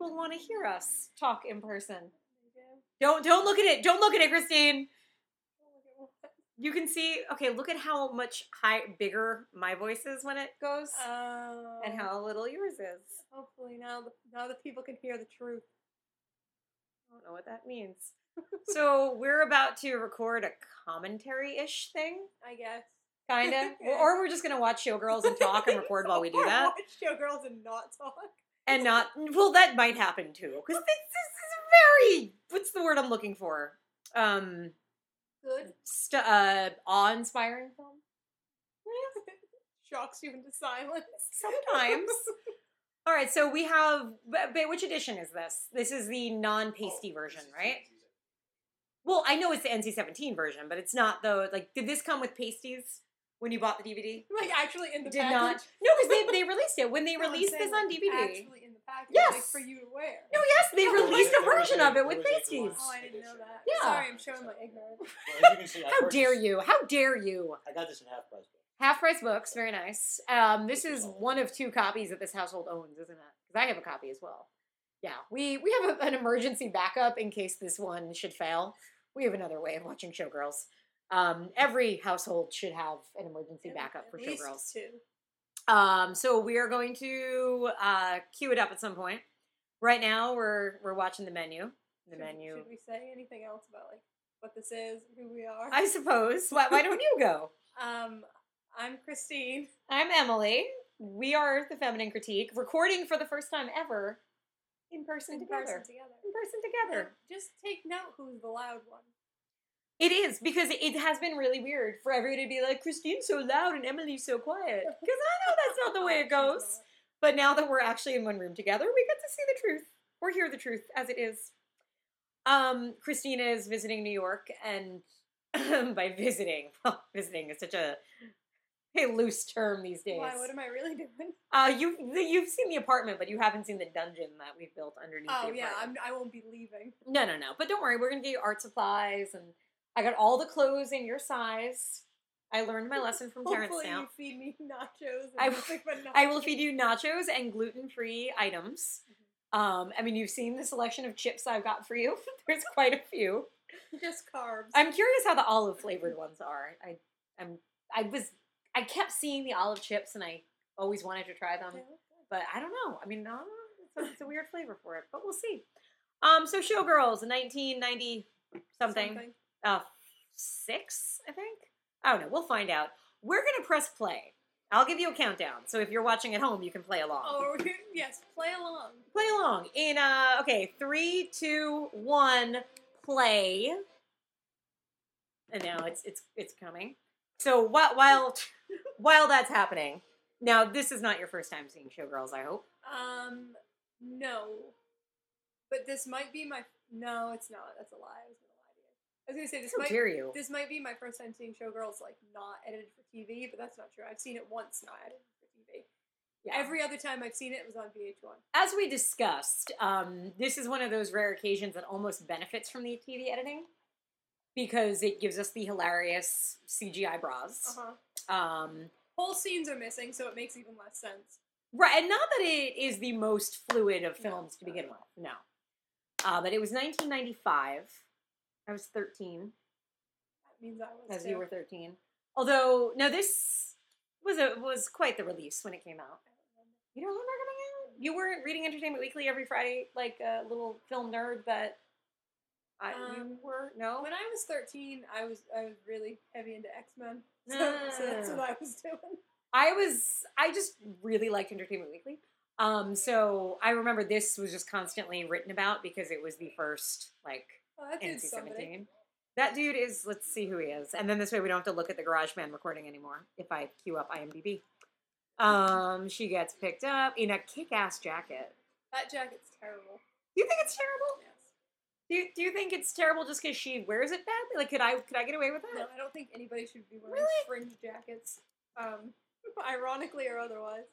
will want to hear us talk in person. Don't don't look at it. Don't look at it, Christine. Oh, look at what- You can see. Okay, look at how much high bigger my voice is when it goes, Oh. and how little yours is. Hopefully now the now the people can hear the truth. I don't know what that means. so we're about to record a commentary-ish thing, I guess. kind of, or we're just gonna watch Showgirls and talk and record while we do that, Watch showgirls and not talk. And not. Well, that might happen too, because this, this is very. What's the word I'm looking for? Um, Good. st- uh, awe-inspiring film. Shocks you into silence. Sometimes. All right, so we have. But, but which edition is this? This is the non-pasty version, right? Well, I know it's the NC-17 version, but it's not though. Like, did this come with pasties when you bought the DVD? like actually in the Did package. not. No, because they, they released it when they No, released saying, this on like, DVD. Actually in the package. Like Yes. for you to wear. No, yes, they released a version of it with there pasties. Oh, I didn't know that. Yeah. Sorry, I'm showing my ignorance. Well, as you can see, How dare you? How dare you? I got this in half price. book. Half price books, very nice. Um, this is one of two copies that this household owns, isn't it? Because I have a copy as well. Yeah, we we have a, an emergency backup in case this one should fail. We have another way of watching Showgirls. Um, every household should have an emergency backup for Showgirls. Two. Um, so we are going to uh, cue it up at some point. Right now, we're we're watching the menu. The should, menu. Should we say anything else about like what this is, who we are? I suppose. Why, why don't you go? um, I'm Christine. I'm Emily. We are the Feminine Critique, recording for the first time ever in person In together. person together. In person together. Just take note who's the loud one. It is because it has been really weird for everyone to be like, Christine's so loud and Emily's so quiet. Because I know that's not the way it goes. But now that we're actually in one room together, we get to see the truth or hear the truth as it is. Um, Christina is visiting New York, and by visiting, well, visiting is such a, a loose term these days. Why? What am I really doing? Uh, you you've seen the apartment, but you haven't seen the dungeon that we've built underneath. Oh yeah. I'm, I won't be leaving. No, no, no. But don't worry, we're gonna get you art supplies, and I got all the clothes in your size. I learned my lesson from Terrence Hopefully you feed me nachos. And I- nothing nachos. I will feed you nachos and gluten-free items. Um, I mean, you've seen the selection of chips I've got for you. There's quite a few. just carbs. I'm curious how the olive flavored ones are. I, I'm, I was, I kept seeing the olive chips, and I always wanted to try them. They look good. but I don't know. I mean, no, it's a, it's a weird flavor for it, but we'll see. Um, so Showgirls, 1990 something, uh, six, I think. I don't know. We'll find out. We're gonna press play. I'll give you a countdown. So if you're watching at home, you can play along. Oh yes, play along. Play along in uh. Okay, three, two, one, play. And now it's it's it's coming. So while while while that's happening, now this is not your first time seeing Showgirls. I hope. Um, no, but this might be my. No, it's not. That's a lie. I was gonna lie to you. I was gonna say this How might. dare you? This might be my first time seeing Showgirls like not edited for TV, but that's not true. I've seen it once not edited for TV. Yeah. Every other time I've seen it, it was on VH1. As we discussed, um, this is one of those rare occasions that almost benefits from the TV editing because it gives us the hilarious CGI bras. Uh huh. Um, Whole scenes are missing, so it makes even less sense. right, and not that it is the most fluid of No, films to begin with, no. Uh, but it was 1995. I was 13, That means I was. as too. you were 13. Although, no, this was a was quite the release when it came out. You don't remember coming out? You weren't reading Entertainment Weekly every Friday like a little film nerd but I you Um, were? No? When I was 13, I was I was really heavy into X Men. So, so that's what I was doing. I was I just really liked Entertainment Weekly. Um, so I remember this was just constantly written about because it was the first like Oh, that dude's NC somebody. seventeen. That dude is let's see who he is. And then this way we don't have to look at the garage GarageBand recording anymore if I queue up IMDb. Um, she gets picked up in a kick ass jacket. That jacket's terrible. Do you think it's terrible? Yes. Do you, do you think it's terrible just because she wears it badly? Like, could I could I get away with that? No, I don't think anybody should be wearing Really? fringe jackets. Um, ironically or otherwise.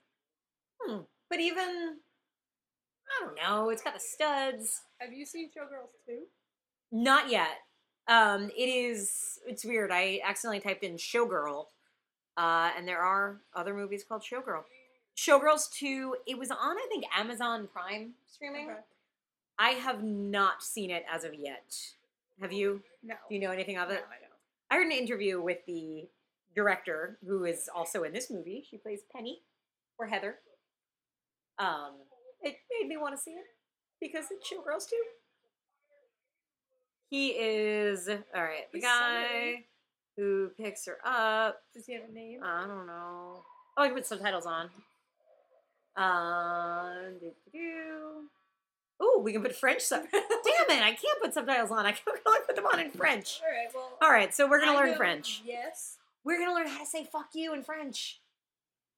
Hmm. But even I don't know. It's got the studs. Have you seen Showgirls 2? Not yet. Um, it is. It's weird. I accidentally typed in Showgirl, uh, and there are other movies called Showgirl. Showgirls two. It was on I think Amazon Prime streaming. Okay. I have not seen it as of yet. Have you? No. Do you know anything of it? No? I don't. I heard an interview with the director, who is also in this movie. She plays Penny or Heather. Um, it made me want to see it because it's Showgirls too. He is all right. The He's guy who picks her up. Does he have a name? I don't know. Oh, I can put subtitles on. Uh, Ooh, we can put French sub. Damn it! I can't put subtitles on. I can only put them on in French. All right. Well. All right, so we're gonna I learn know- French. Yes. We're gonna learn how to say "fuck you" in French.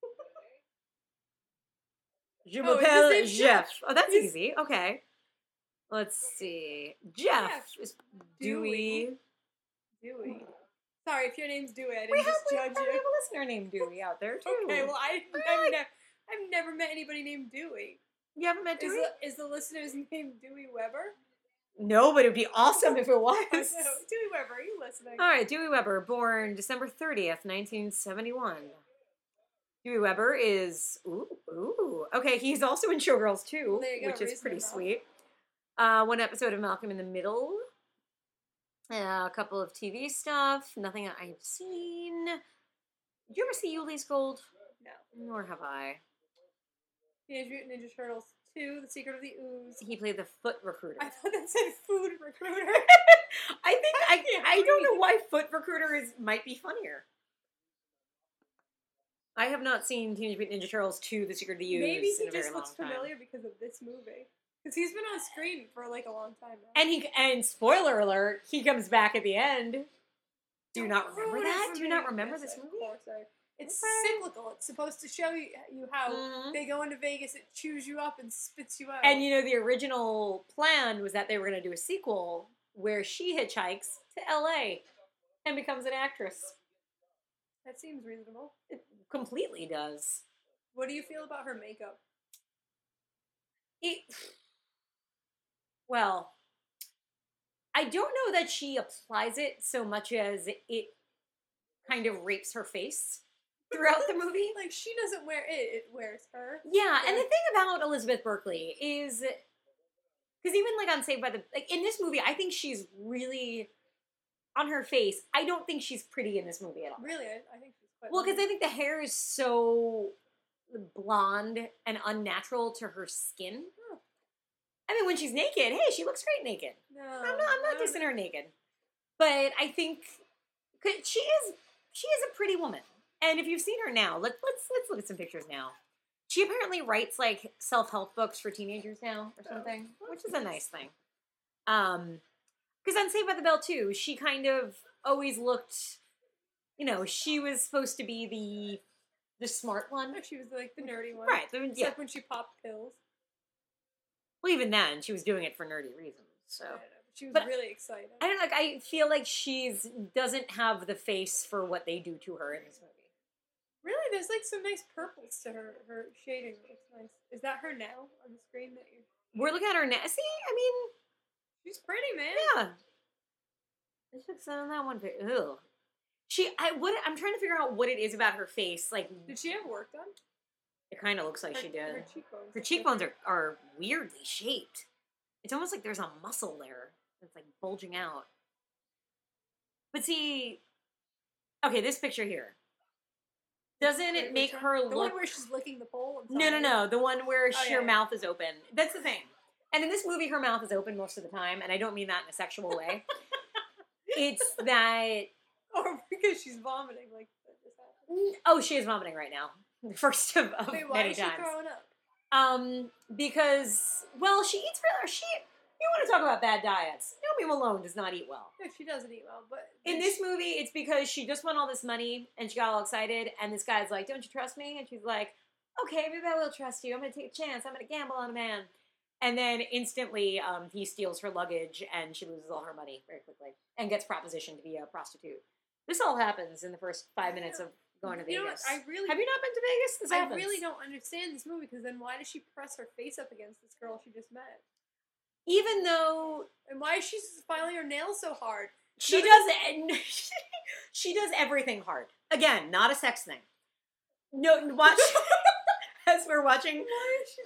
Je Oh, m'appelle name's Jeff. Oh, that's easy. Okay. Let's see. Jeff is Dewey. Dewey. Sorry if your name's Dewey. I didn't We have, just we judge have a listener named Dewey out there too. Okay. Well, I, I've, never, I've never met anybody named Dewey. you haven't met Is Dewey? the, is the listener's name Dewey Weber? No, but it'd be awesome if it was. Dewey Weber, are you listening? All right, Dewey Weber, born December 30th, 1971. Dewey Weber is ooh ooh. Okay, he's also in Showgirls too, you which is pretty sweet. Uh, one episode of Malcolm in the Middle. Uh, a couple of TV stuff. Nothing I've seen. Did you ever see Ulee's Gold? No. Nor have I. Teenage Mutant Ninja Turtles 2, The Secret of the Ooze. He played the foot recruiter. I thought that said food recruiter. I think I I don't know why Foot Recruiter is might be funnier. I have not seen Teenage Mutant Ninja Turtles 2: The Secret of the Ooze Maybe in he a very just long looks time. familiar because of this movie. Because he's been on screen for like a long time now. And he and spoiler alert, he comes back at the end. Do you not remember that? Do you not remember this movie? Of course I- It's Okay. cyclical. It's supposed to show you, you how Mhm. they go into Vegas, it chews you up and spits you out. And you know the original plan was that they were going to do a sequel where she hitchhikes to LA and becomes an actress. that seems reasonable. It completely does. What do you feel about her makeup? It, well, I don't know that she applies it so much as it kind of rapes her face throughout the movie. Like she doesn't wear it; it wears her. Yeah, and the thing about Elizabeth Berkley is because even like on Saved by the like in this movie, I think she's really on her face. I don't think she's pretty in this movie at all. Really, I, I think she's quite. Well, because I think the hair is so blonde and unnatural to her skin. I mean, when she's naked, hey, she looks great naked. no, I'm not, I'm not dissing her naked, but I think 'cause she is she is a pretty woman. And if you've seen her now, let, let's let's look at some pictures now. She apparently writes like self help books for teenagers now or Oh, something, which that's is a nice. thing. Um, because on Saved by the Bell too, she kind of always looked, you know, she was supposed to be the the smart one, No, she was like the nerdy one. right? the- Except yeah. when she popped pills. Well, even then, she was doing it for nerdy reasons. So I don't know, but she was But- really excited. I don't like. I feel like she's doesn't have the face for what they do to her in this movie. Really, there's like some nice purples to her. Her shading looks nice. Is that her now on the screen? That you? We're looking at her now. See, I mean, She's pretty, man. yeah. This looks on that one. Ugh. She, I what I'm trying to figure out what it is about her face. Like Did she have work done? It kind of looks like her, she did. Her cheekbones. Her cheekbones are are weirdly shaped. It's almost like there's a muscle there that's like bulging out. But see, okay, this picture here. Doesn't Wait, it make her one? The look one where she's licking the pole. No, no, no. The one where Oh, yeah, her yeah. mouth is open. That's the thing. And in this movie, her mouth is open most of the time, and I don't mean that in a sexual way. it's that. Or oh, because she's vomiting, like that just happened. Oh, she is vomiting right now. The first of, of Wait, why many is she times. throwing up? Um, because well, she eats really. She. You want to talk about bad diets? Nomi Malone does not eat well. No, she doesn't eat well, but In this movie, it's because she just won all this money and she got all excited, and this guy's like, "Don't you trust me?" And she's like, "Okay, maybe I will trust you. I'm gonna take a chance. I'm gonna gamble on a man." And then instantly, um, he steals her luggage, and she loses all her money very quickly, and gets propositioned to be a prostitute. This all happens in the first five minutes of going to you know what? Vegas. I really, Have you not been to Vegas? This I happens. really don't understand this movie because then why does she press her face up against this girl she just met? Even though And why is she filing her nails so hard? She None does it. she does everything hard. Again, not a sex thing. No, watch. as we're watching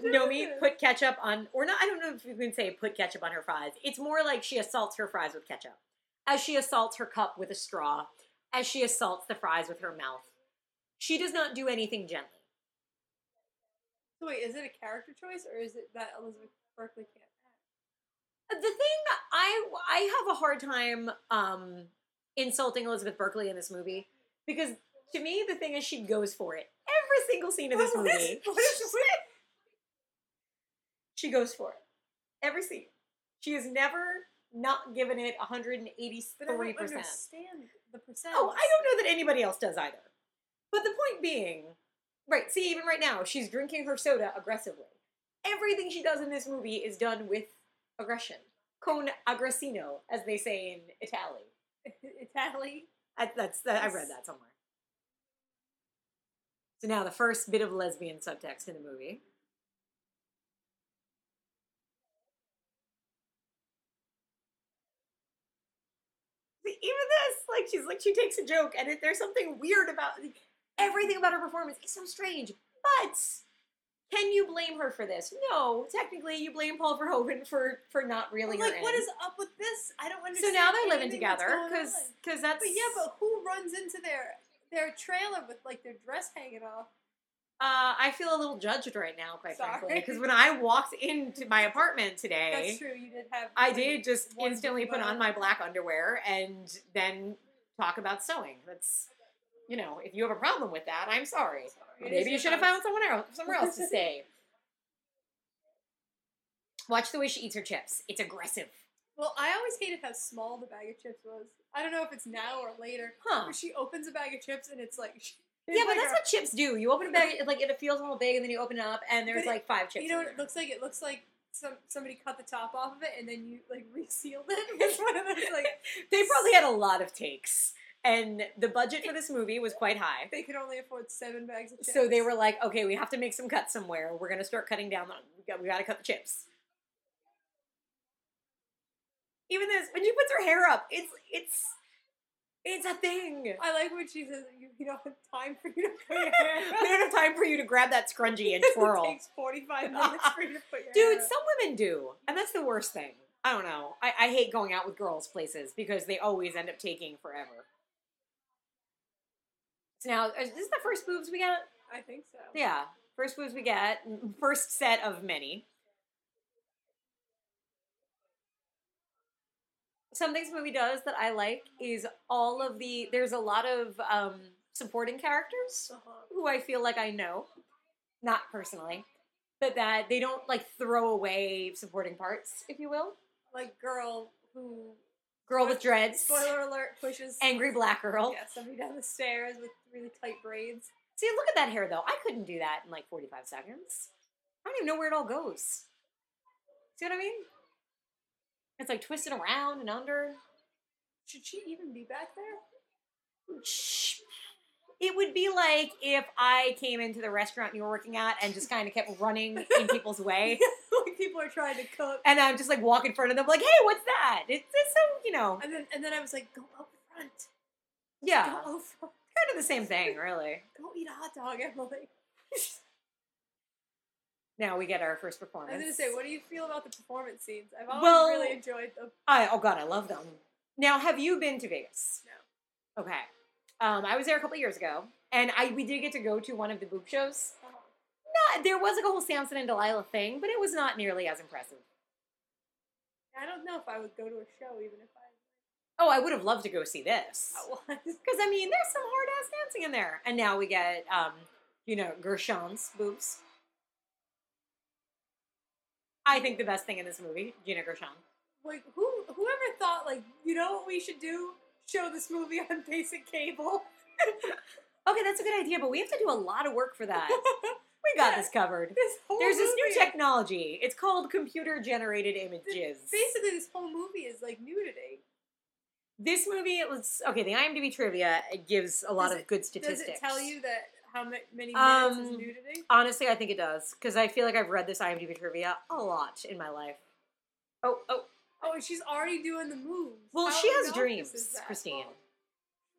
Nomi this? put ketchup on, or not, I don't know if you can say put ketchup on her fries. It's more like she assaults her fries with ketchup. As she assaults her cup with a straw, as she assaults the fries with her mouth. She does not do anything gently. So wait, is it a character choice or is it that Elizabeth Berkley can't act? The thing I I have a hard time um insulting Elizabeth Berkley in this movie because to me the thing is she goes for it. Every single scene of this What is- movie. what is with- She goes for it. Every scene. She has never not given it But I don't 183%. understand the percent. Oh, I don't know that anybody else does either. But the point being, right, see, even right now, she's drinking her soda aggressively. Everything she does in this movie is done with aggression. Con aggressino, as they say in Italy. Italy. I, that's that, I read that somewhere. So now the first bit of lesbian subtext in the movie. Even this, like she's like she takes a joke, and it, there's something weird about everything about her performance. is so strange, but can you blame her for this? No, technically, you blame Paul Verhoeven for for not really. like, her what in. is up with this? I don't understand. so now they're living together because because that's But yeah, but who runs into their their trailer with like their dress hanging off? Uh, I feel a little judged right now, quite frankly, because when I walked into my apartment today, That's true. You did have. I did just instantly put on my black underwear and then talk about sewing. That's, you know, if you have a problem with that, I'm sorry. Is Maybe you should have found someone else, somewhere else to stay. Watch the way she eats her chips. It's aggressive. Well, I always hated how small the bag of chips was. I don't know if it's now or later. Huh. Where she opens a bag of chips and it's like. Yeah, it's but like that's a- what chips do. You open a bag, it, like it feels a little big, and then you open it up, and there's it- like five chips. You know what it looks like? It looks like some somebody cut the top off of it and then you like resealed it. It's one of those like They probably had a lot of takes, and the budget for this movie was quite high. they could only afford seven bags of chips. So they were like, okay, we have to make some cuts somewhere. We're gonna start cutting down. On, we got, we got to cut the chips. Even this, when she puts her hair up, it's it's it's a thing. I like when she says you, you don't have time for you to put your hair. we don't have time for you to grab that scrunchie and twirl." It takes forty five minutes for you to put your dude. hair. Some women do, and that's the worst thing. I don't know. I, I hate going out with girls places because they always end up taking forever. So now, is this the first boobs we got? I think so. Yeah, first boobs we get. First set of many. Something this movie does that I like is all of the. There's a lot of um, supporting characters Uh-huh. who I feel like I know, not personally, but that they don't like throw away supporting parts, if you will. Like girl who Girl with dreads, spoiler alert pushes angry black girl. yeah somebody down the stairs with really tight braids. See, look at that hair though. I couldn't do that in like 45 seconds. I don't even know where it all goes. See what I mean? It's like twisted around and under. Should she even be back there? Shh. It would be like if I came into the restaurant you were working at and just kind of kept running in people's way. like people are trying to cook, And I'm just like walking in front of them, like, hey, what's that? It's, it's so, you know, and then and then I was like, go out front. yeah, Go out front. kind of the same thing, really. Go eat a hot dog, Emily. Now we get our first performance. I was gonna say, what do you feel about the performance scenes? I've always Well- really enjoyed them. I oh god, I love them. Now, have you been to Vegas? No. Okay. Um, I was there a couple years ago, and I we did get to go to one of the boob shows. Not there was like a whole Samson and Delilah thing, but it was not nearly as impressive. I don't know if I would go to a show even if I. Oh, I would have loved to go see this because I mean, there's some hard ass dancing in there, and now we get um, you know, Gershon's boobs. I think the best thing in this movie, Gina Gershon. Like who whoever thought like you know what we should do? Show this movie on basic cable. Okay, that's a good idea, but we have to do a lot of work for that. We got this covered. this There's this new technology. It's called computer generated images. Basically, this whole movie is like nudity. This movie, it was okay. The IMDb trivia it gives a lot Does of it- good statistics. Does it tell you that how many minutes is Um, nudity? Honestly, I think it does because I feel like I've read this IMDb trivia a lot in my life. Oh, oh. Oh, and she's already doing the moves. Well, How she has dreams? Christine.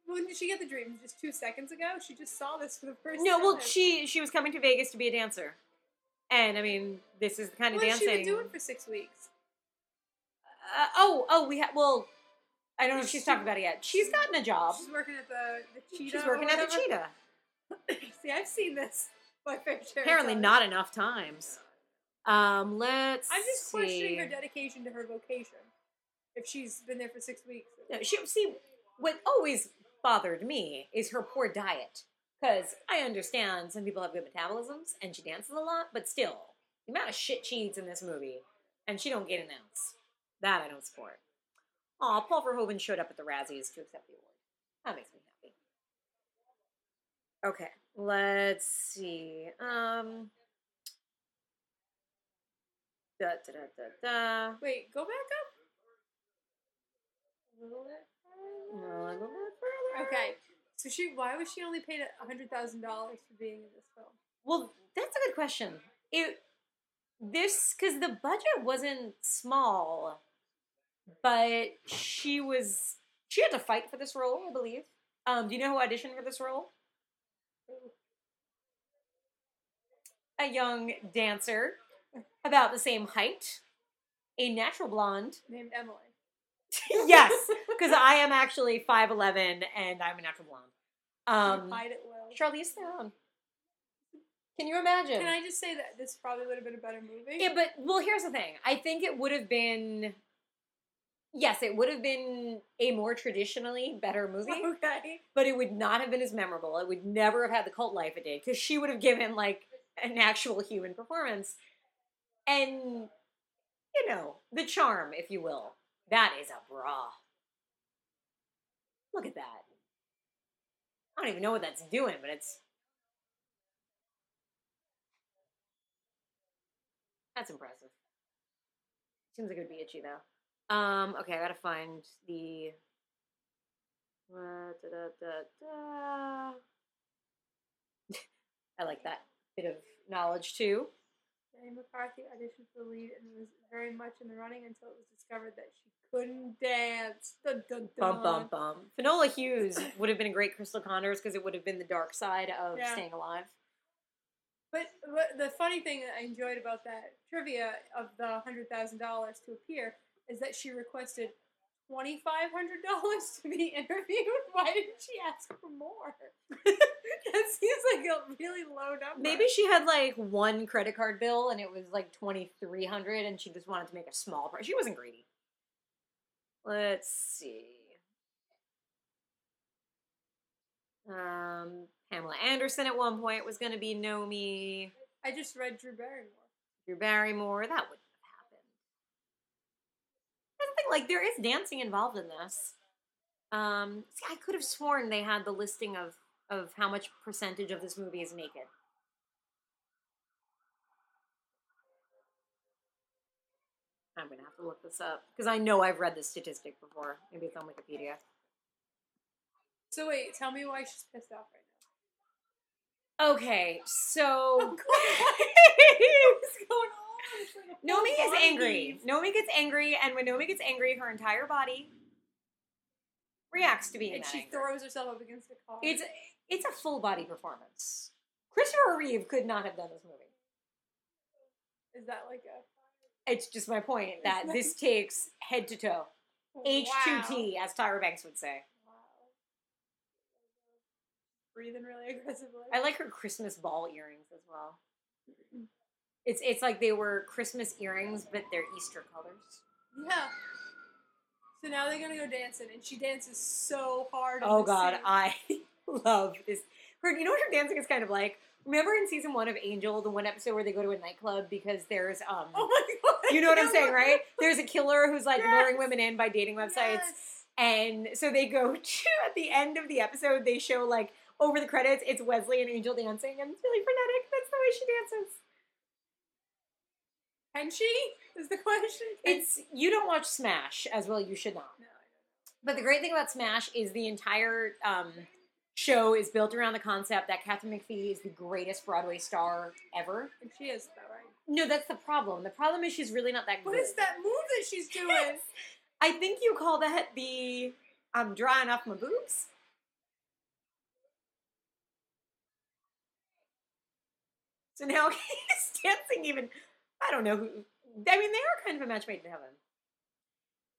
When did she get the dream? Just two seconds ago? She just saw this for the first No, time. well, she she was coming to Vegas to be a dancer, and I mean, this is the kind of What has she dancing. been doing for six weeks? Uh, oh, oh, we have. Well, I don't know if she's she- talked about it yet. She's gotten a job. She's working at the, the cheetah. She's working at the cheetah. See, I've seen this. My fair share Apparently, not enough times. Um, let's. I'm just see. questioning her dedication to her vocation. If she's been there for six weeks. No, she see what always bothered me is her poor diet. Because I understand some people have good metabolisms and she dances a lot, but still, the amount of shit she eats in this movie, and she don't get an ounce. That I don't support. Aw, Paul Verhoeven showed up at the Razzies to accept the award. That makes me happy. Okay, let's see. Um. Da da da da da. Wait, go back up. A little bit. A little bit further. Okay. So she, why was she only paid a hundred thousand dollars for being in this film? Well, that's a good question. It this because the budget wasn't small, but she was she had to fight for this role, I believe. Um, do you know who auditioned for this role? A young dancer, about the same height, a natural blonde. Named Emily. yes, because I am actually five eleven and I'm a natural blonde. Um, hide it well. Charlize Theron. Can you imagine? Can I just say that this probably would have been a better movie? Yeah, but well, here's the thing. I think it would have been. Yes, it would have been a more traditionally better movie, Okay. but it would not have been as memorable. It would never have had the cult life it did because she would have given like an actual human performance, and you know the charm, if you will. That is a bra. Look at that. I don't even know what that's doing, but it's That's impressive. Seems like it would be itchy though. Um, okay, I gotta find the. I like that bit of knowledge too. McCarthy auditioned for the lead and was very much in the running until it was discovered that she couldn't dance. Dun, dun, Bum bum bum. Finola Hughes would have been a great Cristal Connors because it would have been the dark side of Yeah. staying alive. But, but the funny thing that I enjoyed about that trivia of the hundred thousand dollars to appear is that she requested twenty five hundred dollars to be interviewed. Why didn't she ask for more? that seems like a really low number. Maybe she had like one credit card bill and it was like twenty three hundred, and she just wanted to make a small price. She wasn't greedy. Let's see. Um, Pamela Anderson at one point was going to be Nomi. I just read Drew Barrymore. Drew Barrymore. That wouldn't have happened. That's the thing. Like there is dancing involved in this. Um, see, I could have sworn they had the listing of of how much percentage of this movie is naked. I'm gonna have to look this up because I know I've read this statistic before. Maybe it's on Wikipedia. So wait, tell me why she's pissed off right now. Okay, so now. What's going on? It's Nomi is angry. Nomi gets angry, and when Nomi gets angry, her entire body reacts to being and she throws herself up against a car. It's it's a full body performance. Christopher Reeve could not have done this movie. Is that like a It's just my point that this takes head to toe, H two T, as Tyra Banks would say. Wow. Breathing really aggressively. I like her Christmas ball earrings as well. It's it's like they were Christmas earrings, but they're Easter colors. Yeah. So now they're gonna go dancing, and she dances so hard. Oh God, scene. I love is Her, you know what her dancing is kind of like? Remember in season one of Angel, the one episode where they go to a nightclub because there's um, Oh my God. you know what I'm saying, right? There's a killer who's like Yes. luring women in by dating websites, Yes. and so they go to at the end of the episode they show like over the credits it's Wesley and Angel dancing, and it's really frenetic. That's the way she dances. Can she? Is the question. It's you don't watch Smash as well. You should not. No, But the great thing about Smash is the entire um, show is built around the concept that Katharine McPhee is the greatest Broadway star ever. And she is, though, right? No, that's the problem. The problem is she's really not that good. What is that move that she's doing? I think you call that the I'm drying off my boobs. So now he's dancing even, I don't know who, I mean, they are kind of a match made in heaven.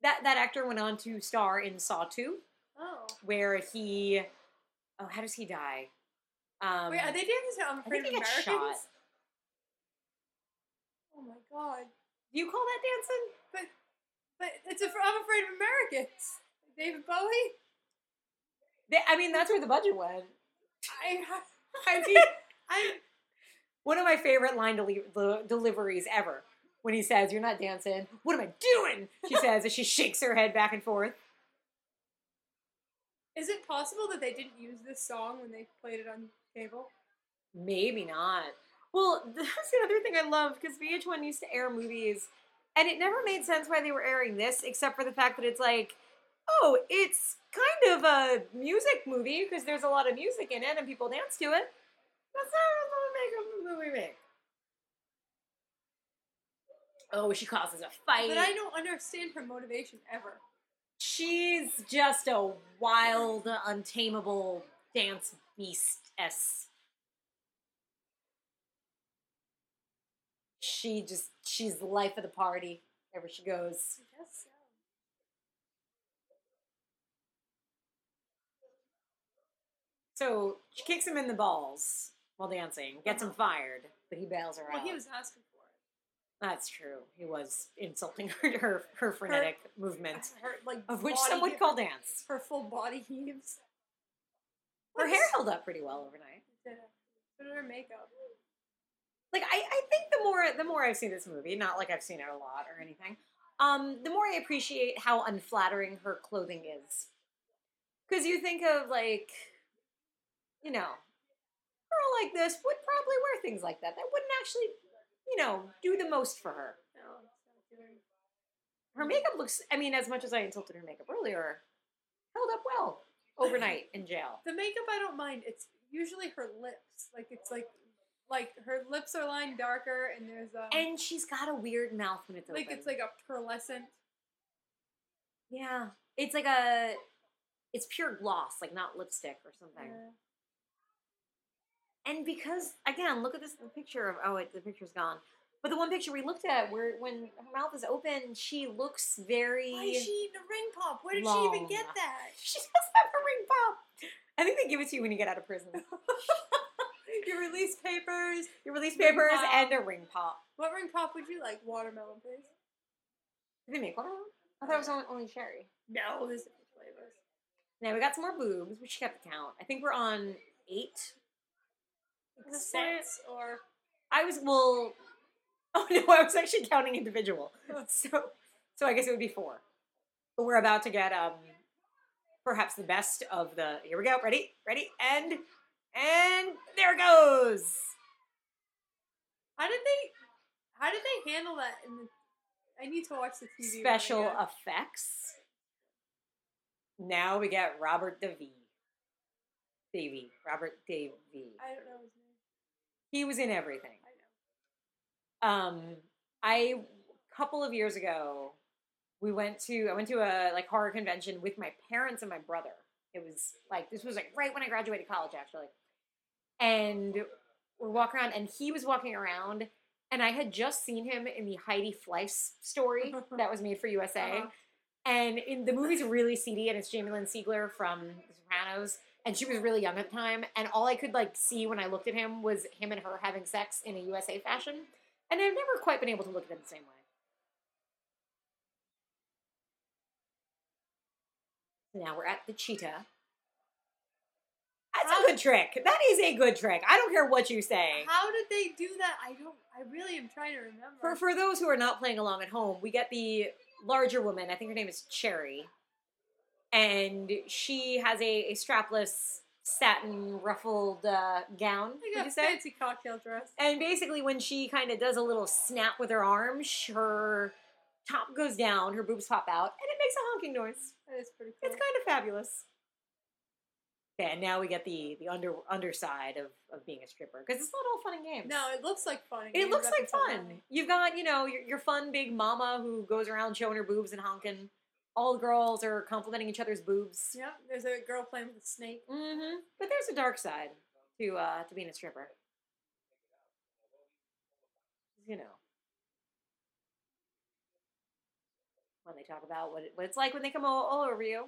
That, that actor went on to star in Saw 2. Oh. Where he Oh, how does he die? Um, Wait, are they dancing to I'm I Afraid think of he Americans? shot. Oh my god. Do you call that dancing? But but it's a, I'm Afraid of Americans. David Bowie? They, I mean, that's where the budget went. I I mean I One of my favorite line deli- the deliveries ever. When he says, "You're not dancing," what am I doing? She says as she shakes her head back and forth. Is it possible that they didn't use this song when they played it on cable? Maybe not. Well, that's the other thing I love because VH1 used to air movies, and it never made sense why they were airing this, except for the fact that it's like, oh, it's kind of a music movie because there's a lot of music in it and people dance to it. That's not what make a movie make. Oh, she causes a fight. But I don't understand her motivation ever. She's just a wild, untamable dance beastess. She just, she's the life of the party wherever she goes. I guess so. So she kicks him in the balls while dancing, gets him fired, but he bails her Well, out. he was asking. That's true. He was insulting her, her, her frenetic movement, Her like of which some would call dance. her full body heaves. Her hair held up pretty well overnight. Did it. Put her makeup. like I, I think the more the more I've seen this movie, not like I've seen it a lot or anything, um, the more I appreciate how unflattering her clothing is. Because you think of like, you know, a girl like this would probably wear things like that. That wouldn't actually, you know, do the most for her. No, it's not doing. Her makeup looks. I mean, as much as I insulted her makeup earlier, held up well overnight in jail. The makeup I don't mind. It's usually her lips. Like it's like like her lips are lined darker and there's a And she's got a weird mouth when it's like open. it's like a pearlescent. Yeah. It's like a it's pure gloss, like not lipstick or something. uh, And because again, look at this the picture of oh it, the picture's gone. But the one picture we looked at where when her mouth is open, she looks very why is she eating a ring pop? Where did she even get that? She does have a ring pop. I think they give it to you when you get out of prison. Your release papers. Your release Ring papers pop. and a ring pop. What ring pop would you like? Watermelon, please. Did they make watermelon? I thought it was only, only cherry. No, there's different flavors. Now we got some more boobs. We should kept the count. I think we're on eight. Sets or I was well. Oh no, I was actually counting individual. So, so I guess it would be four. But we're about to get um, perhaps the best of the. Here we go. Ready, ready, and and there it goes. how did they? How did they handle that? In the, I need to watch the TV. Special effects. Now we get Robert Davi. Davi, Robert Davi. I don't know his name. He was in everything. I know. um i a couple of years ago we went to i went to a like horror convention with my parents and my brother it was like this was like right when i graduated college actually and we're walking around and he was walking around and i had just seen him in the heidi fleiss story that was made for usa Uh-huh. and in the movie's really seedy and it's jamie lynn sigler from the sopranos and she was really young at the time and all i could like see when i looked at him was him and her having sex in a usa fashion and I've never quite been able to look at it the same way. Now we're at the cheetah. That's How- a good trick. That is a good trick. I don't care what you say. How did they do that? I don't. I really am trying to remember. For for those who are not playing along at home, we get the larger woman. I think her name is Cherry, and she has a, a strapless satin ruffled uh, gown. like a you say? fancy cocktail dress. And basically, when she kind of does a little snap with her arm, her top goes down, her boobs pop out, and it makes a honking noise. That is pretty cool. It's kind of fabulous. Okay, and now we get the the under underside of, of being a stripper because it's not all fun and games. no, it looks like fun. it looks like fun. You've got you know your, your fun big mama who goes around showing her boobs and honking. All the girls are complimenting each other's boobs. Yeah, there's a girl playing with a snake. hmm But there's a dark side to uh, to being a stripper. you know, when they talk about what, it, what it's like when they come all, all over you.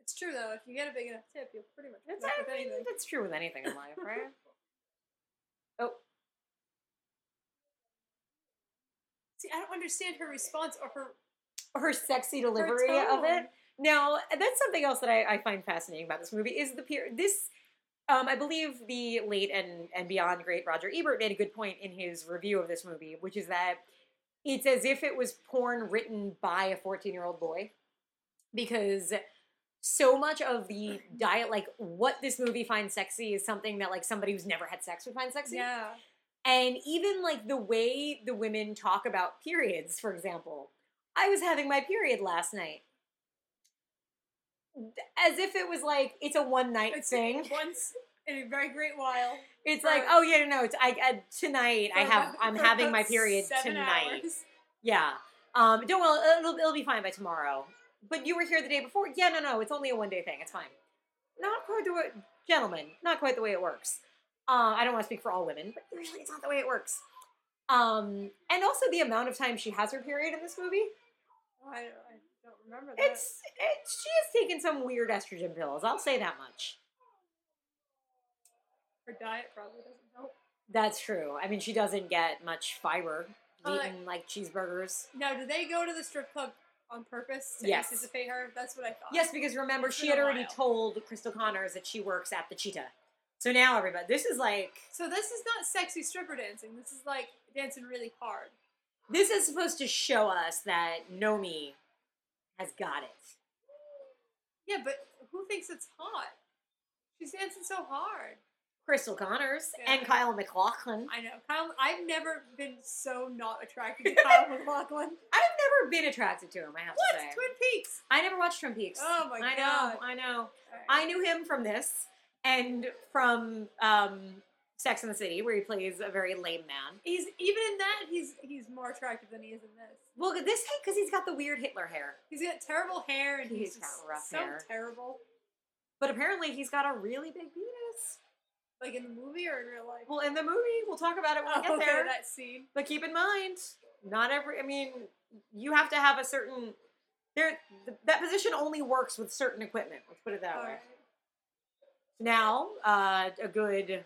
It's true though. If you get a big enough tip, you'll pretty much That's, I mean, that's true with anything in life, right? oh, See, I don't understand her response or her. her sexy her delivery of it. Now, that's something else that I, I find fascinating about this movie is the period. This, um, I believe, the late and and beyond great Roger Ebert made a good point in his review of this movie, which is that it's as if it was porn written by a fourteen year old boy, because so much of the diet, like what this movie finds sexy, is something that like somebody who's never had sex would find sexy. Yeah. And even like the way the women talk about periods, for example. I was having my period last night. As if it was like it's a one night It's thing. once in a very great while. It's like, oh yeah, no, no, it's, I, I tonight I have I'm having my period tonight. hours. Yeah. Um, don't well, it'll, it'll be fine by tomorrow. But you were here the day before. Yeah, no, no, it's only a one day thing. It's fine. Not quite the way, gentlemen. Not quite the way it works. Uh, I don't want to speak for all women, but usually it's not the way it works. Um, and also the amount of time she has her period in this movie. I, don't, I don't remember that. It's, it's she has taken some weird estrogen pills. I'll say that much. her diet probably doesn't help. That's true. I mean, she doesn't get much fiber. Uh, eating like cheeseburgers. Now, do they go to the strip club on purpose to Yes. anticipate her? That's what I thought. Yes, because remember, It's she had already told Cristal Connors that she works at the Cheetah. So now everybody, this is like So this is not sexy stripper dancing. This is like dancing really hard. this is supposed to show us that Nomi has got it. Yeah, but who thinks it's hot? She's dancing so hard. Cristal Connors Yeah. and Kyle MacLachlan. I know. Kyle, I've never been so not attracted to Kyle MacLachlan. I've never been attracted to him. I have What? to say. Twin Peaks. I never watched Twin Peaks. Oh my I God. I know. I know. Alright. I knew him from this and from um, Sex in the City, where he plays a very lame man. He's even in that. He's he's more attractive than he is in this. Well, this because he's got the weird Hitler hair. He's got terrible hair and he's, He's got rough so hair. terrible. But apparently, he's got a really big penis. Like in the movie or in real life. Well, in the movie, we'll talk about it when we oh, get okay, there. that scene. But keep in mind, not every. I mean, you have to have a certain. There, th- that position only works with certain equipment. Let's put it that way. Alright. Now, uh, a good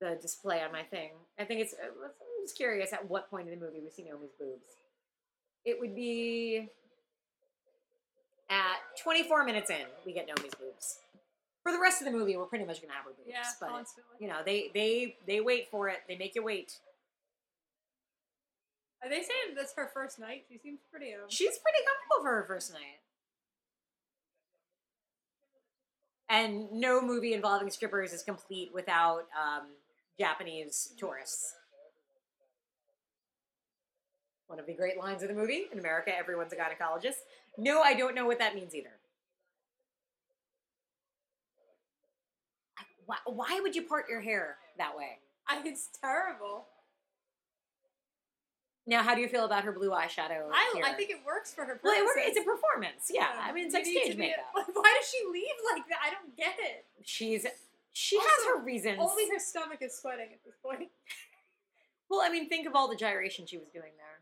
the display on my thing. I think it's. uh, I'm just curious at what point in the movie we see Nomi's boobs. It would be at 24 minutes in we get Nomi's boobs. For the rest of the movie, we're pretty much gonna have her boobs. Yeah, but constantly. you know, they they they wait for it. They make you wait. Are they saying that's her first night? She seems pretty. Um, She's pretty comfortable for her first night. And no movie involving strippers is complete without um, Japanese tourists. One of the great lines of the movie in America, everyone's a gynecologist. No, I don't know what that means either. Why, why would you part your hair that way? It's terrible. Now, how do you feel about her blue eyeshadow? I, here? I think it works for her. well, it works- it's a performance. Yeah, I mean, it's like You stage makeup. Why does she leave like that? I don't get it. She's she Also, has her reasons. Only her stomach is sweating at this point. Well, I mean, think of all the gyration she was doing there.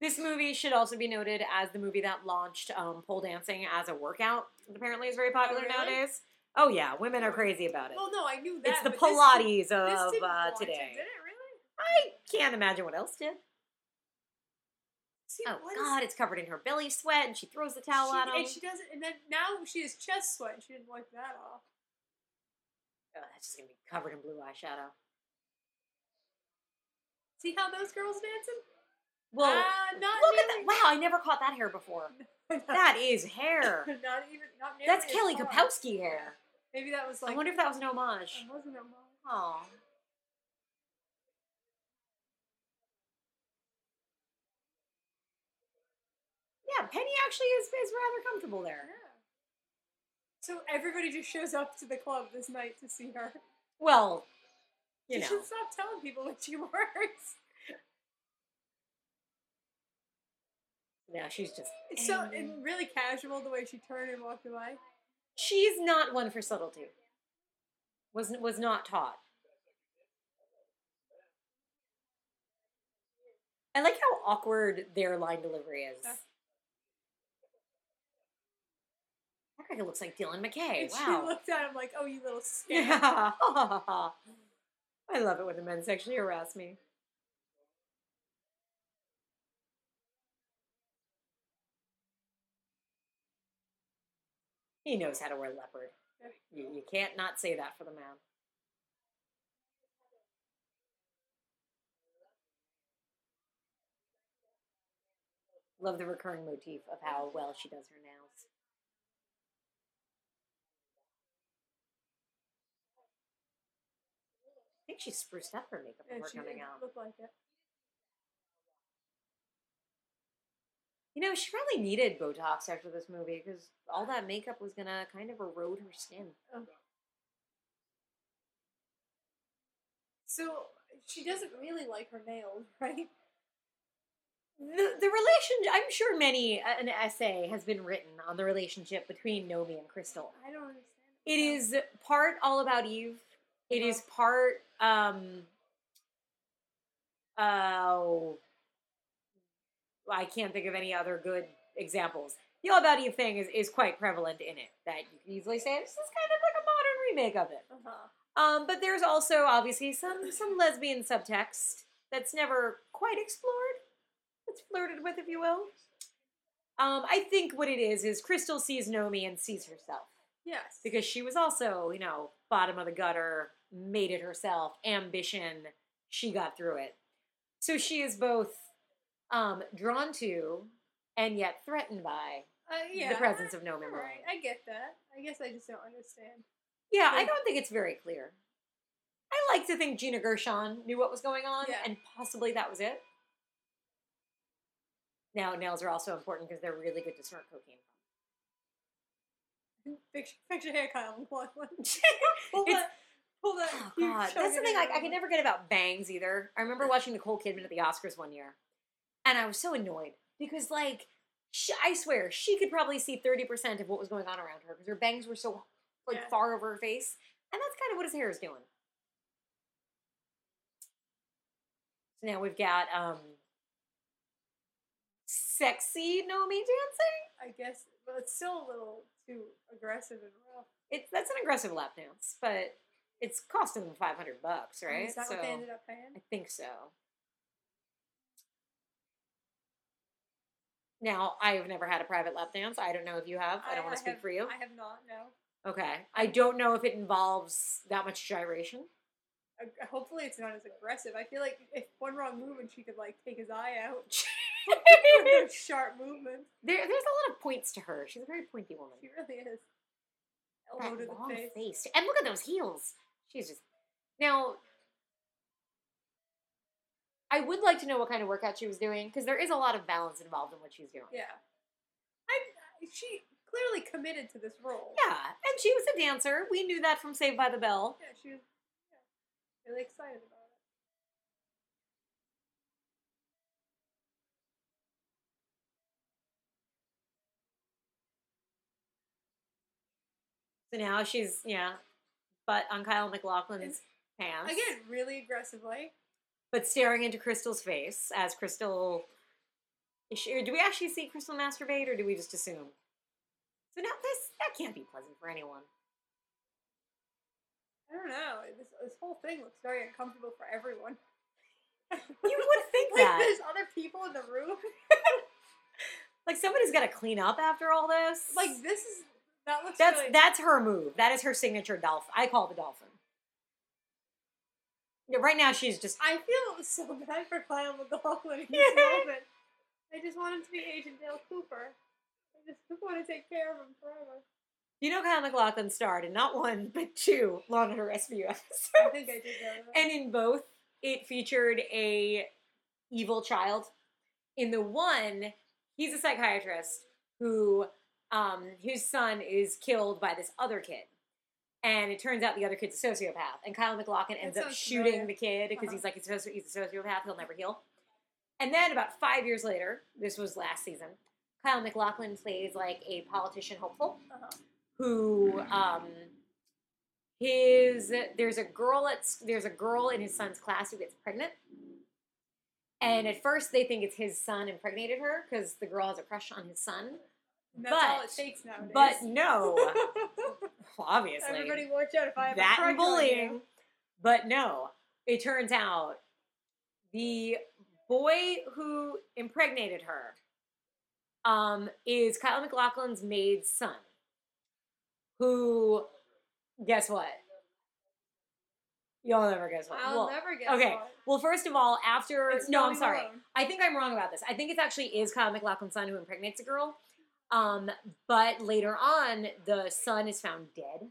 This movie should also be noted as the movie that launched um, pole dancing as a workout. That apparently is very popular really? nowadays. Oh yeah, women are crazy about it. Well, no, I knew that. it's the Pilates This, of didn't uh, it, today. Did it really? I can't imagine what else did. See, Oh what is- God, it's covered in her belly sweat, and she throws the towel she, at him. And she doesn't. And then now she has chest sweat. and She didn't wipe that off. Oh, that's just gonna be covered in blue eyeshadow. See how those girls dancing? Well, uh, not look at that! Wow, I never caught that hair before. That is hair. not even. Not That's Kelly. Kapowski hair. Maybe that was like. I wonder if that was an homage. It wasn't a mom. Oh. Penny actually is, is rather comfortable there. Yeah. So everybody just shows up to the club this night to see her. Well, you she know. should stop telling people what she works. Now she's just it's so and really casual the way she turned and walked away. She's not one for subtlety. Was was not taught. I like how awkward their line delivery is. Guy looks like Dylan McKay. And she looked at him like, "Oh, you little scamp." Yeah. I love it when the men sexually harass me. He knows how to wear leopard. You, you can't not say that for the man. Love the recurring motif of how well she does her nails. I think she spruced up her makeup Yeah, before coming out. look like it. You know, she probably needed Botox after this movie because all that makeup was gonna kind of erode her skin. So she doesn't really like her nails, right? The the relation, I'm sure many uh, an essay has been written on the relationship between Nomi and Cristal. I don't understand. It is part all about Eve. It is part um oh I can't think of any other good examples. The All About Eve thing is, is quite prevalent in it. That you can easily say this is kind of like a modern remake of it. Uh-huh. Um, but there's also obviously some some lesbian subtext that's never quite explored. It's flirted with, if you will. Um, I think what it is is Cristal sees Nomi and sees herself Yes. because she was also, you know, bottom of the gutter, made it herself, ambition, she got through it. So she is both um, drawn to and yet threatened by. uh, yeah. the presence of All Malone. right, I get that. I guess I just don't understand. Yeah, I don't think it's very clear. I like to think Gina Gershon knew what was going on, Yeah. and possibly that was it. Now, nails are also important because they're really good to snort cocaine Picture, picture hair, Kyle MacLachlan. from. It's- that. Pull that. Oh god, that's the of thing. Like, I can never get about bangs either. I remember watching Nicole Kidman at the Oscars one year, and I was so annoyed because, like, she, I swear she could probably see thirty percent of what was going on around her because her bangs were so like Yeah. far over her face, and that's kind of what his hair is doing. So now we've got um, sexy Nomi dancing. I guess, but it's still a little too aggressive and rough. It's that's an aggressive lap dance, but it's costing them five hundred bucks, right? Is that so what they ended up paying? I think so. Now, I've never had a private lap dance. I don't know if you have. I don't want to speak have- for you. I have not. No. Okay. I don't know if it involves that much gyration. Uh, hopefully, it's not as aggressive. I feel like if one wrong move and she could like take his eye out. with those sharp movements. There, there's a lot of points to her. She's a very pointy woman. She really is. That Elbow to long the face. face. And look at those heels. She's just. Now, I would like to know what kind of workout she was doing because there is a lot of balance involved in what she's doing. Yeah. I. She clearly committed to this role. Yeah, and she was a dancer. We knew that from Saved by the Bell. Yeah. She was. Yeah, really excited about it. So now she's yeah, butt on Kyle MacLachlan's pants. Again, really aggressively. but staring into Cristal's face as Cristal. Is she, do we actually see Cristal masturbate, or do we just assume? So now this that can't be pleasant for anyone. I don't know. This, this whole thing looks very uncomfortable for everyone. You would think like that. there's other people in the room. Like somebody's got to clean up after all this. like this is that looks that's really, that's her move. That is her signature dolphin. I call the dolphin. Yeah, right now she's just I feel so bad for Kyle MacLachlan in this moment. I just want him to be Agent Dale Cooper. I just want to take care of him forever. You know, Kyle MacLachlan starred in not one but two Law and Order SVU episodes. I think I did know that. and in both, it featured a evil child. In the one, he's a psychiatrist who, um, whose son is killed by this other kid, and it turns out the other kid's a sociopath. And Kyle MacLachlan ends up shooting familiar. the kid because Uh-huh. he's like he's a, soci- he's a sociopath. He'll never heal. And then about five years later, this was last season, Kyle MacLachlan plays like a politician hopeful uh-huh. who um his there's a girl at there's a girl in his son's class who gets pregnant And at first, they think it's his son impregnated her because the girl has a crush on his son. That's all it But- takes nowadays. But no, well, obviously. Everybody watch out if I have that a and crush on you. bullying. But no, it turns out the boy who impregnated her um, is Kyle MacLachlan's maid's son. Who, guess what? You'll never guess what. I'll well, never guess. okay. what. well, first of all, after It's no, I'm sorry. Malone. I think I'm wrong about this. I think it actually is Kyle MacLachlan's son who impregnates a girl. Um, but later on, the son is found dead.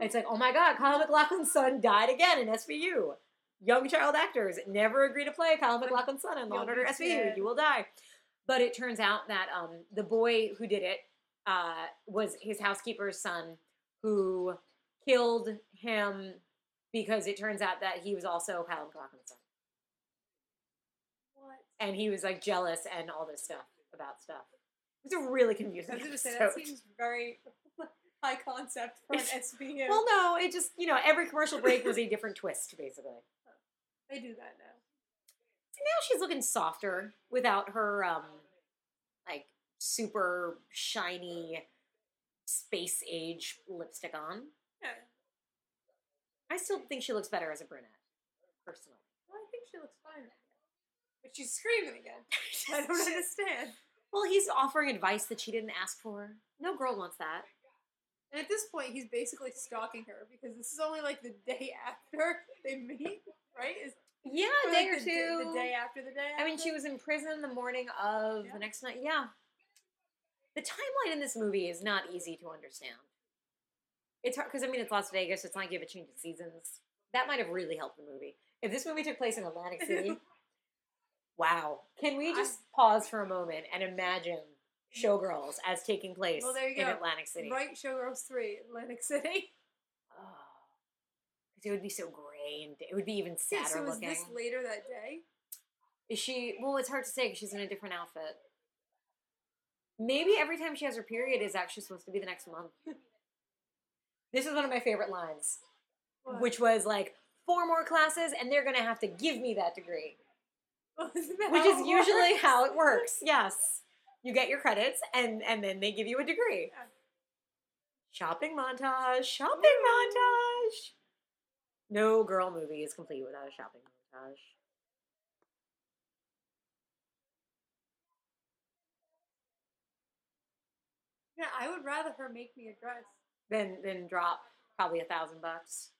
It's like, oh my god, Kyle MacLachlan's son died again in SVU. Young child actors never agree to play Kyle MacLachlan's son in Law and Order SVU. You will die. But it turns out that um, the boy who did it uh, was his housekeeper's son who killed him because it turns out that he was also Kyle MacLachlan's son. What? And he was like jealous and all this stuff about stuff. It was a really confusing I was gonna say episode. that seems very high concept for an SVU. Well, no, it just you know every commercial break was a different twist, basically. they do that now. Now she's looking softer without her um like super shiny space age lipstick on. Yeah. I still think she looks better as a brunette, personally. Well, I think she looks fine. But she's screaming again. I don't understand. Well, he's offering advice that she didn't ask for. No girl wants that. And at this point, he's basically stalking her because this is only like the day after they meet, right? Is Yeah, a day like, or the, two. The day after the day. I mean, she was in prison the morning of Yeah. the next night. Yeah. The timeline in this movie is not easy to understand. It's hard because I mean it's Las Vegas. It's not like you have a change of seasons. That might have really helped the movie. If this movie took place in Atlantic City, wow! Can we I- just pause for a moment and imagine Showgirls as taking place Well, there you in go. Atlantic City? Right, Showgirls 3, Atlantic City. Oh, it would be so gray and it would be even Yeah, sadder so was looking. this later that day? Is she? Well, it's hard to say because she's in a different outfit. Maybe every time she has her period is actually supposed to be the next month. this is one of my favorite lines, What? which was like four more classes and they're gonna have to give me that degree, which is usually works? how it works. Yes, you get your credits and and then they give you a degree. Yeah. Shopping montage, shopping montage. No girl movie is complete without a shopping montage. Yeah, I would rather her make me a dress. Then then drop probably a thousand bucks.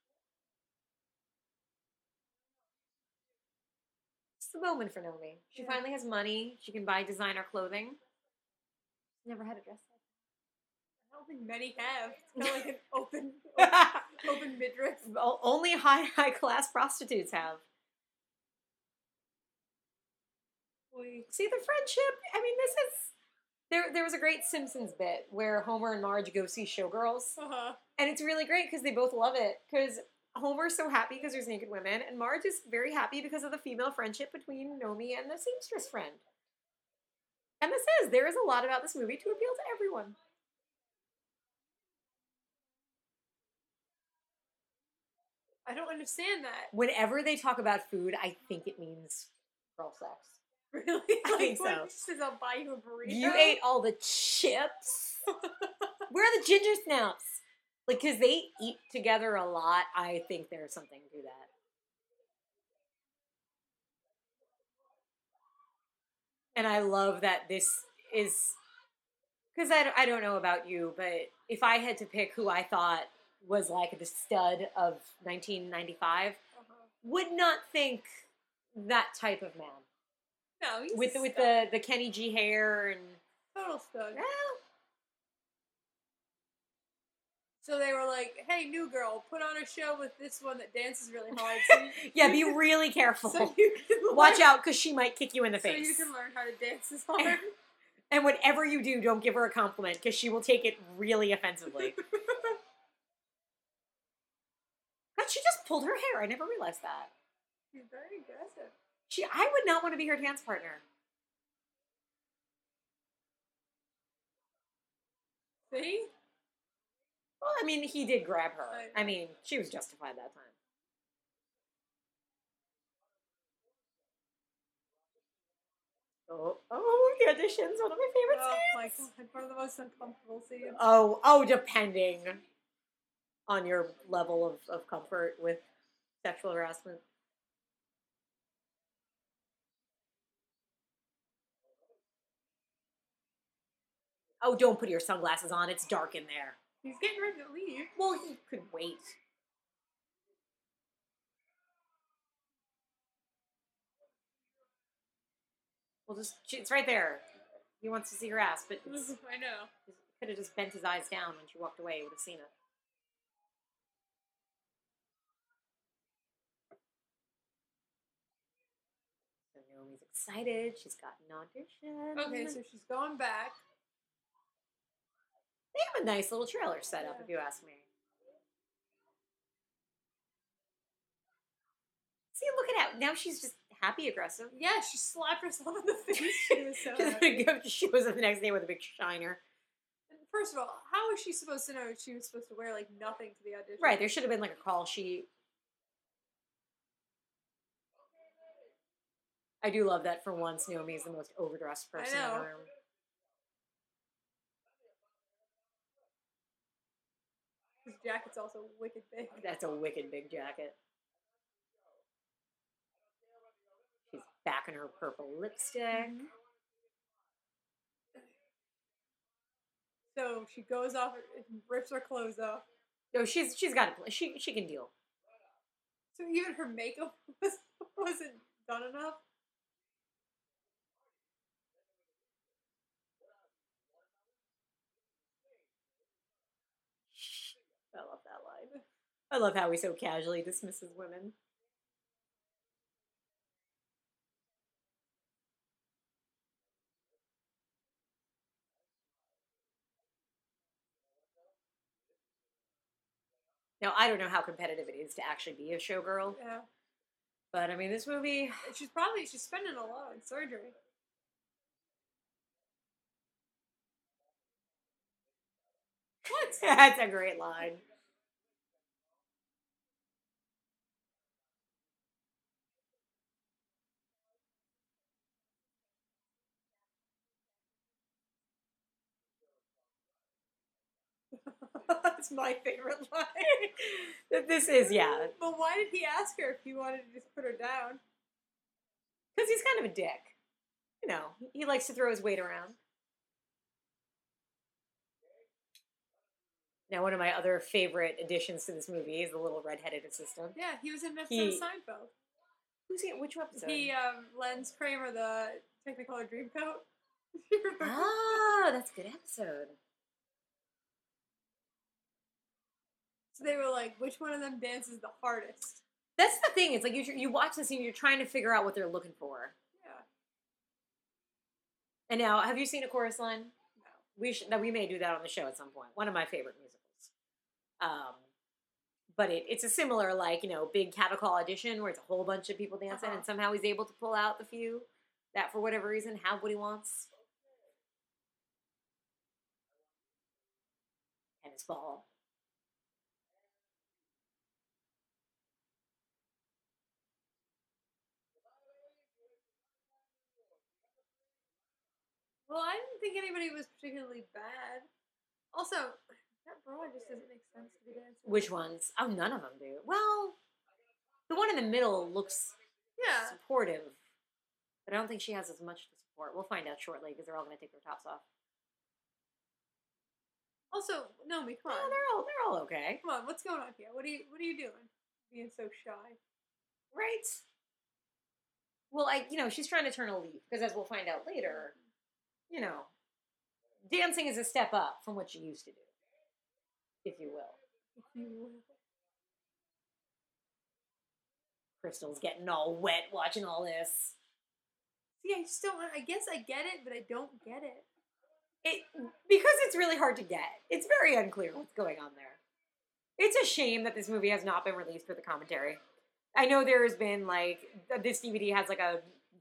The moment for Nomi. She Yeah. finally has money. She can buy designer clothing. Never had a dress like that. I don't think many have. It's kind of like an open, like that. open midriff. Only high high class prostitutes have. Boy. See the friendship. I mean, this is there. There was a great Simpsons bit where Homer and Marge go see Showgirls, Uh-huh. and it's really great because they both love it. Because Homer's so happy because there's naked women, and Marge is very happy because of the female friendship between Nomi and the seamstress friend. And this is there is a lot about this movie to appeal to everyone. I don't understand that. Whenever they talk about food, I think it means girl sex. Really? I like, think so. Says, I'll buy you a burrito. You ate all the chips. Where are the ginger snaps? Like, because they eat together a lot, I think there's something to that. And I love that this is. Because I, don't- I don't know about you, but if I had to pick who I thought was like the stud of 1995, Uh-huh. would not think that type of man. No, he's With with the, the Kenny G hair and. total stud. So they were like, "Hey, new girl, put on a show with this one that dances really hard." So you, Yeah, be can- really careful. So Watch learn- out, because she might kick you in the face. So you can learn how to dance as hard. And whatever you do, don't give her a compliment, because she will take it really offensively. God, she just pulled her hair. I never realized that. She's very aggressive. She, I would not want to be her dance partner. See? Well, I mean, he did grab her. I mean, she was justified that time. Oh, oh, the auditions, one of my favorite Oh my scenes. god, one of the most uncomfortable scenes. Oh, oh, depending on your level of, of comfort with sexual harassment. Oh, don't put your sunglasses on. It's dark in there. He's getting ready to leave. Well, he could wait. Well, just it's right there. He wants to see her ass, but I know. He could have just bent his eyes down when she walked away. Would have seen it. So Nomi's excited. She's got an audition. Okay, so she's going back. They have a nice little trailer set up, if you ask me. See, look at that. Now she's just happy aggressive. Yeah, she slapped herself in the face. She was so happy. gonna go to shows up the next day with a big shiner. First of all, how was she supposed to know she was supposed to wear like nothing to the audition? Right, there should have been like a call sheet. I do love that for once Nomi is the most overdressed person in the room. His jacket's also wicked big. That's a wicked big jacket. She's back in her purple lipstick. Mm-hmm. So she goes off and rips her clothes off. No, she's she's got it. She she can deal. So even her makeup was, wasn't done enough. I love that line. I love how he so casually dismisses women. Now, I don't know how competitive it is to actually be a showgirl, Yeah. but I mean, this movie, She's probably she's spending a lot on surgery. What? that's a great line. That's my favorite line. That this is, yeah, But why did he ask her if he wanted to just put her down? because he's kind of a dick. You know, he likes to throw his weight around. Now, one of my other favorite additions to this movie is the little redheaded assistant. Yeah, he was in episode He- of Seinfeld. Who's he? Which episode? He um, lends Kramer the Technicolor Dreamcoat. ah, that's a good episode. So they were like, which one of them dances the hardest? That's the thing. It's like you you watch the scene, you're trying to figure out what they're looking for. Yeah. And now, have you seen a chorus line? No. We should. That we may do that on the show at some point. One of my favorite musicals. Um, but it, it's a similar like you know big cattle call audition where it's a whole bunch of people dancing, Uh-huh. and somehow he's able to pull out the few that for whatever reason have what he wants. Tennis ball. Well, I didn't think anybody was particularly bad. Also, that bra just doesn't make sense to be dancing. Which ones? Oh, none of them do. Well, the one in the middle looks Yeah. supportive, but I don't think she has as much to support. We'll find out shortly because they're all going to take their tops off. Also, Nomi, come No, on. they're all they're all okay, Come on, what's going on here? What are you what are you doing? Being so shy. right? Well, I you know she's trying to turn a leaf because as we'll find out later, you know, dancing is a step up from what you used to do, if you will. If you will. Cristal's getting all wet watching all this. See, I just don't I guess I get it, but I don't get it. It because it's really hard to get. It's very unclear what's going on there. It's a shame that this movie has not been released with the commentary. I know there has been like this DVD has like a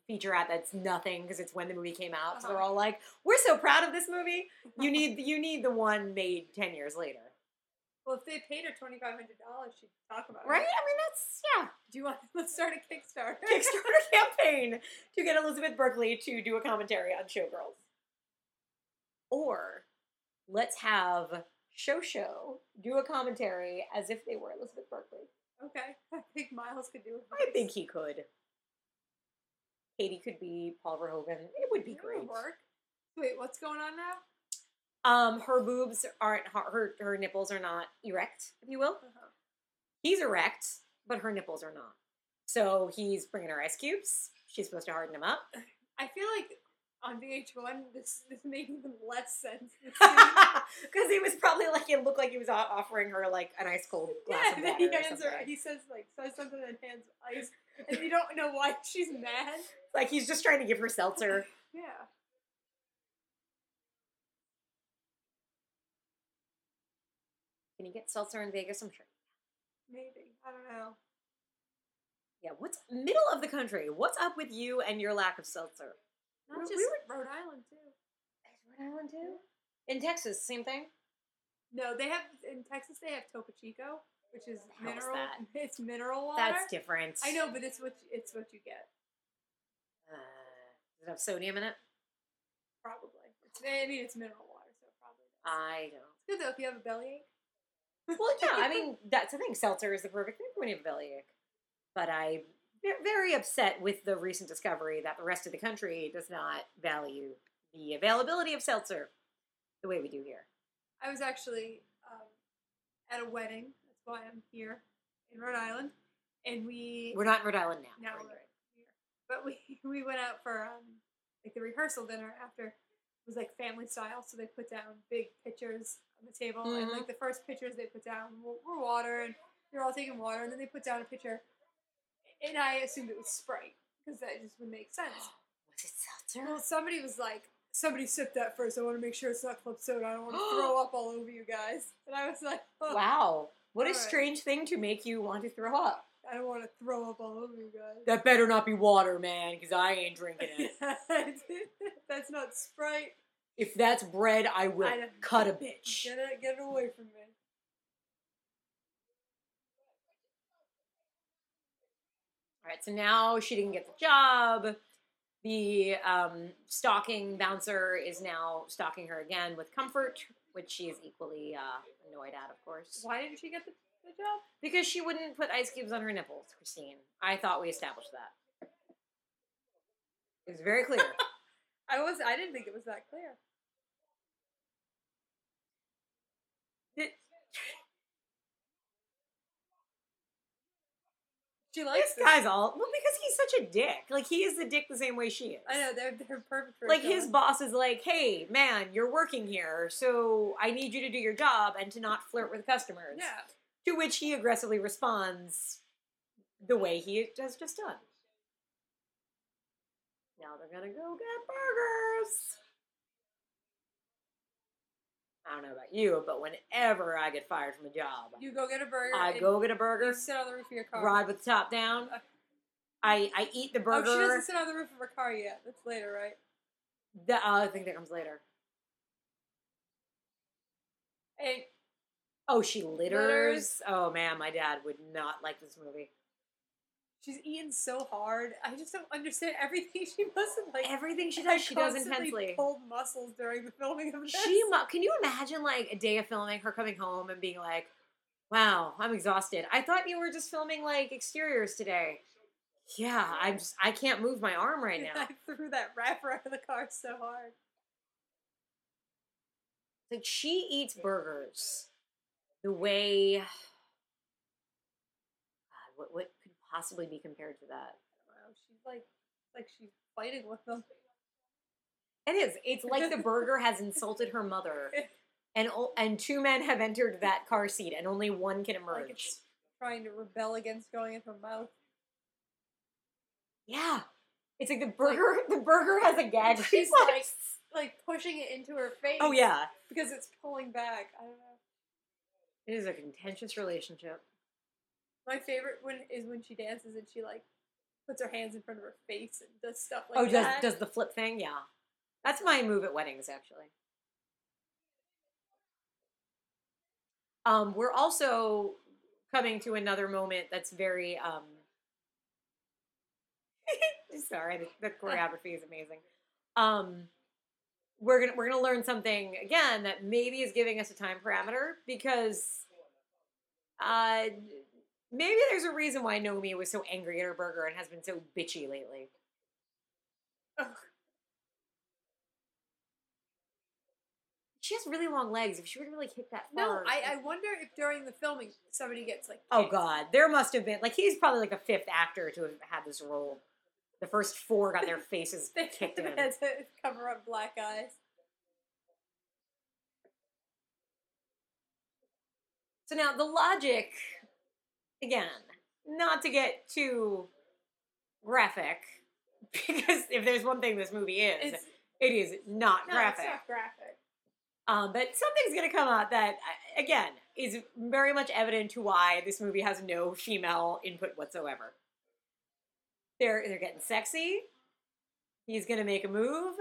featurette that's nothing because it's when the movie came out. So they're Uh-huh. all like, "We're so proud of this movie." You need you need the one made ten years later. Well, if they paid her twenty five hundred dollars, she'd talk about Right? it. Right? I mean, that's yeah. Do you want? Let's start a Kickstarter. Kickstarter campaign to get Elizabeth Berkley to do a commentary on Showgirls. Or let's have Show Show do a commentary as if they were Elizabeth Berkley. okay, I think Miles could do it. I think he could. Katie could be Paul Verhoeven. It would be That great. would work. Wait, what's going on now? Um, her boobs aren't her, her her nipples are not erect, if you will. Uh-huh. He's erect, but her nipples are not. So he's bringing her ice cubes. She's supposed to harden them up. I feel like on VH1, this this made even less sense. Because he was probably like it looked like he was offering her like an ice cold glass yeah, of water he or hands something. her. He says like says something and hands ice, and you don't know why she's mad. Like he's just trying to give her seltzer. Yeah. Can you get seltzer in Vegas? I'm sure. Maybe. I don't know. Yeah. What's middle of the country? What's up with you and your lack of seltzer? Not We- just we were- Rhode Island too. Is Rhode Island too? In Texas, same thing. No, they have in Texas. They have Topo Chico, which is mineral. that? It's mineral water. That's different. I know, but it's what you- it's what you get. Uh, does it have sodium in it? Probably. It's, I mean, it's mineral water, so it probably. Does. I don't. It's good though if you have a bellyache. Well, yeah, I mean, that's the thing. Seltzer is the perfect thing when you have a bellyache. But I'm very upset with the recent discovery that the rest of the country does not value the availability of seltzer the way we do here. I was actually um, at a wedding. Why I'm here in Rhode Island, and we We're not in Rhode Island now. now We're we're here. But we we went out for um, like the rehearsal dinner after it was like family style, so they put down big pitchers on the table, and Mhm. like the first pitchers they put down were, were water, and they're all taking water, and then they put down a pitcher, and I assumed it was Sprite because that just would make sense. Was it seltzer? Well, somebody was like, somebody sipped that first. I want to make sure it's not club soda. I don't want to throw up all over you guys. And I was like, oh, Wow. What a Alright. strange thing to make you want to throw up. I don't want to throw up all over you guys. That better not be water, man, because I ain't drinking it. That's not Sprite. if that's bread, I will I cut a bitch. Get it, get it away from me. All right, so now she didn't get the job. The um, stalking bouncer is now stalking her again with comfort, which she is equally uh, annoyed at, of course, Why didn't she get the, the job? because she wouldn't put ice cubes on her nipples. Christine, I thought we established that. It was very clear. I was. I didn't think it was that clear. She likes this guy's all well because he's such a dick. Like he is the dick the same way she is. I know they're they're perfect for like his boss is like, "Hey, man, you're working here, so I need you to do your job and to not flirt with customers." Yeah. To which he aggressively responds the way he has just done. Now they're gonna go get burgers. I don't know about you, but whenever I get fired from a job, You go get a burger. I go get a You burger, sit on the roof of your car. ride with the top down. I I eat the burger. Oh, she doesn't sit on the roof of her car yet. That's later, right? The, uh, I think that comes later. And Oh, she litters. Litters. Oh man, my dad would not like this movie. She's eating so hard. I just don't understand everything she must have like. Everything she does, she does intensely. Pulled muscles during the filming of this. She, mu- can you imagine like a day of filming, her coming home and being like, "Wow, I'm exhausted. I thought you were just filming like exteriors today." Yeah, I'm just, I can't move my arm right now. I threw that wrapper out of the car so hard. Like she eats burgers the way. God, what what could possibly be compared to that? Wow, she's like, like she's fighting with them. It is. It's like the burger has insulted her mother, and and two men have entered that car seat, and only one can emerge. Like it's trying to rebel against going in her mouth. yeah, it's like the burger. the burger has a gag. She's like, like pushing it into her face. oh yeah, because it's pulling back. I don't know. it is a contentious relationship. My favorite one is when she dances and she like puts her hands in front of her face and does stuff like that. oh, does that. does the flip thing? Yeah, that's my move at weddings actually. Um, we're also coming to another moment that's very um sorry, the, the choreography is amazing. Um we're gonna we're gonna learn something again that maybe is giving us a time parameter because uh maybe there's a reason why Nomi was so angry at her burger and has been so bitchy lately. Ugh. She has really long legs. If she would really kick that No, I, I wonder if during the filming somebody gets like. Oh kicked. God, there must have been like he's probably like a fifth actor to have had this role. The first four got their faces kicked in. had to cover up black eyes. So now the logic, again, not to get too graphic, because if there's one thing this movie is, It's it is not no, graphic. it's not graphic. Um, but something's gonna come out that, uh, again, is very much evident to why this movie has no female input whatsoever. They're they're getting sexy. He's gonna make a move,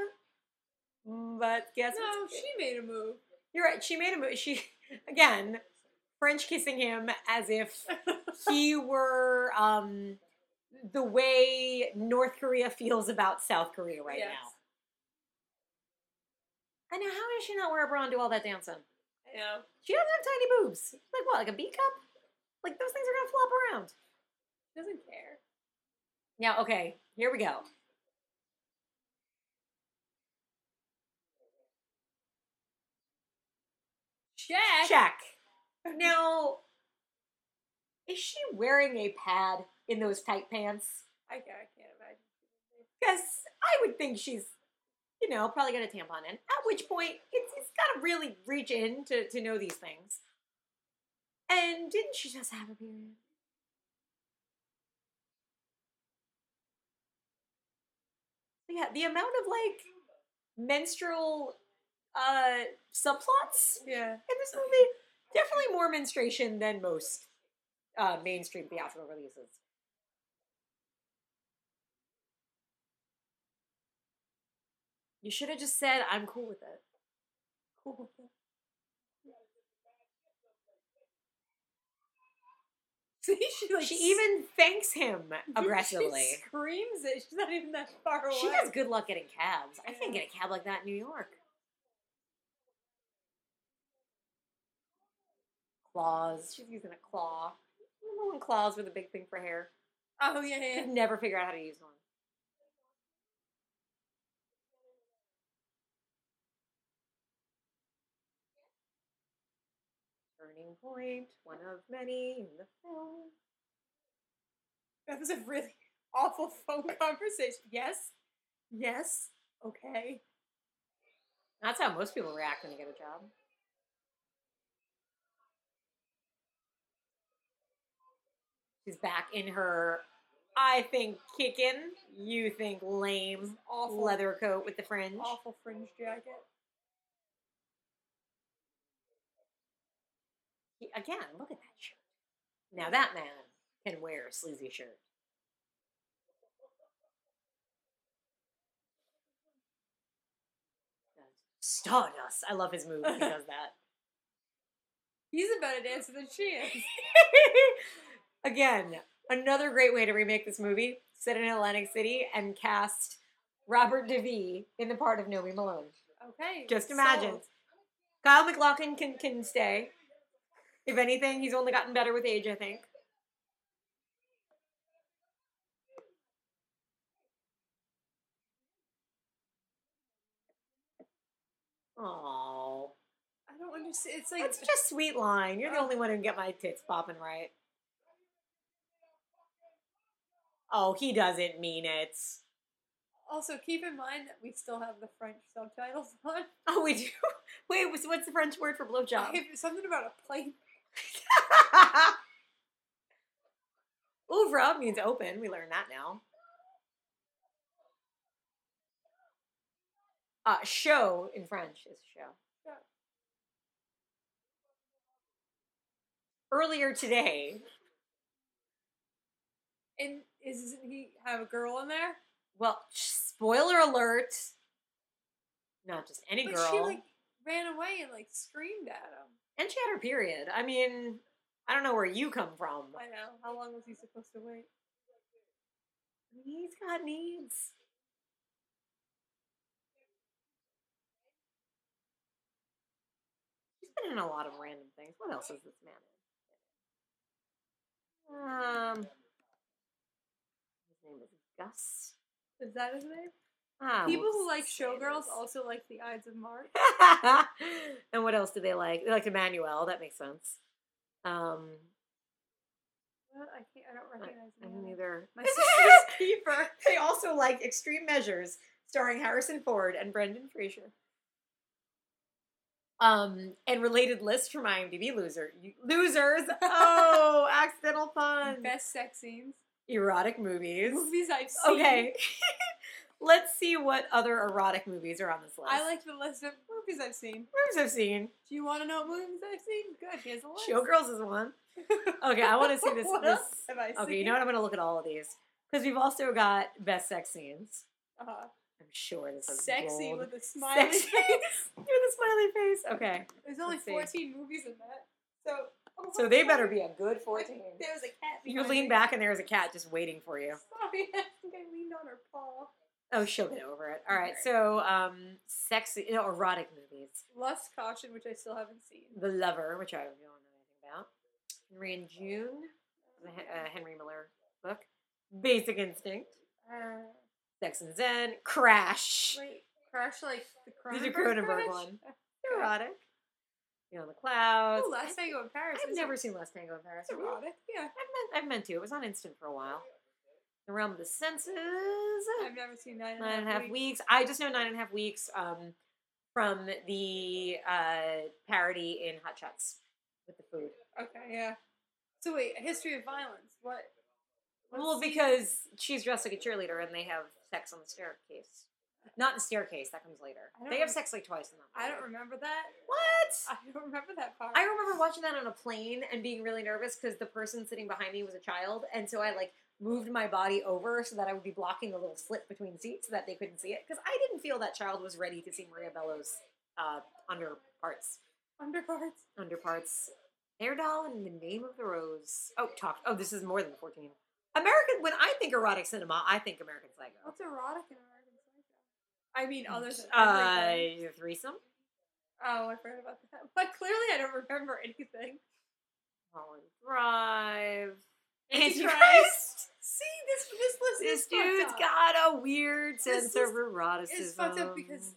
but guess No, she made a move. You're right. She made a move. She again French kissing him as if he were um, the way North Korea feels about South Korea right Yes. now. I know. How does she not wear a bra and do all that dancing? I know. She doesn't have tiny boobs. Like what? Like a B cup? Like those things are gonna flop around. She doesn't care. Now, okay, here we go. Check. Check. Now, is she wearing a pad in those tight pants? I, I can't imagine. Because I would think she's, you know, probably got a tampon in. At which point, it's, it's got to really reach in to, to know these things. And didn't she just have a period? Yeah, the amount of like menstrual uh subplots Yeah. in this movie definitely more menstruation than most uh mainstream theatrical releases. You should have just said, "I'm cool with it." Cool with it. See, she like She even thanks him She aggressively. screams it. She's not even that far away. She has good luck getting cabs. I can't get a cab like that in New York. Claws. She's using a claw. Remember when claws were the big thing for hair? Oh yeah, yeah. Could never figure out how to use one. Turning point, one of many in the film. That was a really awful phone conversation. Yes. Yes. Okay. That's how most people react when you get a job. She's back in her, I think, kicking. You think lame Awful. leather coat with the fringe. Awful fringe jacket. He- Again, look at that shirt. Now that man can wear a sleazy shirt. Stardust. I love his move when he does that. He's a better dancer than she is. Again, another great way to remake this movie: set in Atlantic City and cast Robert Davi in the part of Nomi Malone. Okay. Just imagine. sold. Kyle MacLachlan can can stay. If anything, he's only gotten better with age, I think. Oh, I don't understand. It's like it's just sweet line. You're the Oh. only one who can get my tits popping right. Oh, he doesn't mean it. also keep in mind that we still have the French subtitles on. Oh, we do. Wait, what's what's the French word for blowjob? If- Something about a plane. Ouvre means open. We learned that now. Uh, show in French is show. Show. Earlier today, And is he have a girl in there? well, spoiler alert. Not just any But girl. she like ran away and like screamed at him. And she had her period. I mean, I don't know where you come from. I know. How long was he supposed to wait? He's got needs. He's been in a lot of random things. What else is this man in? Um, his name is Gus. Is that his name? Ah, People we'll who like showgirls also like the Ides of March. and what else do they like? They like Emmanuelle. That makes sense. Um, What? I can't. I don't recognize I him. don't either. My sister's keeper. They also like Extreme Measures, starring Harrison Ford and Brendan Fraser. Um, and related list from IMDb loser you- losers. Oh, accidental fun. Best sex scenes. Erotic movies. Movies I've seen. Okay. Let's see what other erotic movies are on this list. I like the list of movies I've seen. movies I've seen. Do you want to know what movies I've seen? Good. Here's a list. Showgirls is one. Okay, I want to see this. what this. else have I seen? Okay, you know what? I'm going to look at all of these because we've also got best sex scenes. Uh-huh. I'm sure this is sexy gold. with a smiley Sexy. face. With a smiley face. Okay. There's only Let's see. 14 movies in that. So. Oh So they better be a good Like, 14. There's a cat. You lean me. back and there's a cat just waiting for you. Sorry, I think I leaned on her paw. Oh, she'll get over it. All right. So, um, sexy, no, erotic movies. Lust Caution, which I still haven't seen. The Lover, which I don't know anything about. Henry and June, the uh, Henry Miller book. Basic Instinct. Uh, Sex and Zen. Crash. wait, Crash like the Cronenberg, The Cronenberg one. Erotic. You know, the clouds. Oh, Last Tango in Paris. I've never seen Last Tango in Paris. It's erotic. Yeah, I've meant, I've meant to. It was on Instant for a while. The Realm of the Senses. I've never seen Nine Nine and a half weeks. I just know nine and a half weeks um, from the uh, parody in Hot Shots with the food. Okay, yeah. So wait, a history of violence. What? what well, because she's dressed like a cheerleader and they have sex on the staircase. Not the staircase. That comes later. They have sex like twice in that. I don't remember that. What? I don't remember that part. I remember watching that on a plane and being really nervous because the person sitting behind me was a child, and so I like moved my body over so that I would be blocking the little slit between seats so that they couldn't see it because I didn't feel that child was ready to see Maria Bello's uh, under parts, Underparts. under parts. Air doll in the name of the rose. Oh, talk. Oh, this is more than fourteen. American. When I think erotic cinema, I think American Psycho. What's erotic in? I mean, other than Uh, threesome. Oh, I forgot about that. But clearly, I don't remember anything. Holland Drive. Antichrist. Antichrist. See, this this list This is dude's up. got a weird sense of eroticism. It's fucked up because,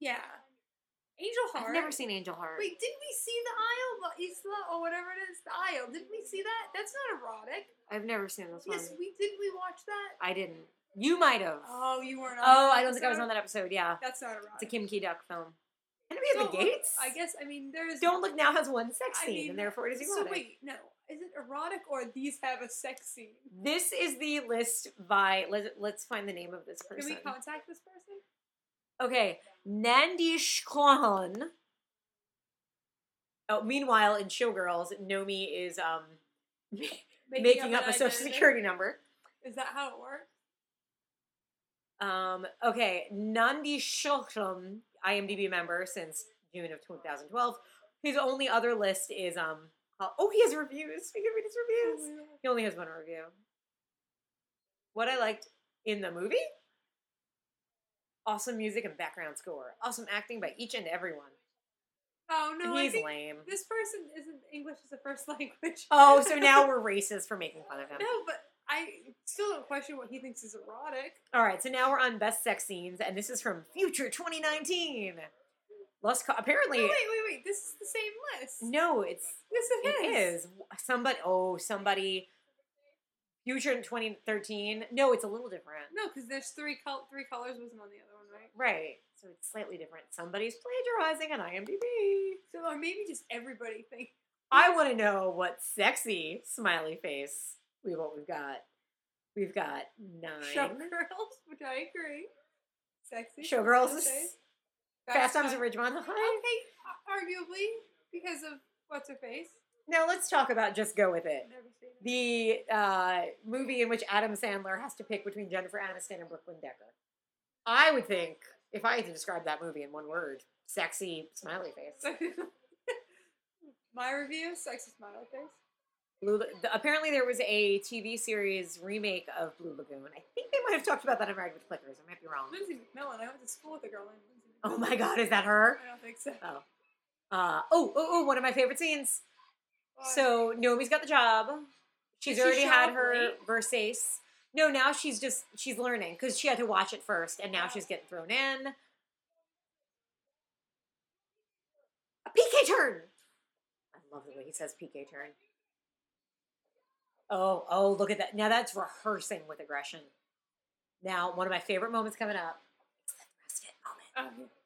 yeah, Angel Heart. I've never seen Angel Heart. Wait, didn't we see the Isle, the Isla, or whatever it is, the Isle? Didn't we see that? That's not erotic. I've never seen this one. Yes, we did. We watch that. I didn't. You might have. Oh, you weren't. on Oh, I don't think I was on that episode. Yeah, That's not erotic. it's a Kim Ki-duk film. Enemy of Don't the Gates. I guess. I mean, there's. Don't Look Now has one sex I scene, mean, and therefore it is So erotic. wait, no. Is it erotic or these have a sex scene? This is the list by. Let, let's find the name of this person. Can we contact this person? Okay, Nandish Khan. Oh, meanwhile, in Showgirls, Nomi is um making, up, an a social identity? security number. Is that how it works? Um, okay, Nandi Shulsham, IMDb member since June of 2012. His only other list is um. uh, oh, he has reviews. We can read his reviews. He only has one review. What I liked in the movie: awesome music and background score, awesome acting by each and everyone. Oh no, he's lame. this person isn't English as a first language. Oh, so now we're racist for making fun of him. no, but I still don't question what he thinks is erotic. All right, so now we're on best sex scenes, and this is from Future 2019. Lust, Co- apparently, No, wait, wait, wait. This is the same list. no, it's yes, it it is. is somebody. Oh, somebody. Future in 2013. No, it's a little different. No, because there's three col- three colors wasn't on the other one, right? Right. So it's slightly different. Somebody's plagiarizing on IMDb. So or maybe just everybody think. I want to know what sexy smiley face we what we've got. We've got nine. Showgirls, which I agree. Sexy. Showgirls is. Fast Times at Ridgemont High. Okay, arguably because of what's her face. Now let's talk about just go with it. Never seen it. The uh, movie in which Adam Sandler has to pick between Jennifer Aniston and Brooklyn Decker. I would think if I had to describe that movie in one word, sexy smiley face. My review, sexy smiley face. Blue, the, apparently, there was a TV series remake of Blue Lagoon. I think they might have talked about that in Married with Clickers. I might be wrong. Lindsay McMillan. I went to school with a girl named Lindsay. Oh my God, is that her? I don't think so. Oh. Uh, oh, oh, oh, one of my favorite scenes. What? So Nomi's got the job. She's she already had her late? Versace. No, now she's just she's learning because she had to watch it first, and now she's getting thrown in. A PK turn. I love the way he says PK turn. Oh, oh, look at that! Now that's rehearsing with aggression. Now, one of my favorite moments coming up. It's the thrust it moment. Oh.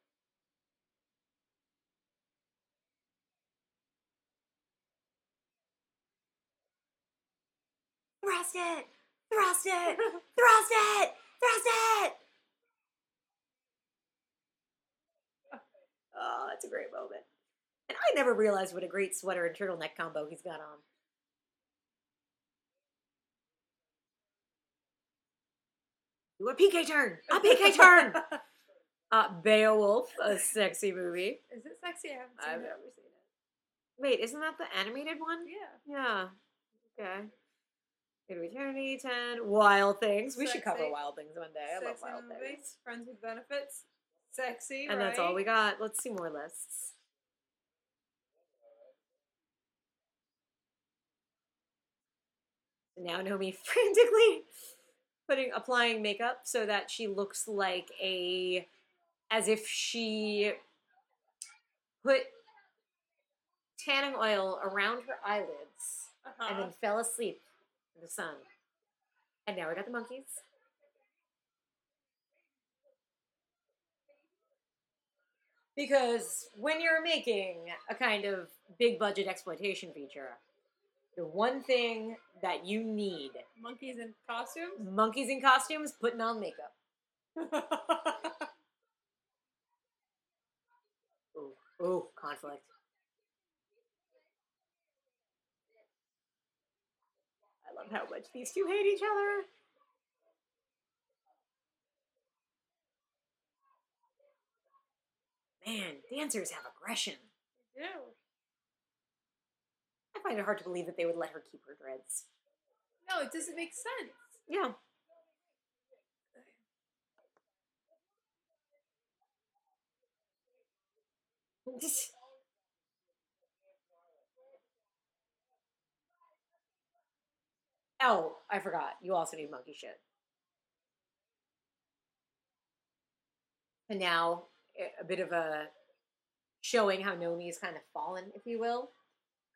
Thrust it! Thrust it! Thrust it! Thrust it! Oh, that's a great moment. And I never realized what a great sweater and turtleneck combo he's got on. Do a PK turn! A PK turn! Uh, Beowulf, a sexy movie. Is it sexy? I haven't seen I've it. never seen it. Wait, isn't that the animated one? Yeah. Yeah. Okay. Into Eternity, 10. Wild Things. We should cover Sexy. Wild Things one day. I love Wild movie. Things. Friends with benefits. Sexy. And that's all we got. Let's see more lists. Now Nomi frantically putting applying makeup so that she looks like a as if she put tanning oil around her eyelids Uh-huh. and then fell asleep in the sun. And now we got the monkeys. Because when you're making a kind of big budget exploitation feature, the one thing that you need Monkeys in costumes. monkeys in costumes putting on makeup. Ooh, ooh, conflict. I love how much these two hate each other. Man, dancers have aggression. Ew. I find it hard to believe that they would let her keep her dreads. No, it doesn't make sense. Yeah. Oh, I forgot. You also need monkey shit. And now a bit of a showing how Nomi is kind of fallen, if you will.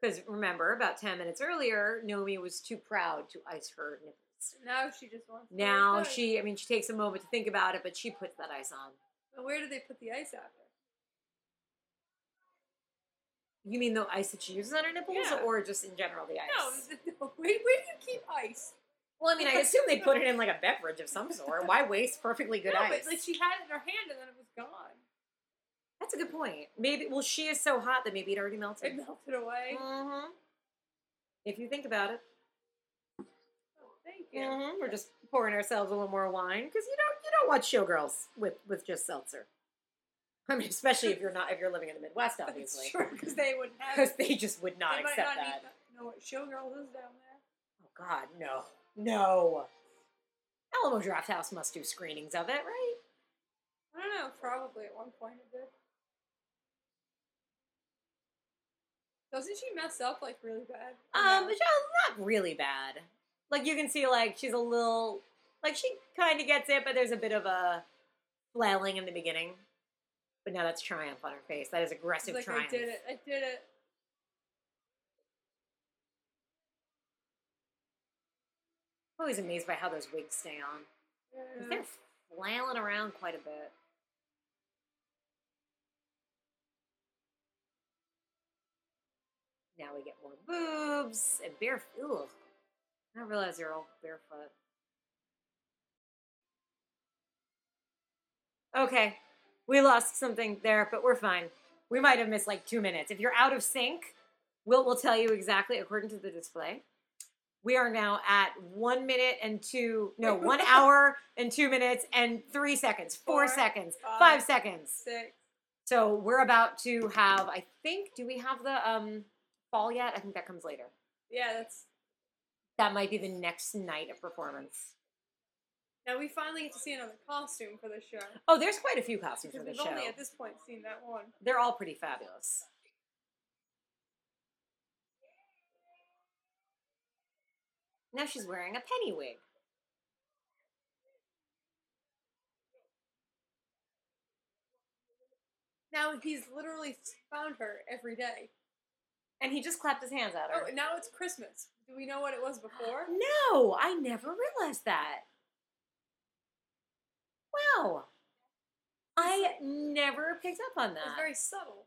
Because remember, about 10 minutes earlier, Nomi was too proud to ice her nipples. Now she just wants. Now she, I mean, she takes a moment to think about it, but she puts that ice on. But where do they put the ice after? You mean the ice that she uses on her nipples, Yeah. or just in general the ice? No, no. Where, where do you keep ice? Well, I mean, I assume they put it in like a beverage of some sort. Why waste perfectly good no, ice? but like she had it in her hand and then it was gone. That's a good point. Maybe, well, she is so hot that maybe it already melted. It melted away. hmm If you think about it, Oh, thank you. hmm we're just pouring ourselves a little more wine because you don't you don't watch showgirls with with just seltzer. I mean, especially if you're not if you're living in the Midwest, obviously, true, because they wouldn't have because they just would not accept not that. even know what showgirls is down there. Oh God, no, no. Alamo Drafthouse must do screenings of it, right? I don't know. Probably at one point it did. Doesn't she mess up like really bad? Um, no? but she's not really bad. Like you can see, like she's a little, like she kind of gets it, but there's a bit of a flailing in the beginning. But now that's triumph on her face. That is aggressive like triumph. I did it. I did it. I'm always amazed by how those wigs stay on. Yeah. They're flailing around quite a bit. Now we get more boobs and bare. Ugh. I realize they're all barefoot. Okay, we lost something there, but we're fine. We might have missed like two minutes. If you're out of sync, we'll, we'll tell you exactly according to the display. We are now at one minute and two, no, one hour and two minutes and three seconds, four, Four, seconds, five. five seconds. Six. So we're about to have, I think, do we have the um fall yet. I think that comes later. Yeah, that's That might be the next night of performance. now we finally get to see another costume for the show. Oh, there's quite a few costumes Because for the we've show. only at this point seen that one. They're all pretty fabulous. Now she's wearing a penny wig. Now he's literally found her every day. And he just clapped his hands at Oh, her. and now it's Christmas. Do we know what it was before? No, I never realized that. Wow. I never picked up on that. It's very subtle.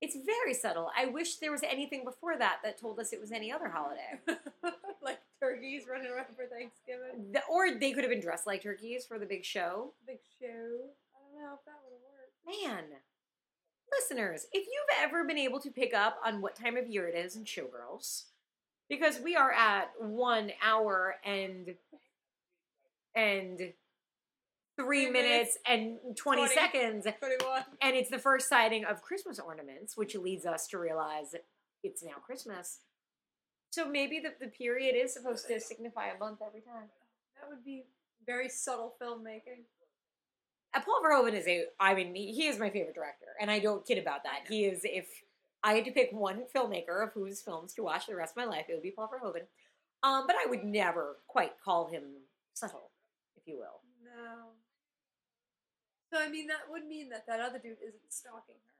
It's very subtle. I wish there was anything before that that told us it was any other holiday. like turkeys running around for Thanksgiving. The- or they could have been dressed like turkeys for the big show. Big show. I don't know if that would have worked. Man, listeners, if you've ever been able to pick up on what time of year it is in Showgirls, because we are at one hour and and three Three minutes, and 20, 20. seconds, 21. and it's the first sighting of Christmas ornaments, which leads us to realize that it's now Christmas. So maybe the, the period is supposed to signify a month every time. That would be very subtle filmmaking. Uh, Paul Verhoeven is a, I mean, he, he is my favorite director, and I don't kid about that. He is, if I had to pick one filmmaker of whose films to watch the rest of my life, it would be Paul Verhoeven. Um, but I would never quite call him subtle, if you will. No. So I mean, that would mean that that other dude isn't stalking her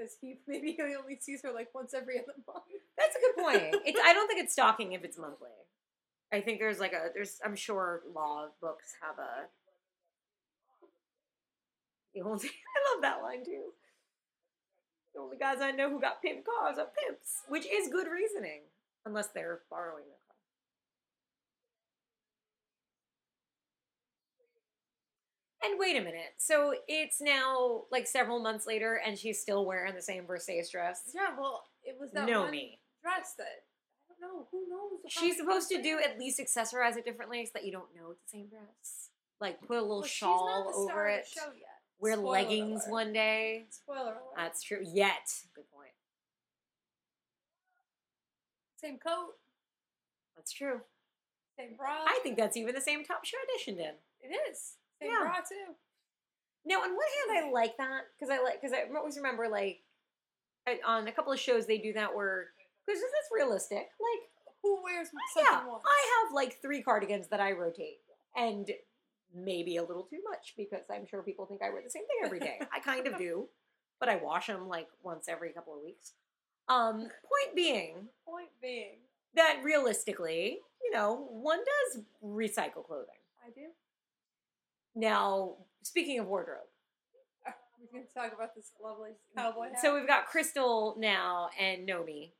because he maybe he only sees her like once every other month. That's a good point. It's, I don't think it's stalking if it's monthly. I think there's like a, there's, I'm sure law books have a, the only, I love that line too. The only guys I know who got pimp cars are pimps, which is good reasoning, unless they're borrowing the car. And wait a minute. So it's now like several months later, and she's still wearing the same Versace dress. Yeah, well, it was that know one me. dress that I don't know who knows. She's supposed to do at least accessorize it differently so that you don't know it's the same dress. Like put a little Well, shawl over it. show yet. Wear Spoiler leggings alert. one day. Spoiler alert. That's true. Yet. Good point. same coat, That's true. same bra. I think that's even the same top she auditioned in. it is same Yeah. bra too. Now, on one hand, I like that because I like because I always remember like on a couple of shows they do that where because that's realistic. Like, Who wears something yeah, once? I have like three cardigans that I rotate, and maybe a little too much because I'm sure people think I wear the same thing every day. I kind of do, but I wash them like once every couple of weeks. Um, point being Point being, that realistically, you know, one does recycle clothing. I do. Now, speaking of wardrobe, Uh, We're going to talk about this lovely cowboy hat. so we've got Cristal now and Nomi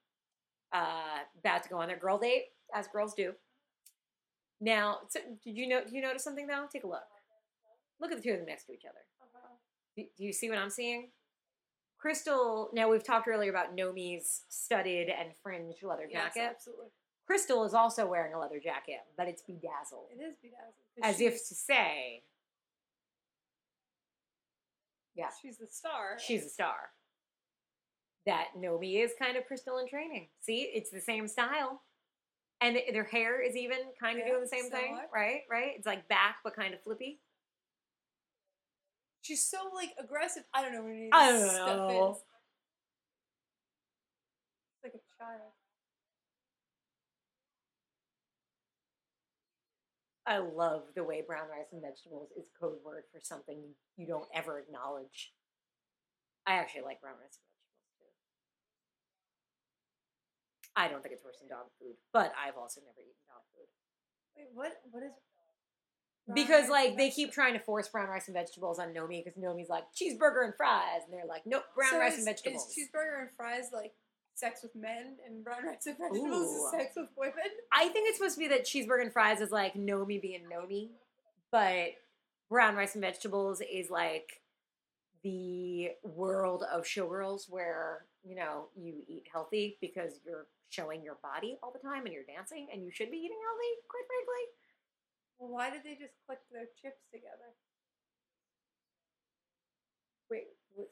uh, about to go on their girl date, as girls do. Now, so did you know? Do you notice something though? Take a look. Look at the two of them next to each other. Uh-huh. Do, do you see what I'm seeing? Cristal. Now we've talked earlier about Nomi's studded and fringed leather Yes, jacket. absolutely. Cristal is also wearing a leather jacket, but it's bedazzled, It is bedazzled. as if to say, yeah, she's the star. she's a star. That Nomi is kind of Cristal in training. See, it's the same style. And their hair is even kind of Yeah, doing the same thing, somewhat. right? Right? It's like back, but kind of flippy. She's so like aggressive. I don't know what any I don't know. is. Like a child. I love the way brown rice and vegetables is code word for something you, you don't ever acknowledge. I actually like brown rice and vegetables too. I don't think it's worse than dog food, but I've also never eaten dog food. Wait, what? What is? Because like they keep trying to force brown rice and vegetables on Nomi because Nomi's like cheeseburger and fries, and they're like, nope, brown So rice is, and vegetables. Is cheeseburger and fries like sex with men, and brown rice and vegetables Ooh. is sex with women? I think it's supposed to be that cheeseburger and fries is like Nomi being Nomi, but brown rice and vegetables is like the world of showgirls where you know you eat healthy because you're showing your body all the time and you're dancing and you should be eating healthy. Quite frankly, Well, why did they just click their chips together? Wait, wait.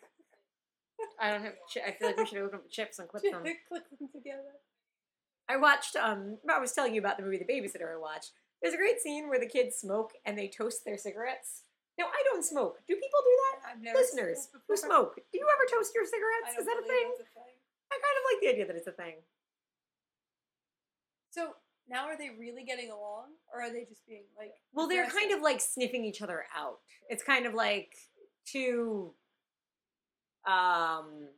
I don't have. Chi- I feel like we should open up chips and clip them. Click them together. I watched. Um, I was telling you about the movie The Babysitter. I watched. There's a great scene where the kids smoke and they toast their cigarettes. Now I don't smoke. Do people do that? I've never seen Listeners who smoke, do you ever toast your cigarettes? Is that a thing? a thing. I kind of like the idea that it's a thing. So now are they really getting along, or are they just being like? Well, they're kind of like sniffing each other out. It's kind of like two um,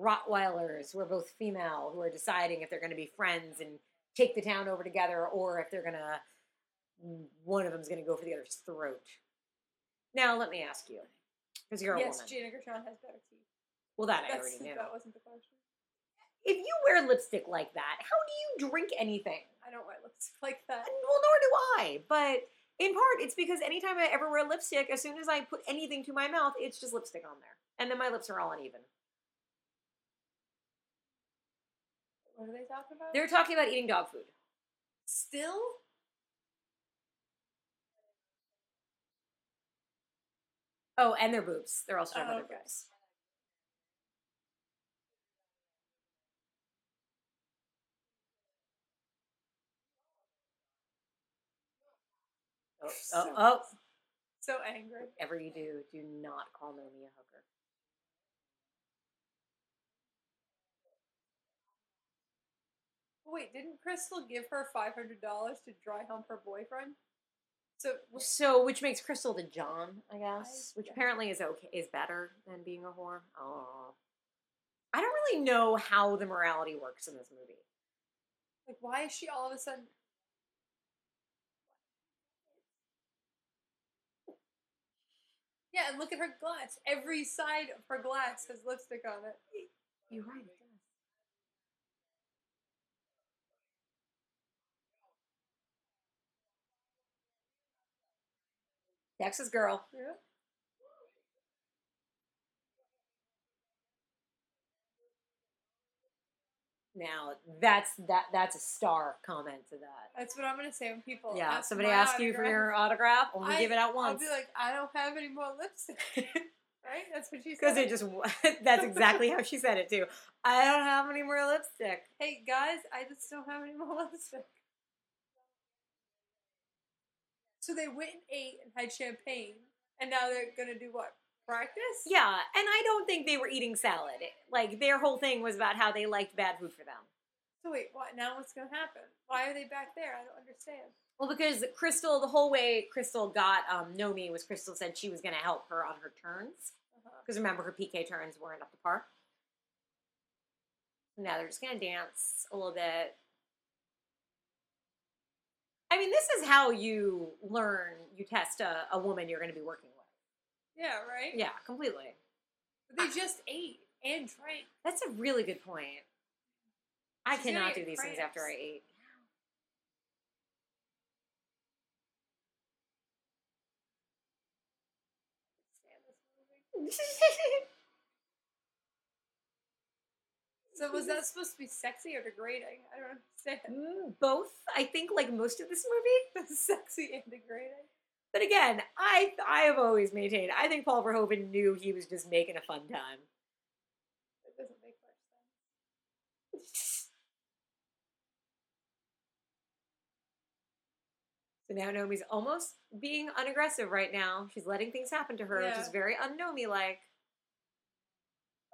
Rottweilers who are both female who are deciding if they're going to be friends and take the town over together or if they're going to, one of them's going to go for the other's throat. Now, let me ask you, because you're a yes, woman. Gina Gershon has better teeth. well, that I That's, already knew. that wasn't the question. If you wear lipstick like that, how do you drink anything? I don't wear lipstick like that. Well, nor do I. But in part, it's because anytime I ever wear lipstick, as soon as I put anything to my mouth, it's just lipstick on there. And then my lips are all uneven. What are they talking about? They're talking about eating dog food. still. Oh, and their boobs. They're also talking Oh, about their okay. boobs. Oh, oh, So- oh. So angry. Whatever you do, do not call Nomi a hooker. Wait, didn't Cristal give her five hundred dollars to dry hump her boyfriend? So So, which makes Cristal the John, I guess, which yeah. apparently is okay, is better than being a whore. Oh, I don't really know how the morality works in this movie. like, why is she all of a sudden? Yeah, and look at her glass. Every side of her glass has lipstick on it. You're right. It does. Texas girl. Yeah. Now that's that that's a star comment to that. That's what I'm gonna say when people. Yeah, ask somebody asks you for your autograph, only I- give it out once I'll be like, I don't have any more lipstick. right? That's what she said. Because it just that's exactly how she said it too. I don't have any more lipstick. Hey guys, I just don't have any more lipstick. So they went and ate and had champagne, and now they're gonna do what? Practice? Yeah, and I don't think they were eating salad. Like their whole thing was about how they liked bad food for them. So wait, what? Now what's gonna happen? Why are they back there? I don't understand. Well, because Cristal, the whole way Cristal got um, Nomi was Cristal said she was going to help her on her turns. Uh-huh. Because remember, her PK turns weren't up to par. Now they're just going to dance a little bit. I mean, this is how you learn, you test a, a woman you're going to be working with. Yeah, right. Yeah, completely. But they just ate and drank. That's a really good point. I She's cannot do these things after I cramps. ate. Stand this movie. So was that supposed to be sexy or degrading? I don't understand. Mm, Both, I think, like most of this movie. sexy and degrading. But again, I I have always maintained. I think Paul Verhoeven knew he was just making a fun time. That doesn't make much sense. So now Nomi's almost being unaggressive right now. She's letting things happen to her, which is very un-Nomi like.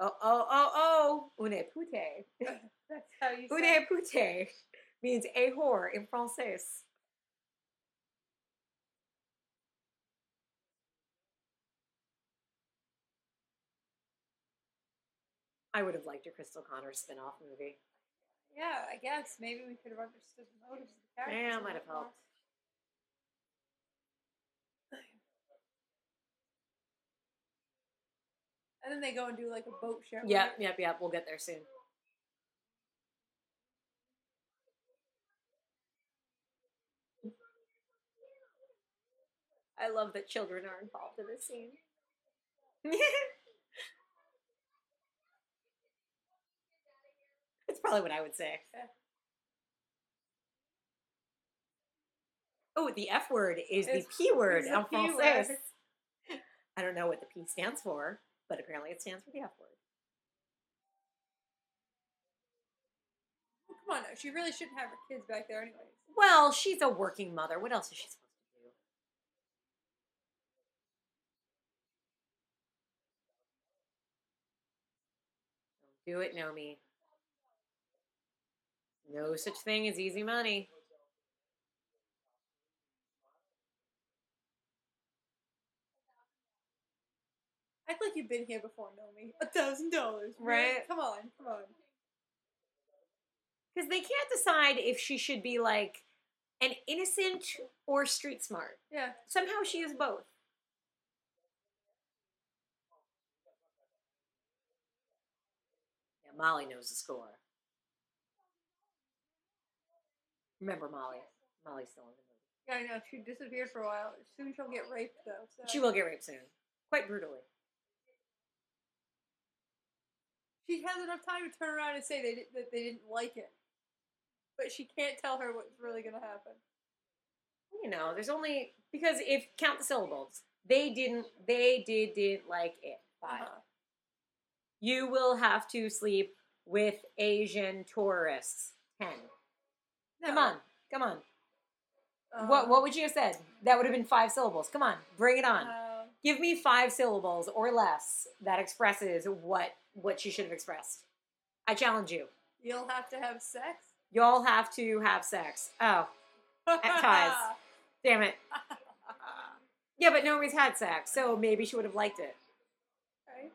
Oh oh oh oh! Une pute. That's how you say. Une pute means a whore in Francais. I would have liked a Cristal Connors spin-off movie. Yeah, I guess maybe we could have understood the motives of the characters. Yeah, might have helped. And then they go and do like a boat show. Yep, right? yep, yep. We'll get there soon. I love that children are involved in this scene. That's probably what I would say. Oh, the F word is it's, the P word, in français. I don't know what the P stands for, but apparently it stands for the F word. Well, come on, she really shouldn't have her kids back there, anyways. Well, she's a working mother. What else is she supposed to do? Don't do it, Nomi. No such thing as easy money. Act like you've been here before, Nomi. A thousand dollars, Right. Come on, come on. Because they can't decide if she should be like an innocent or street smart. Yeah. Somehow she is both. Yeah, Molly knows the score. Remember Molly. Molly's still in the movie. Yeah, I know. She disappeared for a while. Soon she'll get raped, though. So. She will get raped soon. Quite brutally. She has enough time to turn around and say they di- that they didn't like it, but she can't tell her what's really gonna happen. You know, there's only because if count the syllables, they didn't they did didn't like it. 5 Uh-huh. You will have to sleep with Asian tourists. Ten. Come on. Come on. Um, what what would you have said? That would have been five syllables. Come on, bring it on. uh, Give me five syllables or less that expresses what what she should have expressed. I challenge you. you'll have to have sex. Y'all have to have sex. Oh, at ties. damn it. Yeah, but Nomi's had sex, so maybe she would have liked it. right?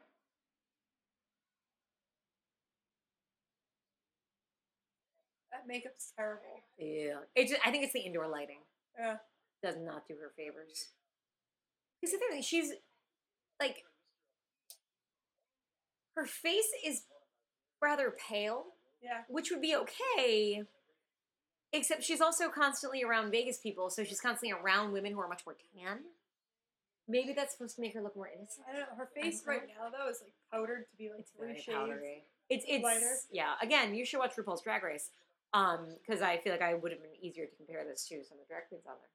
That makeup's terrible. Yeah. It just, I think it's the indoor lighting. Yeah. Does not do her favors. Because the thing she's like her face is rather pale, Yeah. which would be okay. Except she's also constantly around Vegas people, so she's constantly around women who are much more tan. Maybe that's supposed to make her look more innocent. I don't know. Her face right now though is like powdered to be like It's three shades. powdery. It's it's lighter. yeah. Again, you should watch RuPaul's Drag Race, um, because I feel like I would have been easier to compare this to some of the drag queens on there.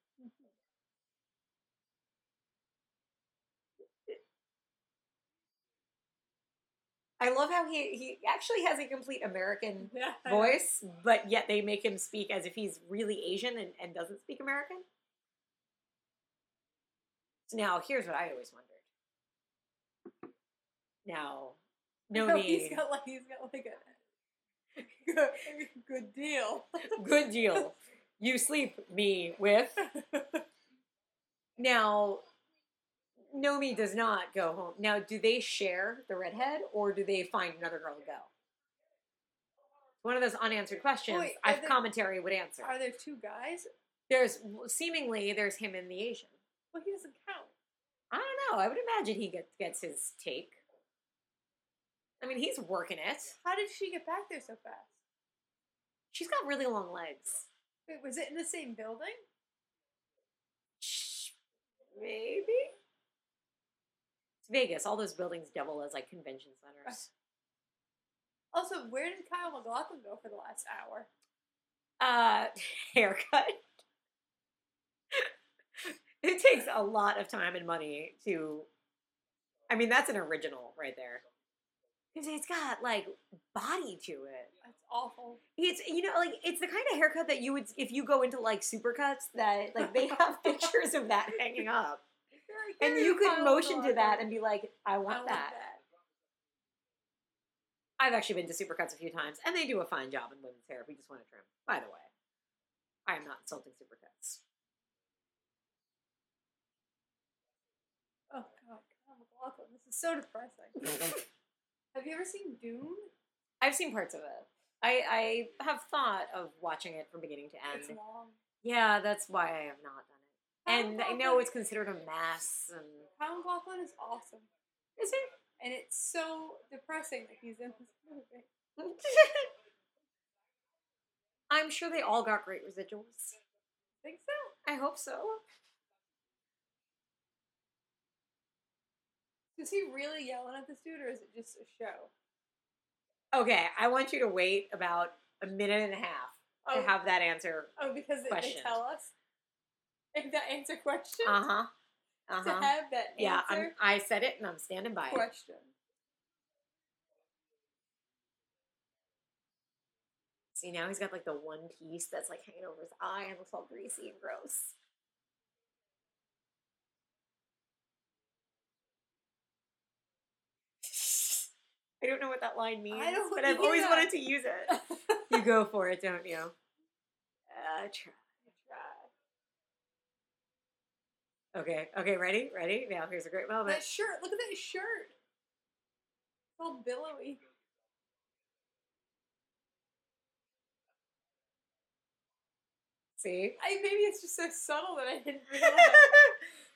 I love how he he actually has a complete American Yeah. Voice, but yet they make him speak as if he's really Asian and, and doesn't speak American. So now here's what I always wondered. Now, no No, need. he's got like he's got like a good, good deal. Good deal. You sleep me with. Now, Nomi does not go home. Now, do they share the redhead or do they find another girl to go? One of those unanswered questions Wait, I there- commentary would answer. Are there two guys? There's seemingly there's him and the Asian. Well, he doesn't count. I don't know. I would imagine he gets gets his take. I mean, he's working it. How did she get back there so fast? She's got really long legs. Wait, was it in the same building? Maybe. It's Vegas. All those buildings double as like convention centers. Also, where did Kyle MacLachlan go for the last hour? Uh, haircut. it takes a lot of time and money to. I mean, that's an original right there. Because it's got like body to it. That's awful. It's you know like it's the kind of haircut that you would if you go into like supercuts that like they have pictures of that hanging up. Very and you could motion to that and be like, I I want want that. I've actually been to Supercuts a few times, and they do a fine job in women's hair if we just want to trim. By the way, I am not insulting Supercuts. Oh God. This is so depressing. Have you ever seen Dune? I've seen parts of it. I, I have thought of watching it from beginning to end. It's long. Yeah, that's why I have not done it. And I know it's considered a mess. And Kyle MacLachlan is awesome, is it? and it's so depressing that he's in this movie. I'm sure they all got great residuals. Think so? I hope so. Is he really yelling at this dude, or is it just a show? Okay, I want you to wait about a minute and a half to Oh, have that answer. oh because they, they questioned. tell us. And that answer question. Uh huh. Uh To have that Yeah, I'm, I said it and I'm standing by it. question. See now he's got like the one piece that's like hanging over his eye and looks all greasy and gross. I don't know what that line means, don't but I've always either. wanted to use it. you go for it, don't you? Uh, try. Okay, okay, ready? Ready? Now here's a great moment. that shirt. Look at that shirt. It's all billowy. See? I maybe it's just so subtle that I didn't realize.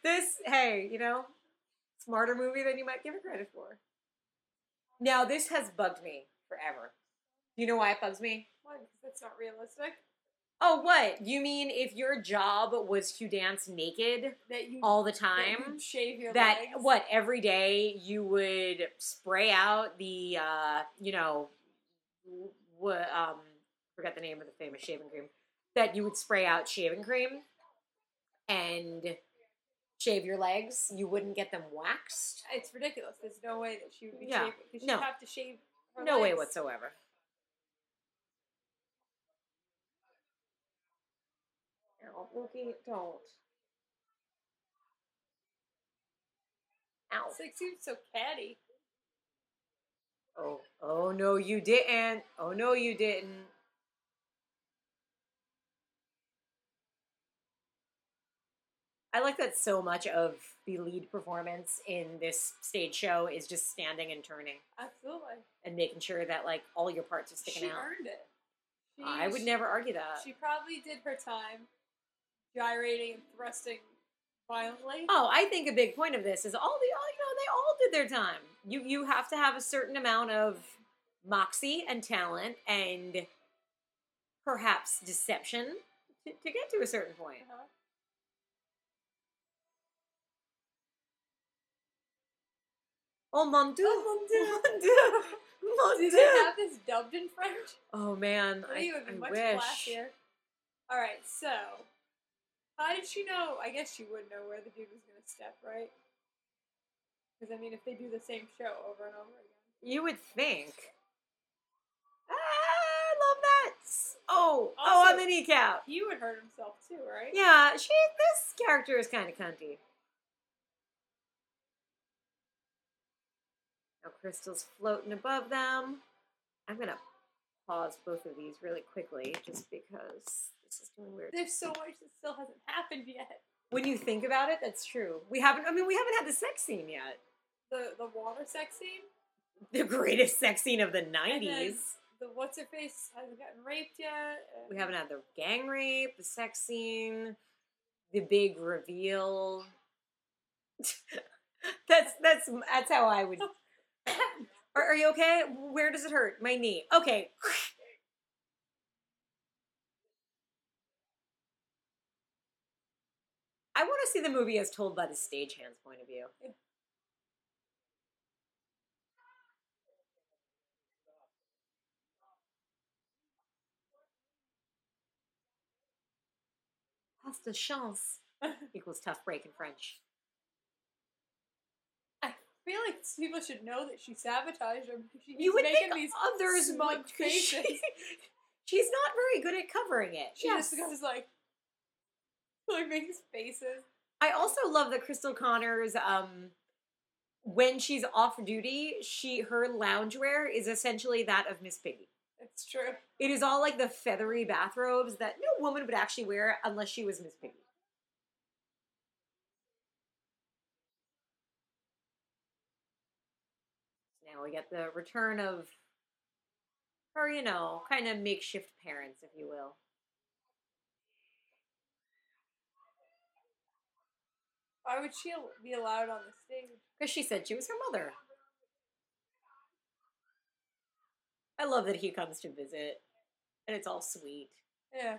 this, hey, you know, smarter movie than you might give it credit for. Now, this has bugged me forever. You know why it bugs me? Why? Because that's not realistic. Oh, what? You mean if your job was to dance naked That you all the time? you shave your That, legs. what, every day you would spray out the, uh, you know, what, um, forgot the name of the famous shaving cream. That you would spray out shaving cream and shave your legs. You wouldn't get them waxed. It's ridiculous. There's no way that she would be Yeah, shaving. Because no. have to shave. Her No way whatsoever. No, Mookie, don't. Ow. It's like seems so catty. Oh, oh no, you didn't. Oh no, you didn't. I like that so much of the lead performance in this stage show is just standing and turning Absolutely. and making sure that like all your parts are sticking She out. earned it. She, I would she- never argue that. She probably did her time gyrating and thrusting violently. Oh, I think a big point of this is all the all you know they all did their time. You you have to have a certain amount of moxie and talent and perhaps deception to, to get to a certain point. Uh-huh. Oh mon dieu, Oh, mon Dieu. mon dieu, mon Do dieu. they have this dubbed in French? Oh man, I I, think it would be I much wish. classier. All right, so how did she know? I guess she would know where the dude was going to step, right? Because I mean, if they do the same show over and over again, You would think. Ah, I love that. Oh, oh, Also- on the kneecap. he would hurt himself too, right? Yeah, she. This character is kind of cunty. Cristal's floating above them. I'm gonna pause both of these really quickly, just because this is doing weird. There's so much that still hasn't happened yet. When you think about it, that's true. We haven't. I mean, we haven't had the sex scene yet. The the water sex scene. The greatest sex scene of the '90s. the what's her face hasn't gotten raped yet. We haven't had the gang rape, the sex scene, the big reveal. that's that's that's how I would. Are, are you okay? Where does it hurt? My knee. Okay. I want to see the movie as told by the stagehand's point of view. Pasta chance equals tough break in French. I feel like people should know that she sabotaged him. She You would making think these others smug faces. She's not very good at covering it. She yes. just goes like, like makes faces. I also love that Cristal Connors, um, when she's off duty, she her loungewear is essentially that of Miss Piggy. It's true. It is all like the feathery bathrobes that no woman would actually wear unless she was Miss Piggy. Now we get the return of her, you know, kind of makeshift parents, if you will. Why would she be allowed on the stage? Because she said she was her mother. I love that he comes to visit, and it's all sweet. Yeah,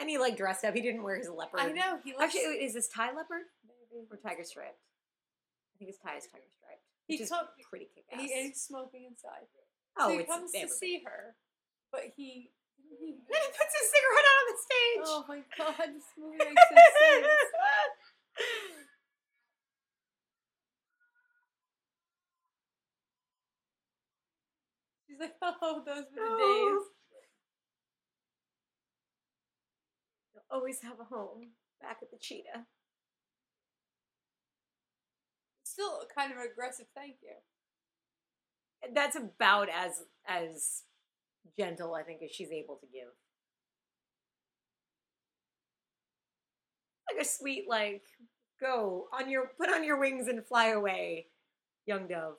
And he like dressed up. He didn't wear his leopard. I know. He looks Actually, is this tie leopard maybe. or tiger striped? I think his tie is tiger striped, He which is pretty kick ass. He, he's smoking inside. oh, so he comes to everybody. see her, but he. he Then he puts his cigarette out on the stage. oh my god, this movie makes no sense. She's She's like, oh, those were the Oh. days. You'll always have a home back at the cheetah. Still kind of aggressive. Thank you. That's about as as gentle, I think, as she's able to give. Like a sweet, like, go on your put on your wings and fly away, young dove.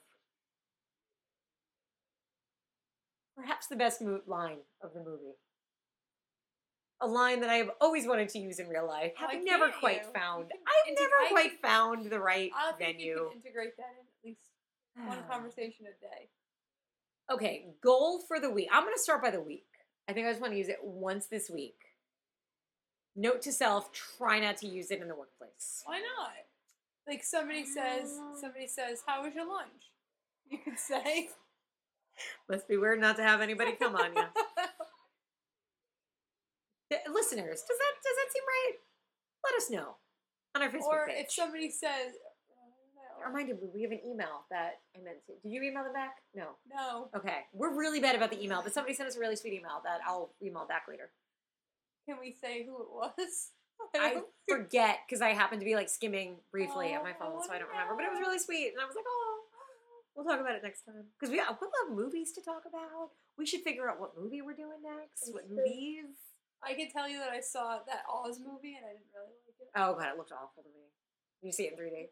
Perhaps the best mo- line of the movie. A line that I have always wanted to use in real life, Why having never quite you? found. I've never I quite found the right I think venue. you can integrate that in at least one conversation a day. Okay, goal for the week. I'm going to start by the week. I think I just want to use it once this week. Note to self: try not to use it in the workplace. Why not? Like somebody says, Um. somebody says, "How was your lunch?" You could say, Must be weird not to have anybody come on you. Listeners, does that does that seem right? Let us know on our Facebook or page. if somebody says, reminded me, we have an email that I meant to. Did you email them back? No. "No, Okay, we're really bad about the email, but somebody sent us a really sweet email that I'll email back later. can we say who it was?" I don't- forget because I happened to be like skimming briefly Oh, on my oh, phone, so I don't remember. But it was really sweet, and I was like, "Oh, we'll talk about it next time." Because we uh, we'll have movies to talk about. We should figure out what movie we're doing next. What movies? I can tell you that I saw that Oz movie and I didn't really like it. Oh god, it looked awful to me. Did you see it in 3D?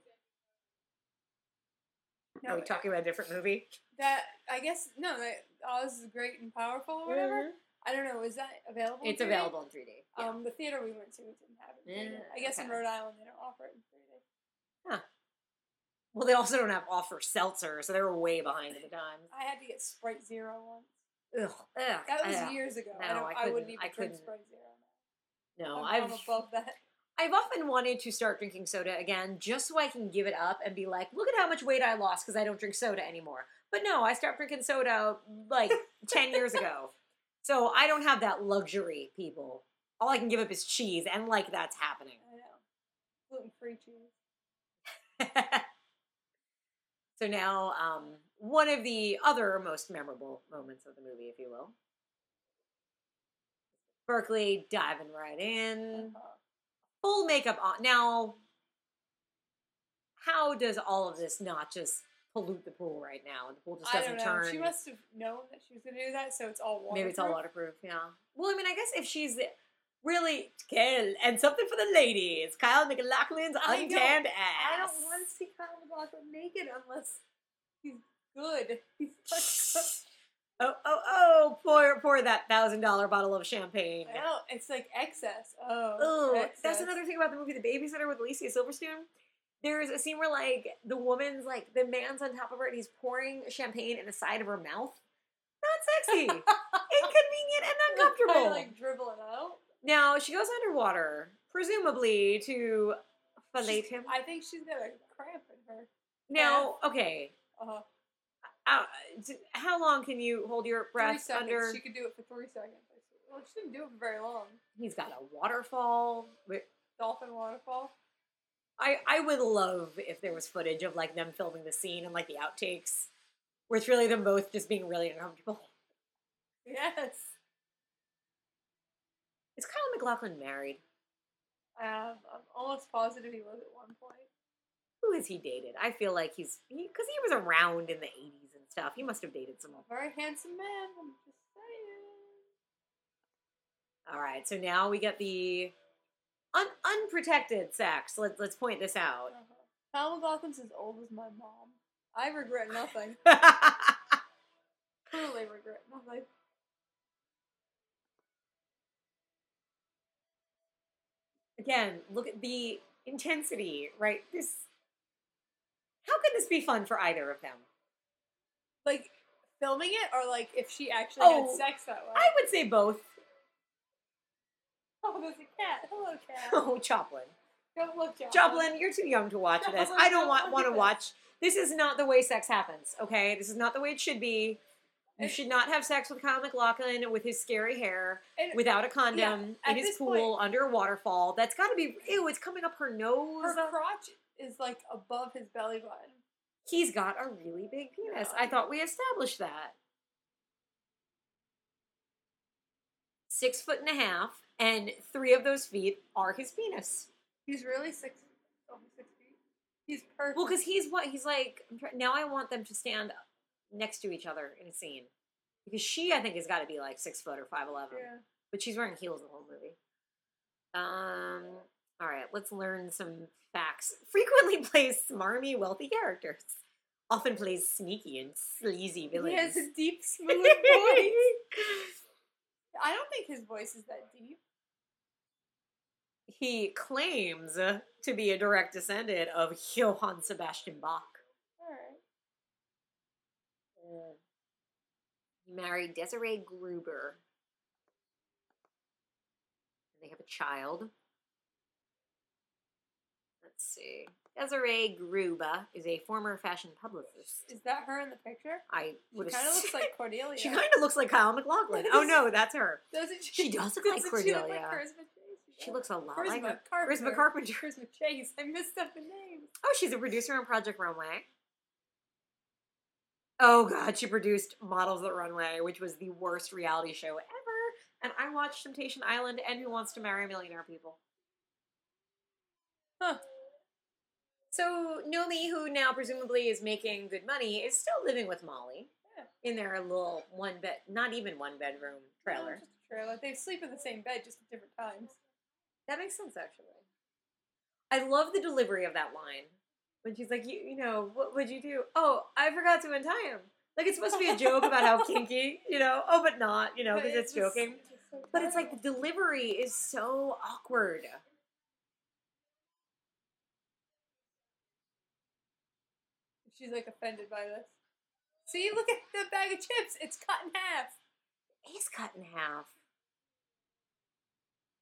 No, Are we talking about a different movie? that I guess no, that Oz is great and powerful or whatever. I don't know. Is that available? in It's 3D? available in 3D. Yeah. Um, the theater we went to didn't have it. in 3D. Yeah, I guess in. Rhode Island they don't offer it in 3D. Huh. Well, they also don't have offer seltzer, so they were way behind at the time. I had to get Sprite Zero once. Ugh, ugh, That was ugh. years ago. I, No, don't, I I, wouldn't even I drink. Sprite Zero. No, I've I'm above that. I've often wanted to start drinking soda again just so I can give it up and be like, look at how much weight I lost because I don't drink soda anymore. But no, I stopped drinking soda like 10 years ago. So I don't have that luxury, people. All I can give up is cheese, and like that's happening. I know. Gluten free cheese. so now, um, one of the other most memorable moments of the movie, if you will. Berkley diving right in. Full makeup on. Now, how does all of this not just pollute the pool right now? The pool just doesn't don't know. turn. She must have known that she was going to do that, so it's all waterproof. Maybe it's all waterproof. Yeah. Well, I mean, I guess if she's really Kel and something for the ladies, Kyle MacLachlan's I ass. I don't want to see Kyle MacLachlan naked unless he's good. He's not good. Oh, oh, oh! Pour, pour that thousand dollar bottle of champagne. I know. It's like excess. Oh. Oh, excess. that's another thing about the movie The Babysitter with Alicia Silverstone. There's a scene where like the woman's like the man's on top of her and he's pouring champagne in the side of her mouth. Not sexy, inconvenient, and uncomfortable. Like dribbling out. now she goes underwater, presumably to fillet She's- him. I think she's got a cramp in her. Now, okay, Uh, uh, how long can you hold your three breath seconds. under? She could do it for three seconds. Well, she didn't do it for very long. He's got a waterfall. Dolphin waterfall. I, I would love if there was footage of like them filming the scene and like the outtakes where it's really them both just being really uncomfortable. Yes. Is Kyle MacLachlan married? I'm almost positive he was at one point. Who has he dated? I feel like he's because he, was around in the 80s and stuff. He must have dated someone. Very handsome man. I'm just saying. All right, so now we get the un- unprotected sex. Let's let's point this out. Uh-huh. Kyle MacLachlan's as old as my mom. I regret nothing. Truly regret nothing. Again, look at the intensity, right? This. How could this be fun for either of them? Like filming it, or like if she actually Oh, had sex that way. I would say both. Oh, there's a cat. Hello, cat. Oh, Joplin. Don't look, Joplin. Joplin, you're too young to watch this. I don't don't want want to this. watch. This is not the way sex happens. Okay, this is not the way it should be. You should not have sex with Kyle MacLachlan with his scary hair, And without a condom, at in his pool point- under a waterfall. That's got to be ew. It's coming up her nose. her crotch is like above his belly button. He's got a really big penis. Yeah. I thought we established that. Six foot and a half, and three of those feet are his penis. He's really six, oh, six feet. He's perfect. Well, because he's what he's like. Now I want them to stand next to each other in a scene because she, I think, has got to be like six foot or five eleven. Yeah. But she's wearing heels the whole movie. Um. All right, let's learn some facts. Frequently plays smarmy, wealthy characters. Often plays sneaky and sleazy villains. He has a deep, smooth voice. I don't think his voice is that deep. he claims to be a direct descendant of Johann Sebastian Bach. All right. He married Desiree Gruber. They have a child. Let's see. Desiree Gruber is a former fashion publicist. Is that her in the picture? I would She kind of looks like Cordelia. She kind of looks like Kyle MacLachlan. Oh no, that's her. Doesn't she? She does look like doesn't she look like Charisma Chase? She looks a lot Charisma like her. Carpenter. Charisma Carpenter. Charisma Chase. I messed up the name. Oh, she's a producer on Project Runway. Oh god, she produced Models the Runway, which was the worst reality show ever. And I watched Temptation Island and Who Wants to Marry a Millionaire People. Huh. So Nomi, who now presumably is making good money, is still living with Molly Yeah. in their little one bed, not even one bedroom No, trailer. just a trailer. They sleep in the same bed, just at different times. That makes sense, actually. I love the delivery of that line when she's like, "You, you know, what would you do? Oh, I forgot to untie him." Like it's supposed to be a joke about how kinky, you know. Oh, but not, you know, because it's just- joking. it's so But it's like the delivery is so awkward. She's like offended by this. See, look at the bag of chips. It's cut in half. He's cut in half.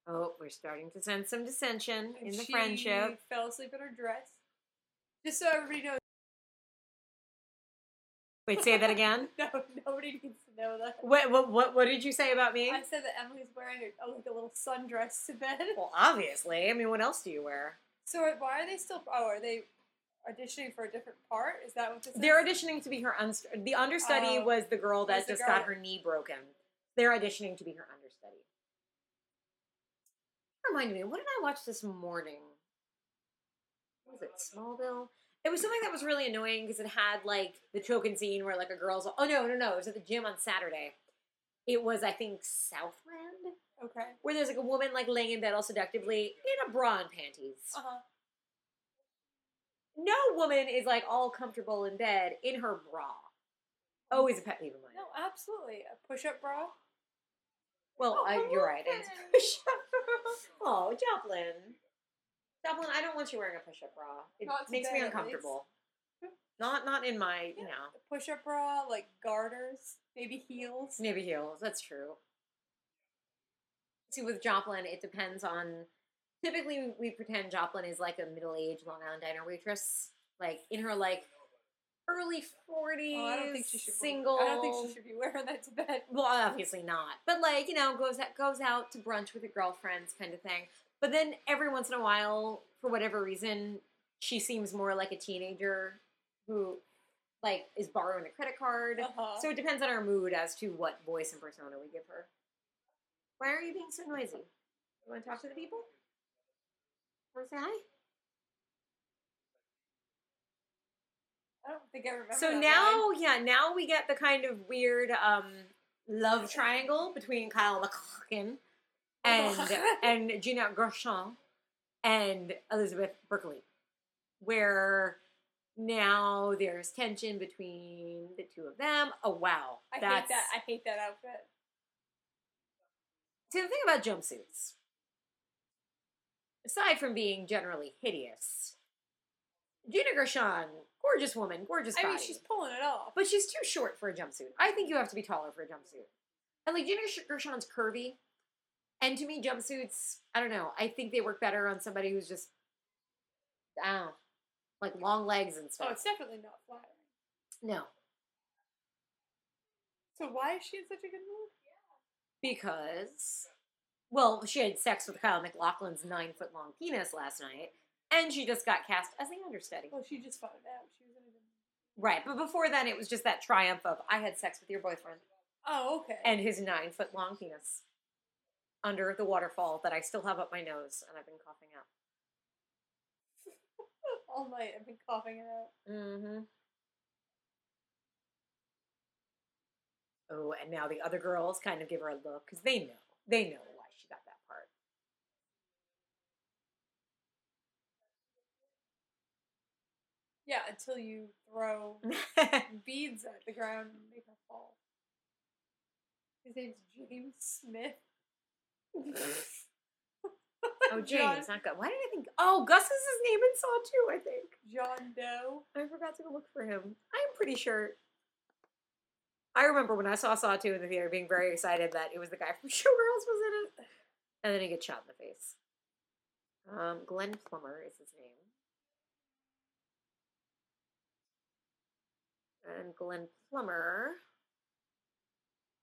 Oh, we're starting to sense some dissension And in the she friendship. Fell asleep in her dress. Just so everybody knows. Wait, say that again. No, nobody needs to know that. What, what, what, what did you say about me? I said that Emily's wearing a, like a little sundress to bed. Well, obviously. I mean, what else do you wear? So why are they still? Oh, are they auditioning for a different part? Is that what this They're is? auditioning to be her unst- the understudy Oh. was the girl that just got her knee broken. They're auditioning to be her understudy. Reminded me, what did I watch this morning? What was it Smallville? It was something that was really annoying because it had like the choking scene where like a girl's oh no no no it was at the gym on Saturday. It was I think Southland Okay. where there's like a woman like laying in bed all seductively in a bra and panties. Uh huh. No woman is like all comfortable in bed in her bra. Always a pet peeve of mine. No, absolutely. A push-up bra. Well, Oh, I, you're right. It's push-up. oh, Joplin. Joplin, I don't want you wearing a push-up bra. It Not makes me uncomfortable. Not not in my, you know, push-up bra, like garters, maybe heels. maybe heels. That's true. See, with Joplin, it depends on. Typically, we, pretend Joplin is like a middle-aged Long Island diner waitress, like in her like early forties. Oh, I don't think she should. be- single. I don't think she should be wearing that to bed. Well, obviously not. But like, you know, goes out, goes out to brunch with her girlfriends kind of thing. But then every once in a while, for whatever reason, she seems more like a teenager who like is borrowing a credit card. Uh-huh. So it depends on our mood as to what voice and persona we give her. Why are you being so noisy? You want to talk to the people? Want to say hi? I don't think I remember. So now, line. yeah, now we get the kind of weird um, love triangle between Kyle MacLachlan and and Gina Gershon and Elizabeth Berkley, where now there's tension between the two of them. Oh wow, I hate that. I hate that outfit. see the thing about jumpsuits. Aside from being generally hideous, Gina Gershon, gorgeous woman, gorgeous I body. mean, she's pulling it off. But she's too short for a jumpsuit. I think you have to be taller for a jumpsuit. And like Gina Gershon's curvy. And to me, jumpsuits, I don't know. I think they work better on somebody who's just, I don't know, like long legs and stuff. Oh, stuff. it's definitely not flattering. no, So why is she in such a good mood? because, well, she had sex with Kyle MacLachlan's nine foot long penis last night, and she just got cast as the understudy. Well, she just found out she was a Right, but before then, it was just that triumph of I had sex with your boyfriend Oh, okay. and his nine foot long penis. under the waterfall that I still have up my nose and I've been coughing out. All night I've been coughing it out. Mm-hmm. Oh, and now the other girls kind of give her a look because they know. They know why she got that part. Yeah, until you throw beads at the ground and make her fall. His name's James Smith. oh, John- James, not good. Why did I think? Oh, Gus is his name in Saw too. I think. John Doe. I forgot to go look for him. I'm pretty sure. I remember when I saw Saw 2 in the theater being very excited that it was the guy from Showgirls was in it. And then he gets shot in the face. Um, Glenn Plummer is his name. And Glenn Plummer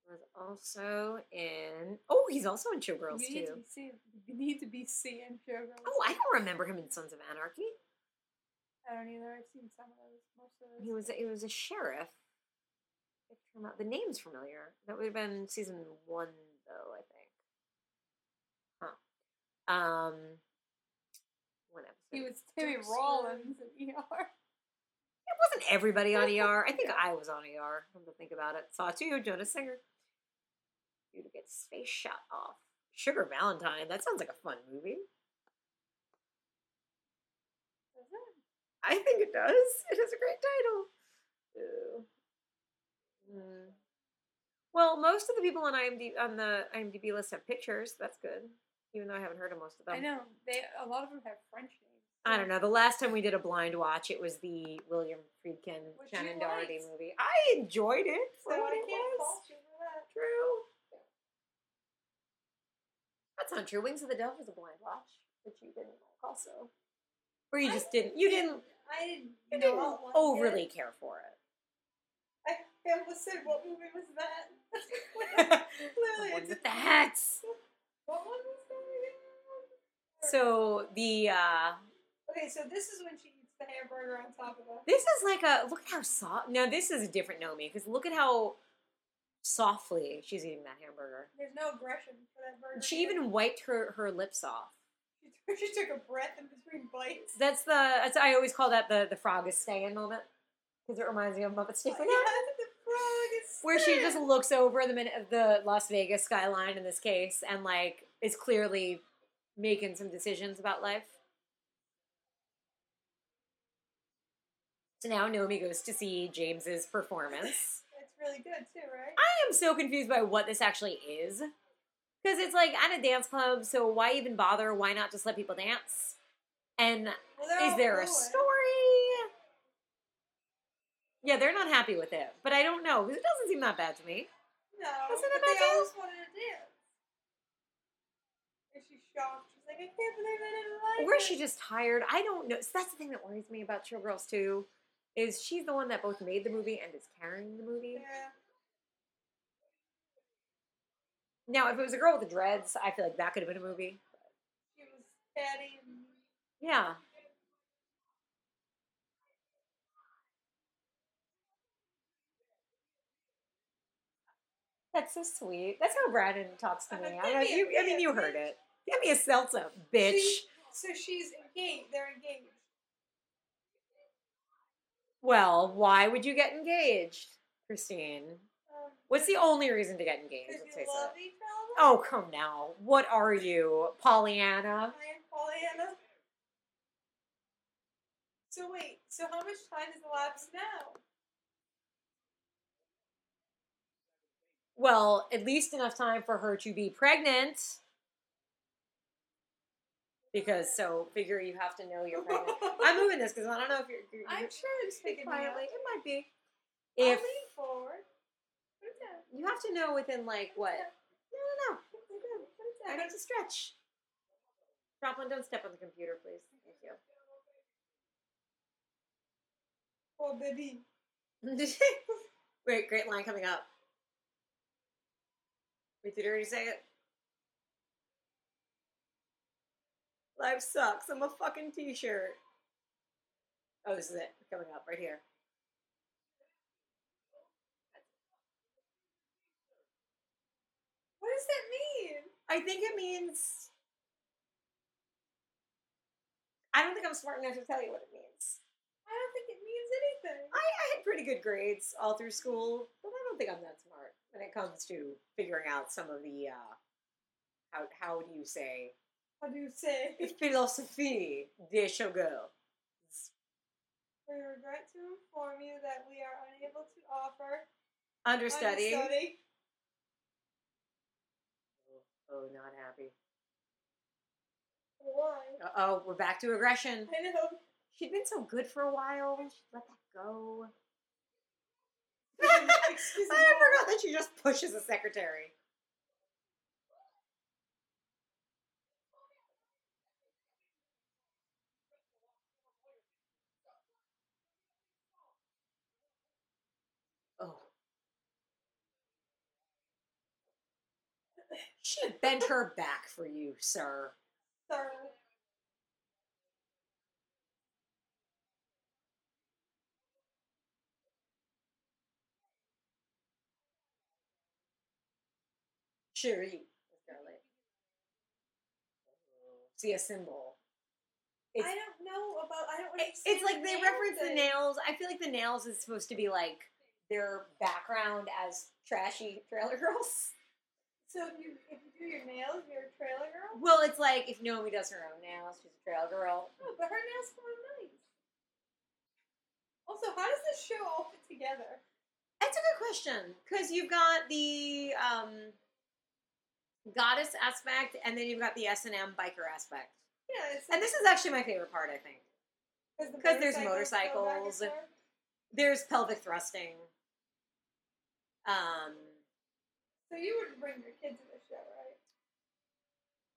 was also in. Oh, he's also in Showgirls you need too. to be. You need to be seeing Showgirls. Oh, I don't remember him in Sons of Anarchy. I don't either. I've seen some of those. Most of those. He was he was a sheriff. The name's familiar. That would have been season one, though. I think. Huh. Um. One episode. He was Timmy Rawlins in ER. It wasn't everybody on ER. I think I was on ER. Come to think about it. Saw two. Jonas Singer. You gets his face shot off. Sugar Valentine. That sounds like a fun movie. I think it does. It has a great title. Mm. Well, most of the people on IMDb on the IMDb list have pictures. That's good, even though I haven't heard of most of them. I know. They a lot of them have French. I don't know. The last time we did a blind watch, it was the William Friedkin Which Shannen Doherty movie. I enjoyed it So what I it can't was. fault you for that. True. That's not true. Wings of the Dove was a blind watch, which you didn't like also. Or you I just didn't. You didn't. I didn't. You didn't overly yet. care for it. I almost said, "What movie was that?" the one with the hats. What one was that? So the uh Okay, so this is when she eats the hamburger on top of the. this is like a look at how soft. No, this is a different Nomi because look at how softly she's eating that hamburger. There's no aggression for that burger. She even wiped her her lips off. She, took a breath in between bites. That's the that's, I always call that the the frog is staying moment because it reminds me of Muppet Yeah, Sniffing the frog is where she just looks over the minute the Las Vegas skyline in this case and like is clearly making some decisions about life. So now Nomi goes to see James's performance. It's really good too, right? I am so confused by what this actually is. Because it's like at a dance club, so why even bother? Why not just let people dance? And Well, is there a eh? story? Yeah, they're not happy with it, but I don't know because it doesn't seem that bad to me. No, Isn't it but they about always wanted to dance. And she's shocked. She's like, I can't believe I didn't like Or it. is she just tired? I don't know. So that's the thing that worries me about Showgirls too, is she's the one that both made the movie and is carrying the movie. Yeah. Now, if it was a girl with the dreads, I feel like that could have been a movie. She was catty and Yeah. That's so sweet. That's how Brandon talks to Uh, me. I, know, you, I mean, you heard it. Give me a seltzer, bitch. She- so she's engaged. They're engaged. Well, why would you get engaged, Christine? Um, What's the only reason to get engaged? Let's you face love it. each other. Oh, come now. What are you, Pollyanna? I am Pollyanna. So wait. So how much time has elapsed now? Well, at least enough time for her to be pregnant. Because so figure you have to know you're pregnant. I'm moving this because I don't know if you're. you're I'm sure it's speak picking me up. quietly. It might be. I'll If lean forward. You have to know within like what? No, no, no. Put it down. I need to stretch. Drop one. Don't step on the computer, please. Thank you. Oh, baby. Wait, great line coming up. Wait, did I already say it? Life sucks. I'm a fucking t-shirt. Oh, this is it. Coming up right here. What does that mean? I think it means. I don't think I'm smart enough to tell you what it means. I don't think it means anything. I, I had pretty good grades all through school, but I don't think I'm that smart when it comes to figuring out some of the. Uh, how how do you say How do you say? philosophy des choses? We regret to inform you that we are unable to offer Understudy. understudy. Oh, not happy. Why? Uh oh, we're back to aggression. I know. She'd been so good for a while. She'd let that go. Excuse me. I forgot that she just pushes the secretary. Oh. She bent her back for you, sir. Sir. Cherie. See a symbol. It's, I don't know about. I don't. it's, understand it's like the they reference the nails. I feel like the nails is supposed to be like their background as trashy trailer girls. So if you if you do your nails, you're a trailer girl. Well, it's like if Nomi does her own nails, she's a trail girl. Oh, but her nails come out nice. Also, how does this show all fit together? That's a good question because you've got the um, goddess aspect, and then you've got the S and M biker aspect. Yeah, it's And this is actually my favorite part. I think Because the there's motorcycles go back and motorcycles. forth. there's pelvic thrusting. Um, So you wouldn't bring your kid to the show, right?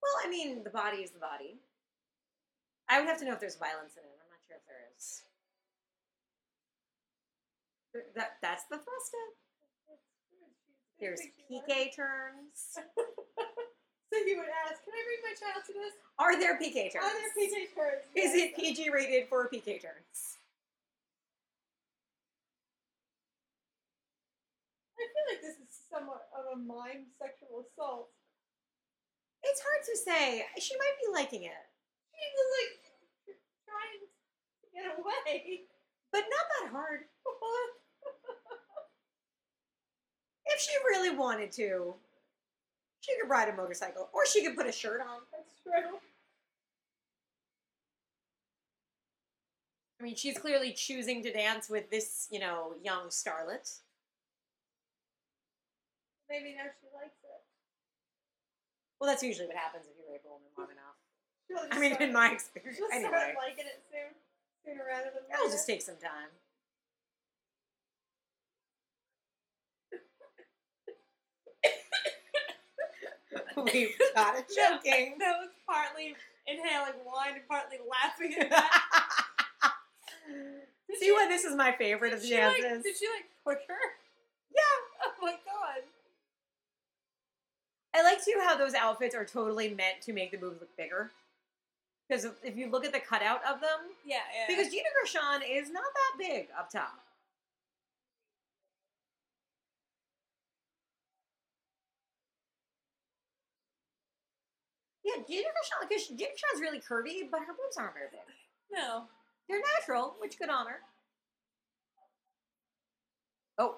well, I mean, the body is the body. I would have to know if there's violence in it. I'm not sure if there is. That that's the thrusting. There's PK turns. So you would ask, "Can I bring my child to this?" Are there PK turns? Are there PK turns? Is it PG rated for PK turns? I feel like this is somewhat of a mime sexual assault. It's hard to say. She might be liking it, She was like trying to get away. but not that hard. If she really wanted to, she could ride a motorcycle, or she could put a shirt on. That's true. I mean, she's clearly choosing to dance with this, you know, young starlet. Maybe now she likes it. Well, that's usually what happens if you rape a woman long enough. I mean, in my experience, she'll anyway. start liking it soon, sooner rather than later. It'll just take some time. We've got it joking. That was partly inhaling wine and partly laughing at that. See she- why this is my favorite of the she, like, did she like her? Yeah. Oh my god. I like too how those outfits are totally meant to make the moves look bigger. Because if you look at the cutout of them, Yeah, yeah. because Gina Gershon is not that big up top. Yeah, Gina Gershon, because Gina Gershon's really curvy, but her boobs aren't very big. no. They're natural, which good on her. Oh.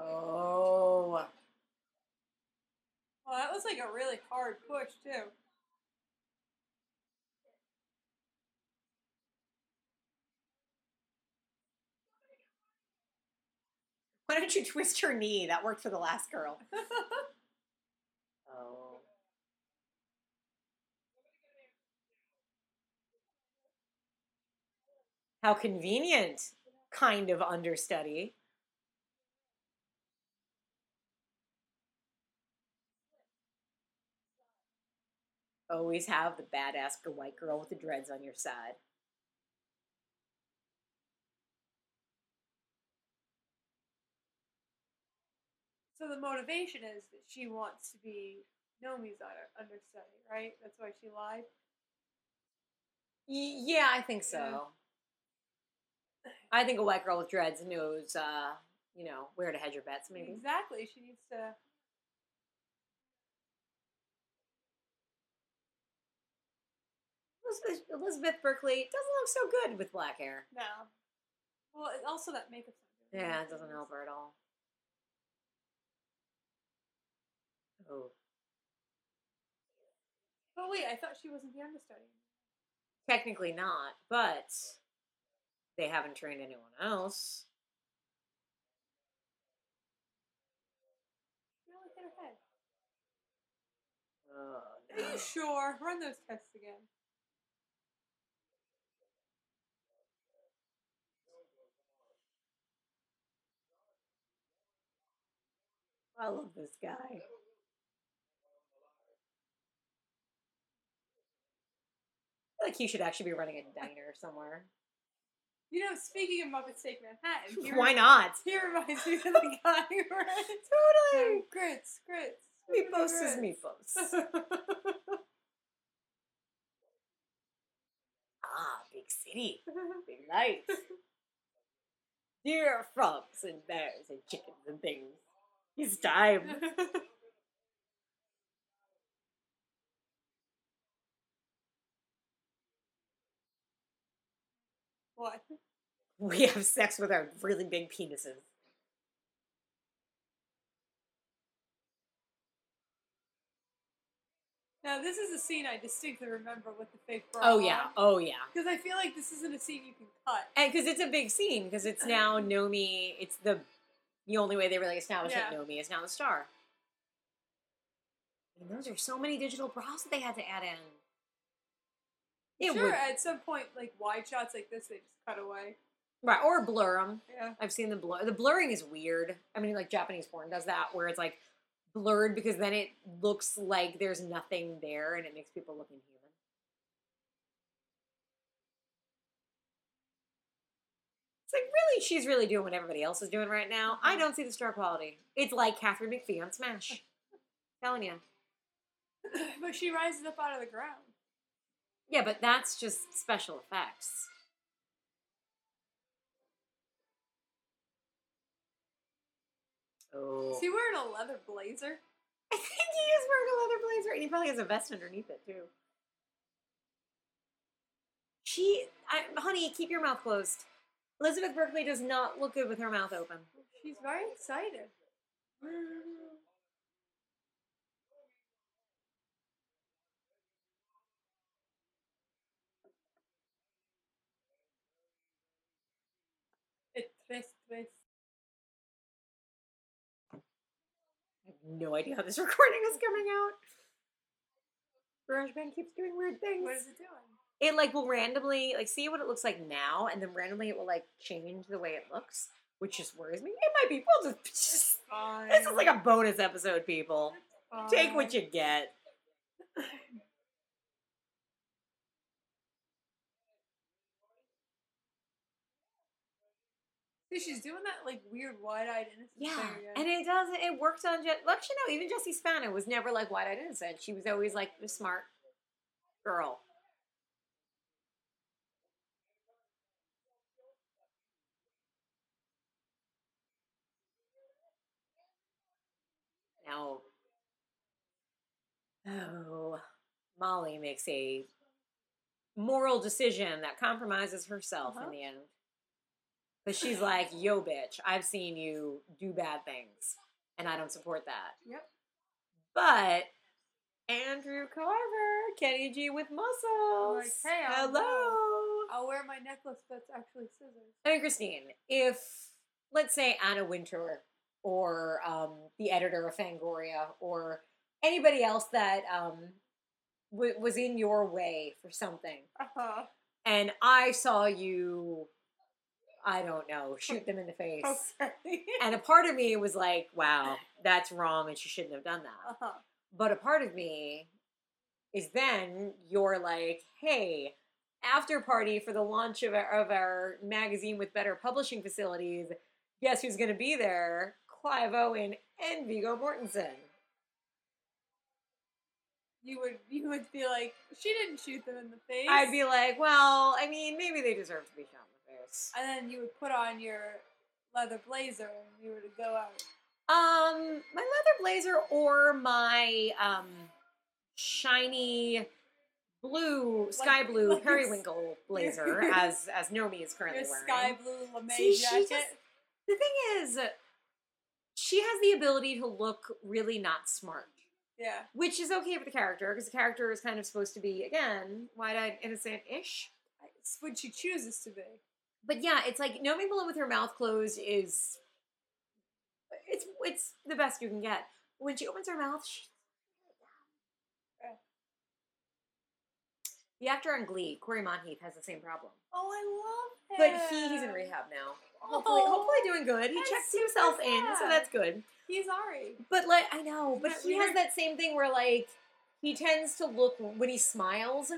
Oh. Well, that was like a really hard push too. Why don't you twist her knee? That worked for the last girl. Oh. How convenient. Kind of understudy. Always have the badass white girl with the dreads on your side. So the motivation is that she wants to be Nomi's under- understudy, right? That's why she lied. Y- yeah, I think so. Yeah. I think a white girl with dreads knows, uh, you know, where to hedge your bets, maybe. Exactly. She needs to. Elizabeth, Elizabeth Berkley doesn't look so good with black hair. No. Well, it- also that makeup's not good. Yeah, it doesn't help her at all. Oh. But wait, I thought she wasn't the understudy. Technically not, but they haven't trained anyone else. Only hit her head. Oh, Are you sure? Run those tests again. I love this guy. Like he should actually be running a diner somewhere. You know, speaking of Muppets Take Manhattan, he Why not? He reminds me of the guy who Totally. grits, grits. Meatballs is meatballs. ah, big city, big lights. Deer, frogs, and bears, and chickens, and things. It's time. what? We have sex with our really big penises. Now, this is a scene I distinctly remember with the fake bra. Oh yeah, oh yeah. Because I feel like this isn't a scene you can cut. And because it's a big scene, because it's now Nomi. It's the the only way they really establish that Yeah. Nomi is now the star. And those are so many digital bras that they had to add in. It sure, would- at some point, like wide shots like this, they just cut away. right, or blur them. Yeah. I've seen the blur. The blurring is weird. I mean, like Japanese porn does that, where it's like blurred because then it looks like there's nothing there, and it makes people look inhuman. It's like really, she's really doing what everybody else is doing right now. I Mhm. don't see the star quality. It's like Katharine McPhee on Smash. Telling you. but she rises up out of the ground. Yeah, but that's just special effects. Oh. Is he wearing a leather blazer? I think he is wearing a leather blazer, and he probably has a vest underneath it too. She, I, honey, keep your mouth closed. Elizabeth Berkley does not look good with her mouth open. She's very excited. Twist, twist. I have no idea how this recording is coming out. GarageBand keeps doing weird things. What is it doing? It like will randomly like see what it looks like now, and then randomly it will like change the way it looks, which just worries me. It might be. We'll just. just Fine. this is like a bonus episode, people. Take what you get. She's doing that like weird wide-eyed innocent Yeah, thing again. and it does. It worked on. Je- well, actually, no. Even Jessie Spano was never like wide-eyed innocent. She was always like the smart girl. Now, oh, Molly makes a moral decision that compromises herself Uh-huh. in the end. But she's like, yo, bitch, I've seen you do bad things, and I don't support that. Yep. But Andrew Carver, Kenny G with muscles. Like, hey, I'll hello. I'll wear my necklace that's actually scissors. I mean, Christine, if let's say Anna Wintour or um, the editor of Fangoria or anybody else that um, w- was in your way for something, Uh-huh. and I saw you, I don't know, shoot them in the face. Okay. And a part of me was like, wow, that's wrong and she shouldn't have done that. uh-huh. But a part of me is then you're like, hey, after party for the launch of our, of our magazine with better publishing facilities. Guess who's going to be there? Clive Owen and Viggo Mortensen. You would you would be like, she didn't shoot them in the face. I'd be like, well, I mean, maybe they deserve to be shot in the face. and then you would put on your leather blazer and you were to go out. Um, my leather blazer or my um shiny blue, sky Like- blue like periwinkle blazer as as Nomi is currently wearing. sky blue lame jacket. just- The thing is, she has the ability to look really not smart, yeah. which is okay for the character because the character is kind of supposed to be again wide-eyed, innocent-ish. It's what she chooses to be. But yeah, it's like Nomi Malone with her mouth closed is it's it's the best you can get. When she opens her mouth, she the actor on Glee, Cory Monteith, has the same problem. Oh, I love him. But he he's in rehab now. Hopefully, Oh, hopefully doing good. He checks himself in, so that's good. He's Ari. But like I know, but he has that same thing where like he tends to look when he smiles,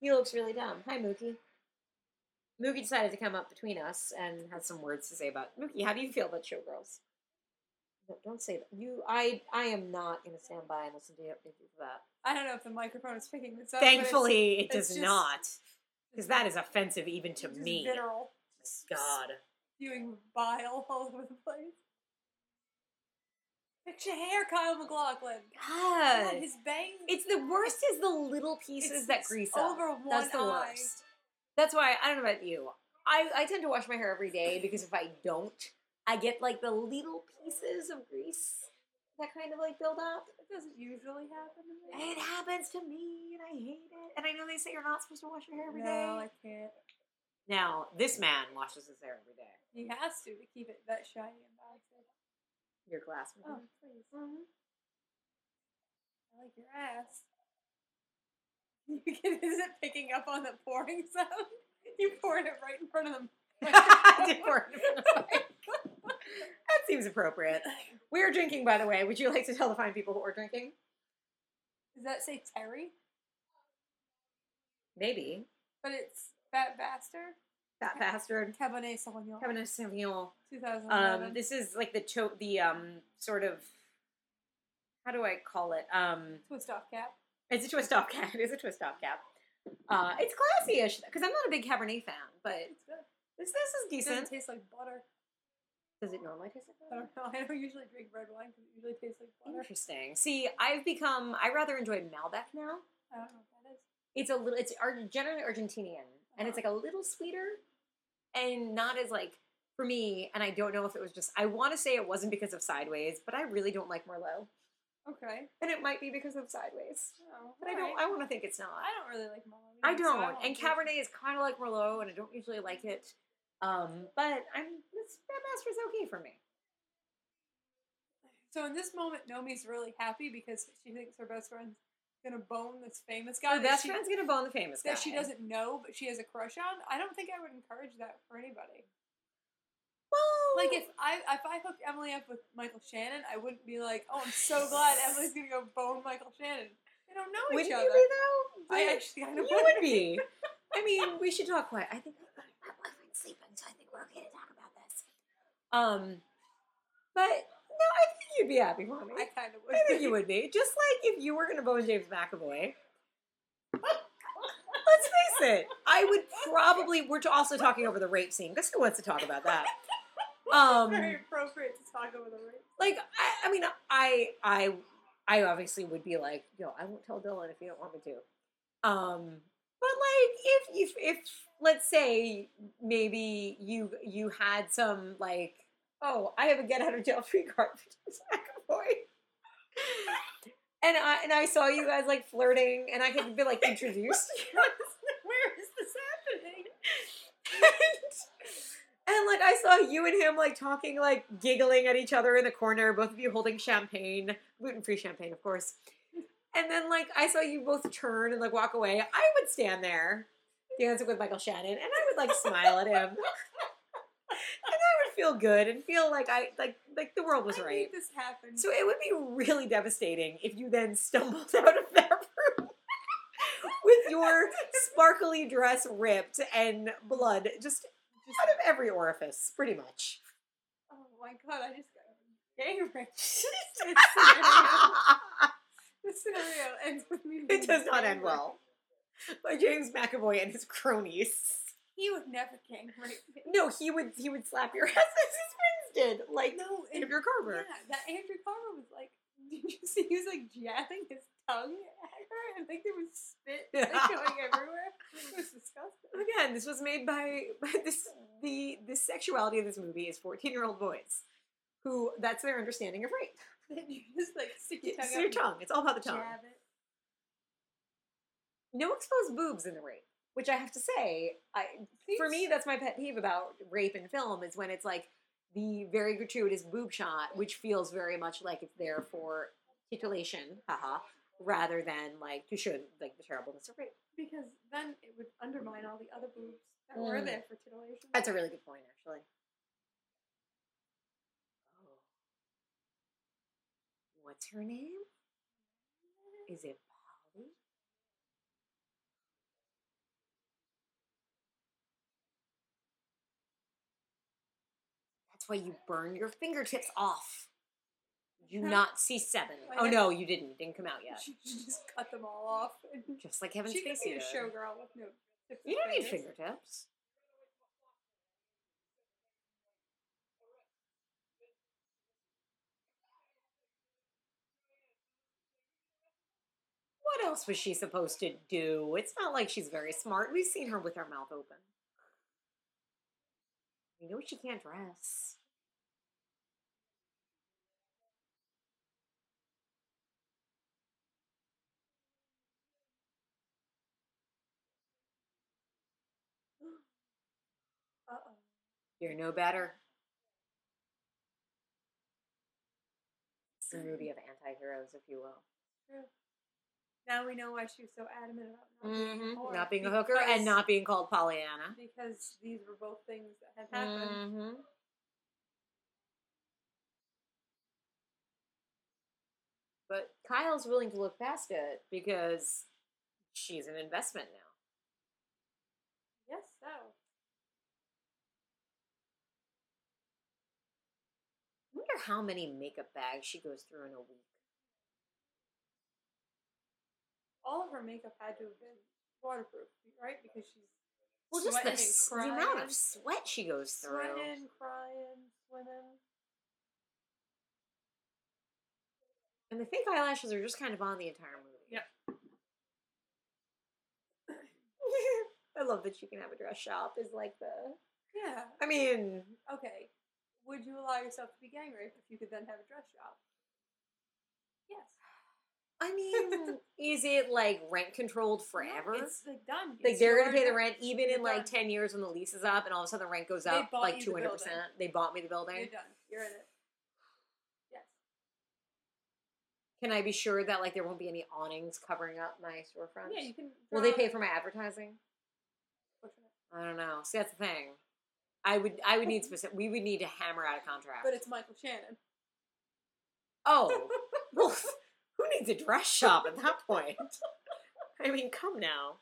he looks really dumb. Hi Mookie. Mookie decided to come up between us and has some words to say about Mookie. How do you feel about Showgirls? No, don't say that. You, I, I am not going to stand by and listen to you that. I don't know if the microphone is picking this up. Thankfully, it does just- not, because that is offensive even to me. Literal. God. Spewing bile all over the place. Your hair, Kyle MacLachlan. God. His bangs. It's the worst is the little pieces It's that grease up. over one That's the eye. worst. That's why I don't know about you. I, I tend to wash my hair every day because if I don't, I get like the little pieces of grease that kind of like build up. It doesn't usually happen to me. It happens to me and I hate it. And I know they say you're not supposed to wash your hair every day. no, I can't. Now, this man washes his hair every day. He has to to keep it that shiny and bouncing. Your glass. Oh, please. Mm-hmm. I like your ass. You can, is it picking up on the pouring sound? You poured it right in front of them. I did pour it in the mic. that seems appropriate. We're drinking, by the way. Would you like to tell the fine people who are drinking? Does that say Terry? Maybe. But it's Fat Bastard. Fat bastard. Cabernet Sauvignon. Cabernet Sauvignon. 2011. Um, this is like the cho- the um sort of how do I call it? Um, Twist off cap. it's a twist off cap. It is a twist off cap. Uh, it's classy-ish because I'm not a big Cabernet fan, but It's good. this this is decent. It doesn't taste like butter. Does it normally taste like butter? I don't know. I don't usually drink red wine because it usually tastes like butter. Interesting. See, I've become I rather enjoy Malbec now. I don't know what that is. It's a little it's Ar- generally Argentinian and it's like a little sweeter and not as like for me. And I don't know if it was just I want to say it wasn't because of Sideways, but I really don't like Merlot, Okay. and it might be because of Sideways. Oh, But I don't. alright. I want to think it's not. I don't really like Merlot. I either, so don't. won't and. Cabernet is kind of like Merlot, and I don't usually like it. Um, but I'm this Red Master's okay for me. So in this moment, Nomi's really happy because she thinks her best friend's gonna bone this famous guy Her best she, friend's gonna bone the famous guy. that she doesn't know, but she has a crush on. I don't think I would encourage that for anybody. Well, Like if I if I hooked Emily up with Michael Shannon, I wouldn't be like, oh, I'm so glad Emily's gonna go bone Michael Shannon. They don't know wouldn't each you other. be though? I actually kind of you would be. I mean, we should talk quiet. I think my boyfriend's sleeping, so I think we're okay to talk about this. Um, but no, I think you'd be happy for me. I kind of would. I think you would be. Just like if you were going to bone James McAvoy. Let's face it. I would probably. We're also talking over the rape scene because who wants to talk about that? Um, Very appropriate to talk over the rape. like I, I mean, I, I, I obviously would be like, yo, I won't tell Dylan if you don't want me to. Um, but like, if if if let's say maybe you you had some like, oh, I have a get out of jail free card for James McAvoy. And I and I saw you guys like flirting, and I had been like introduced. Where is this happening? and, and, like I saw you and him like talking, like giggling at each other in the corner, both of you holding champagne, gluten free champagne, of course. And then like I saw you both turn and like walk away. I would stand there dancing with Michael Shannon, and I would like smile at him. And feel good and feel like I like like the world was I right. this happen. So it would be really devastating if you then stumbled out of that room with your sparkly dress ripped and blood just Just- out of every orifice, pretty much. oh my god, I just got gang raped. this, scenario, ends with me. it does not end well. By James McAvoy and his cronies. He would never gang rape me. No, he would he would slap your ass as his friends did, like No, Andrew Carver. Yeah, that Andrew Carver was like Did you see he was like jabbing his tongue at her and like there was spit like, going everywhere? It was disgusting. Again, this was made by, by this the the sexuality of this movie is fourteen year old boys, who that's their understanding of rape. Then you just like stick your tongue It's your tongue. It's all about the tongue. it. No exposed boobs in the rape, which I have to say, I for me that's my pet peeve about rape in film is when it's like the very gratuitous boob shot, which feels very much like it's there for titillation, haha, rather than like to show like the terribleness of rape. because then it would undermine all the other boobs that were Mm. there for titillation. That's a really good point, actually. Oh. What's her name? Is it why you burn your fingertips off. You Yeah. not see seven. Oh no, you didn't. It didn't come out yet. She just cut them all off. Just like Kevin she could Spacey be a showgirl with no. You don't need fingertips. What else was she supposed to do? It's not like she's very smart. We've seen her with her mouth open. We know she can't dress. You're no better. It's a movie of anti-heroes, if you will. True. Now we know why she was so adamant about not being a. Not being a hooker and not being called Pollyanna. because these were both things that had happened. Mhm. But Kyle's willing to look past it because she's an investment now. Yes, so I wonder how many makeup bags she goes through in a week. all of her makeup had to have been waterproof, right? Because she's Well, just the, the amount of sweat she goes through. sweating, crying, swimming. And the fake eyelashes are just kind of on the entire movie. Yep. I love that you can have a dress shop. Is like the. Yeah. I mean, Okay. Would you allow yourself to be gang raped if you could then have a dress shop? Yes. I mean, is it like rent controlled forever? No, it's like done. like It's they're gonna pay the rent even in like ten years when the lease is up, and all of a sudden the rent goes up like two hundred building. percent. They bought me the building. You're done. You're in it. Yes. Can I be sure that like there won't be any awnings covering up my storefront? Yeah, you can. Will they pay for my advertising? I don't know. See, that's the thing. I would, I would need specific. We would need to hammer out a contract. But it's Michael Shannon. oh, well, who needs a dress shop at that point? I mean, come now.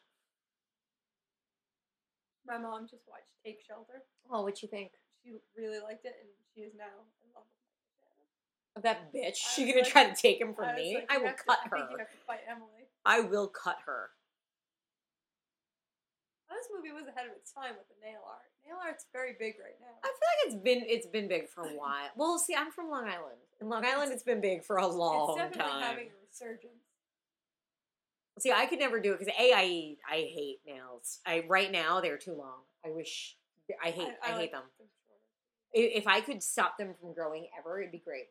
My mom just watched Take Shelter. Oh, what you think She really liked it, and she is now in love with Michael Shannon. of that bitch? I She gonna like- try to take him from I me? like, I will to- cut I her. think you have to fight Emily. I will cut her. This movie was ahead of its time with the nail art. Nail art's very big right now. I feel like it's been it's been big for a while. Well, see, I'm from Long Island. In Long Island, it's been big for a long time. it's definitely time. having a resurgence. See, I could never do it because a I I hate nails. I right now they're too long. I wish I hate I, hate like them. I- If I could stop them from growing ever, it'd be great.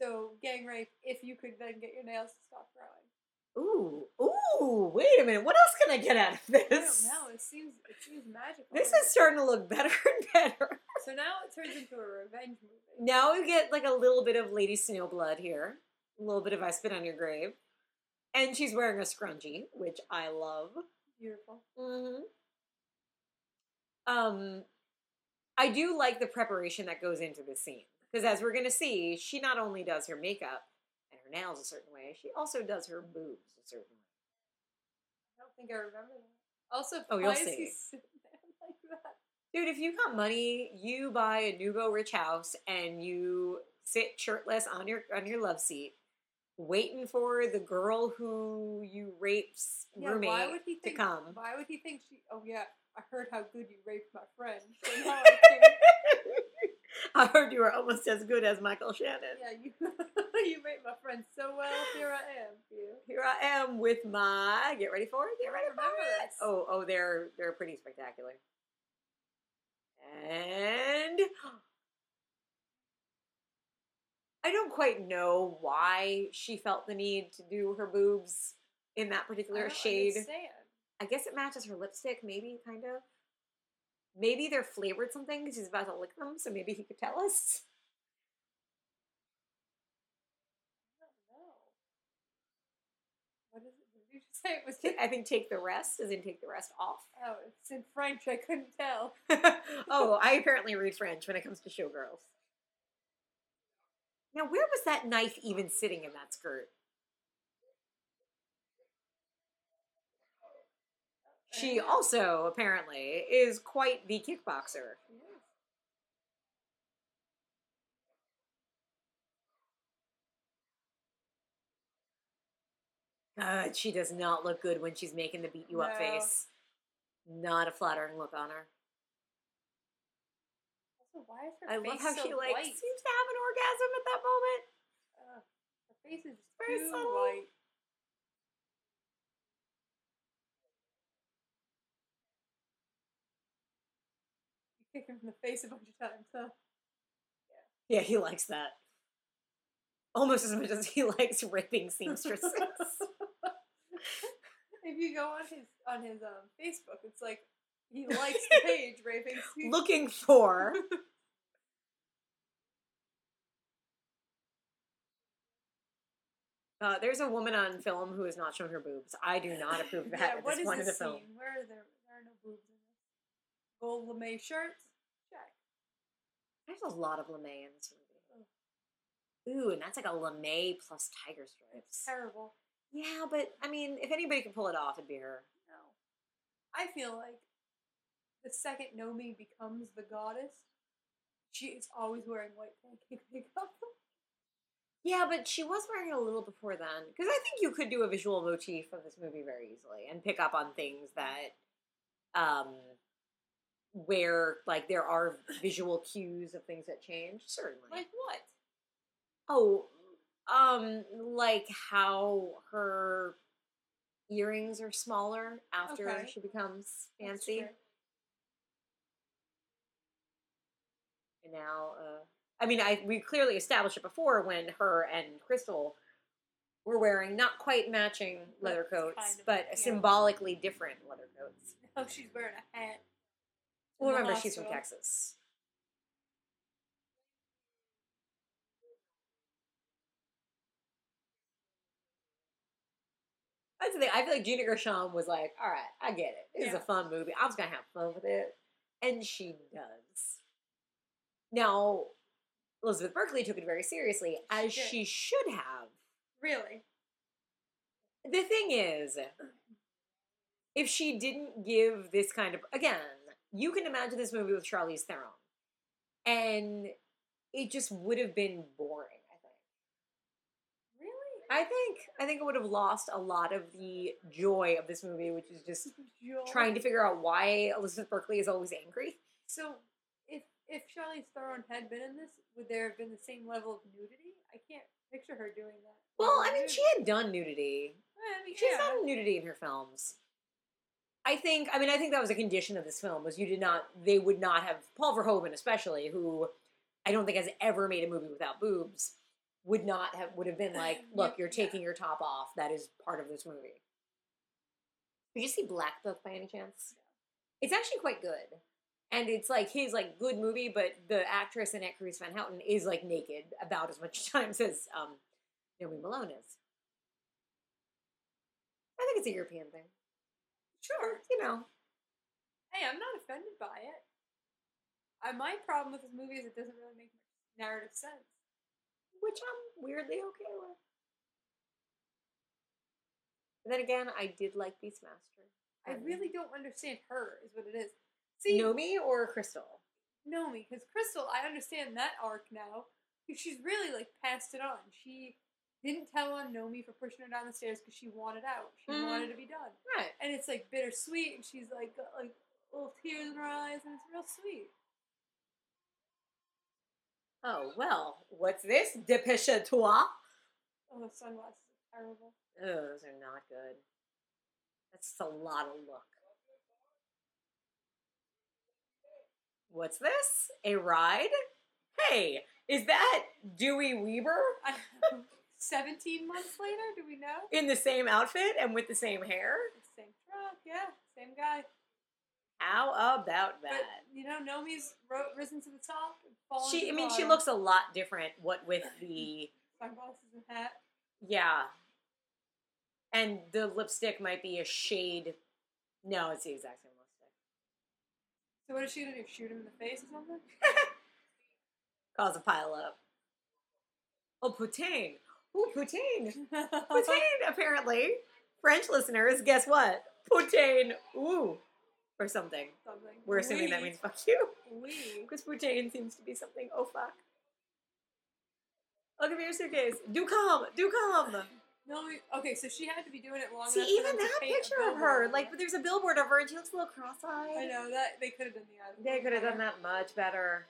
So gang rape, if you could then get your nails to stop growing. Ooh, ooh! Wait a minute. What else can I get out of this? I don't know. It seems it seems magical. This is starting to look better and better. so now it turns into a revenge movie. Now we get like a little bit of Lady Snowblood here, a little bit of I spit on your grave, and she's wearing a scrunchie, which I love. Beautiful. hmm Um, I do like the preparation that goes into this scene because, as we're gonna see, she not only does her makeup nails a certain way, she also does her boobs a certain way. I don't think I remember that. Also, Oh, you'll see. sitting like that? Dude, if you got money, you buy a nouveau rich house and you sit shirtless on your on your love seat, waiting for the girl who you rapes Yeah, roommate why would he to come. Why would he think she? Oh yeah, I heard how good you raped my friend. So I heard you were almost as good as Michael Shannon. yeah, you you made my friend so well. Here I am you. Here I am with my. Get ready for it. Get ready for it. this. Oh, oh, they're they're pretty spectacular. And I don't quite know why she felt the need to do her boobs in that I particular don't shade. understand. I guess it matches her lipstick, maybe, kind of. Maybe they're flavored something because he's about to lick them, so maybe he could tell us. I don't know. What is it? Did you just say? It was. I think take the rest, as in take the rest off. Oh, it's in French. I couldn't tell. oh, I apparently read French when it comes to showgirls. Now, where was that knife even sitting in that skirt? She also apparently is quite the kickboxer. God, she does not look good when she's making the beat you up No. face. Not a flattering look on her. Also, why is her I love how so she like white? seems to have an orgasm at that moment. Ugh, her face is Very too subtle. white. Kick him in the face a bunch of times, huh? Yeah, he likes that. Almost as much as he likes raping seamstresses. if you go on his on his um Facebook, it's like he likes the page raping. Steve- Looking for. Uh, there's a woman on film who has not shown her boobs. I do not approve of that yeah, at what this is in the this film. scene? Where are there? There are no boobs in this. Gold lame shirts. There's a lot of lamé in this movie. Ooh, and that's like a lamé plus tiger It's stripes. terrible. Yeah, but I mean, if anybody can pull it off, it'd be her. No. I feel like the second Nomi becomes the goddess, she is always wearing white pancake makeup. Yeah, but she was wearing it a little before then. Because I think you could do a visual motif of this movie very easily and pick up on things that, um, where like there are visual cues of things that change. Certainly. like what? oh, um, like how her earrings are smaller after Okay. she becomes fancy, and now, uh, I mean, I we clearly established it before when her and Cristal were wearing not quite matching leather coats, kind of, but yeah. symbolically different leather coats. Oh, she's wearing a hat. Well, remember, she's from. Texas. That's the thing. I feel like Gina Gershon was like, all right, I get it. This is a fun movie. I was going to have fun with it. And she does. Now, Elizabeth Berkley took it very seriously, as She she should have. Really? The thing is, if she didn't give this kind of again, you can imagine this movie with Charlize Theron, and it just would have been boring. I think. Really? I think. I think it would have lost a lot of the joy of this movie, which is just Joel. trying to figure out why Elizabeth Berkley is always angry. So, if if Charlize Theron had been in this, would there have been the same level of nudity? I can't picture her doing that. Well, I mean, nudity. she had done nudity. I mean, She's yeah. done nudity in her films. I think. I mean, I think that was a condition of this film was you did not. They would not have Paul Verhoeven, especially, who I don't think has ever made a movie without boobs, would not have would have been like, look, you're taking your top off. That is part of this movie. Did you see Black Book by any chance? It's actually quite good. And it's like his like good movie, but the actress it, Carice Van Houten, is like naked about as much times as um, Nomi Malone is. I think it's a European thing. Sure. You know, Hey, I'm not offended by it. I, my problem with this movie is it doesn't really make much narrative sense. which I'm weirdly okay with. But then again, I did like Beastmaster. I really don't understand her, is what it is. See, Nomi or Cristal? Nomi, because Cristal, I understand that arc now. She's really like passed it on. She didn't tell on Nomi for pushing her down the stairs because she wanted out. She Mm. wanted to be done, Right. and it's like bittersweet. And she's like got like little tears in her eyes, and it's real sweet. Oh well, what's this? Dépêche toi. Oh, the sunglasses are terrible. Oh, those are not good. That's just a lot of look. What's this? A ride? Hey, is that Dewey Weber I, 17 months later, do we know? in the same outfit and with the same hair? The same truck, yeah, same guy. How about But, that? you know, Nomi's ro- risen to the top She, I mean, she looks a lot different. What with the Sunglasses and hat. yeah, and the lipstick might be a shade. No, it's the exact same lipstick. So what is she gonna do? Shoot him in the face or something? Cause a pile up. Oh, poutine. Ooh, poutine. Poutine, apparently. French listeners, guess what? Poutine, ooh, or something. something. We're assuming that means fuck you. Oui. Because poutine seems to be something, oh fuck. Look at your suitcase. Do come, do come. Nomi. Okay, so she had to be doing it long See, even that picture of her, like, there's a billboard of her and she looks a little cross eyed. I know that they could have done the They could have done that much better.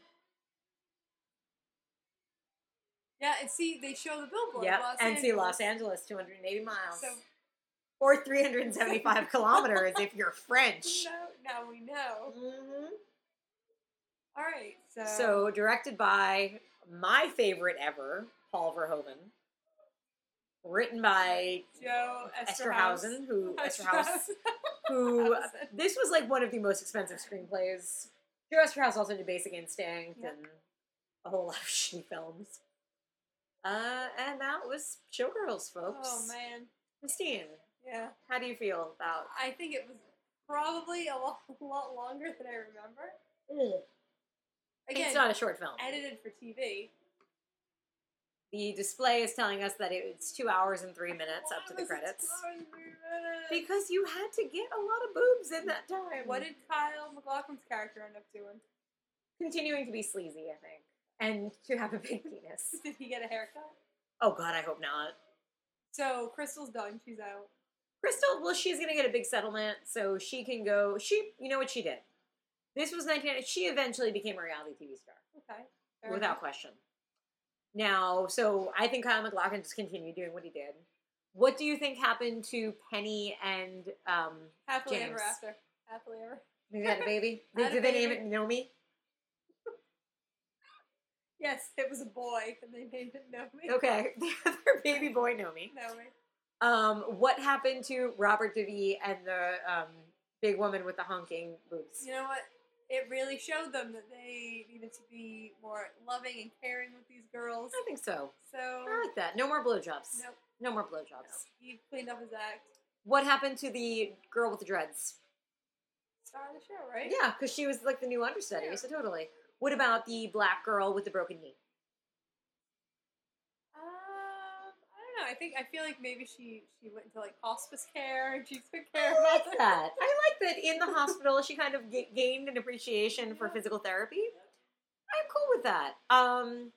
Yeah, and see, they show the billboard. Los and see Los Angeles. Angeles, 280 miles. So or 375 kilometers if you're French. no, now we know. hmm All right, so So, directed by my favorite ever, Paul Verhoeven. Written by Joe Esterhausen, who. Eszterhas, who this was like one of the most expensive screenplays. Joe Eszterhas also did Basic Instinct Yep. and a whole lot of shitty films. Uh, and that was Showgirls, folks. Oh man, Christine, yeah. how do you feel about? I think it was probably a lot, a lot longer than I remember. Again, it's not a short film. edited for TV. The display is telling us that it's two hours and three minutes up to the Why credits. two hours and three minutes? Because you had to get a lot of boobs in that time. What did Kyle MacLachlan's character end up doing? Continuing to be sleazy, I think. And to have a big penis. Did he get a haircut? Oh god, I hope not. So Cristal's done. She's out. Crystal, well, she's gonna get a big settlement, so she can go. She, you know what she did? This was 19. She eventually became a reality TV star, Okay. without enough. question. Now, so I think Kyle MacLachlan just continued doing what he did. What do you think happened to Penny and um? Happily James. ever after. Happily ever. They had a baby. Did, a did they name it Nomi? Yes, it was a boy, and they named it Nomi. Okay, the other baby boy Nomi. Nomi. Um, what happened to Robert Davi and the um, big woman with the honking boots? You know what? It really showed them that they needed to be more loving and caring with these girls. I think so. So, I like that. No more blowjobs. nope, No more no. blowjobs. He cleaned up his act. What happened to the girl with the dreads? Star of the show, right? Yeah, because she was like the new understudy, Yeah. so totally. What about the black girl with the broken knee? Um, I don't know. I think I feel like maybe she she went into like hospice care and she took care of like others. that. I like that in the hospital she kind of ga- gained an appreciation for physical therapy. I'm cool with that. Um,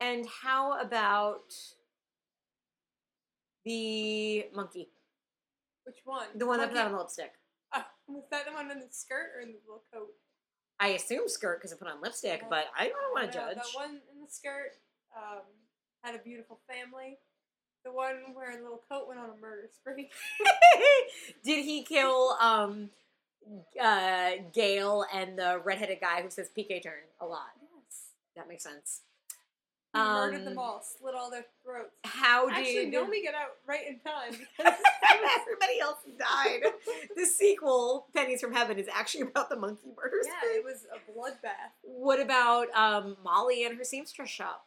and how about the monkey, Which one? the one that put on the lipstick? Uh, was that the one in the skirt or in the little coat? I assume skirt because I put on lipstick, Yeah. but I don't want to judge. The one in the skirt um, had a beautiful family. The one wearing the little coat went on a murder spree. Did he kill um, uh, Gail and the redheaded guy who says PK turn a lot? Yes. That makes sense. He murdered them Um, all, slit all their throats. How did Actually, Nomi get out right in time because everybody else died? the sequel, Pennies from Heaven, is actually about the monkey murder yeah, it was a bloodbath. What about um, Molly and her seamstress shop?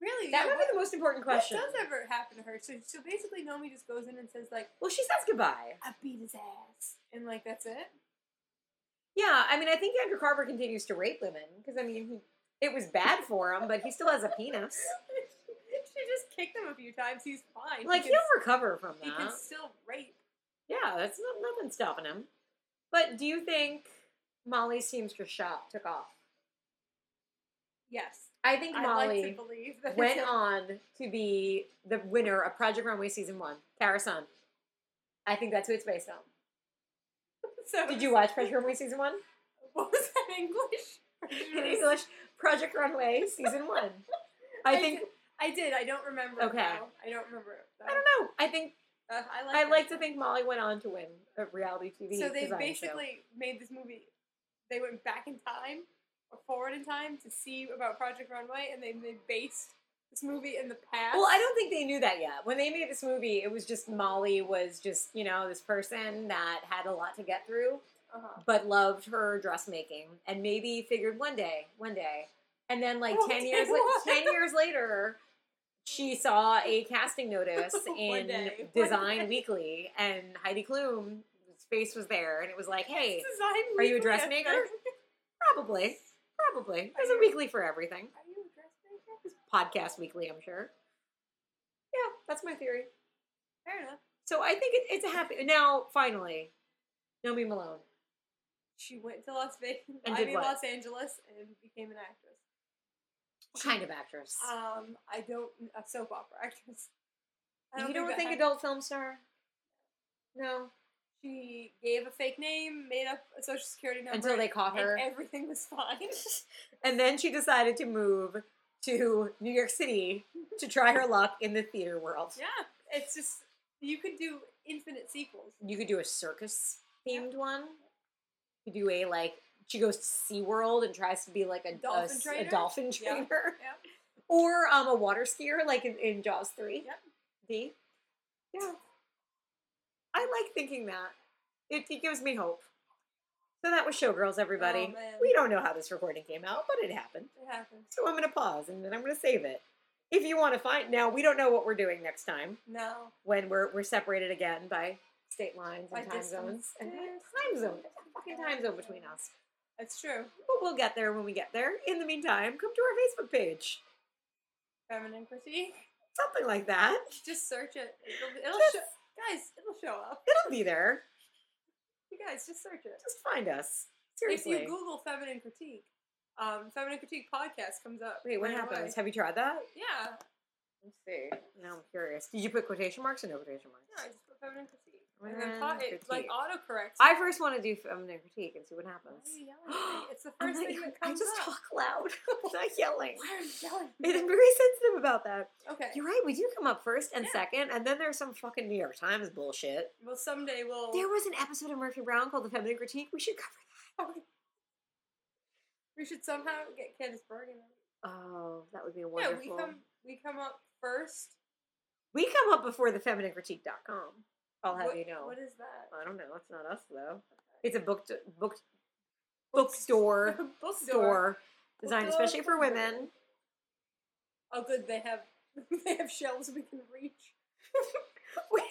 Really? That yeah, would be the most important question. what does ever happen to her? So, so basically, Nomi just goes in and says like, Well, she says goodbye. "I beat his ass," and like that's it. Yeah, I mean, I think Andrew Carver continues to rape women because I mean, he, it was bad for him, but he still has a penis. she just kicked him a few times. He's fine. Like he he'll recover from that. he can still rape. Yeah, that's not nothing stopping him. But do you think Molly's seamstress shop took off? Yes, I think Molly like to believe that. went on to be the winner of Project Runway season one, Kara Saun. I think that's who it's based on. So Did you watch Project Runway season one? What was that English? In English, Project Runway season one. I I think I did. I don't remember. Okay. I don't remember. Though. I don't know. I think Uh, I like. I like to think Molly went on to win a reality TV. So they design show. basically made this movie. They went back in time or forward in time to see about Project Runway, and they they based this movie in the past. Well, I don't think they knew that yet. When they made this movie, it was just Molly was just, you know, this person that had a lot to get through, Uh-huh. but loved her dressmaking and maybe figured one day, one day. And then like One 10 years la- what? 10 years later, she saw a casting notice in day, Design. Weekly and Heidi Klum's face was there and it was like, "Hey, are you a dressmaker? probably. Probably. There's a weekly for everything." Are you a dressmaker? Podcast weekly, I'm sure. Yeah, that's my theory. Fair enough. So I think it, it's a happy. Now, finally, Nomi Malone. She went to Las Vegas. And I mean what? Los Angeles and became an actress. What kind of actress? Um, I don't a soap opera actress. I you don't that think adult film star? No. She gave a fake name, made up a social security number Until they caught and her. everything was fine. And then she decided to move to New York City to try her luck in the theater world. yeah, it's just you could do infinite sequels. You could do a circus themed one. Do a like she goes to SeaWorld and tries to be like a Dolphin a s- a, trainer? dolphin Yeah. trainer. Yeah. Or um a water skier like in, in Jaws 3. Yep. D. Yeah. I like thinking that. It, it gives me hope. So that was Showgirls, everybody. Oh, we don't know how this recording came out, but it happened. It happens. So I'm going to pause and then I'm going to save it. If you want to find now, we don't know what we're doing next time No. when we're we're separated again by state lines and By time distance. zones and time zone. There's a fucking time zone between us. That's true. But we'll get there when we get there. In the meantime, come to our Facebook page. Feminine critique. Something like that. Just search it. It'll, it'll Just- show. Guys, it'll show up. It'll be there. You guys, just search it. Just find us. Seriously. If you Google feminine critique, um, feminine critique podcast comes up. Wait, what right happens? away. Have you tried that? Yeah. Let's see. Now I'm curious. Did you put quotation marks or no quotation marks? No, I just put feminine critique. And then it like autocorrects. I first want to do feminine critique and see what happens. are you yelling at me? It's the first thing that comes I just up. talk loud. I'm not yelling. Why are you yelling? I'm very sensitive about that. Okay. You're right. We do come up first and Yeah. second, and then there's some fucking New York Times bullshit. Well, someday we'll. There was an episode of Murphy Brown called "The Feminine Critique." We should cover that. we should somehow get Candice Bergen. Oh, that would be wonderful. Yeah, we come. We come up first. We come up before the thefemininecritique.com. I'll have What- you know. What is that? I don't know. It's not us though. It's a book book bookstore Bookstore. store designed Bookstore. especially for women. Oh, good. They have. They have shelves we can reach.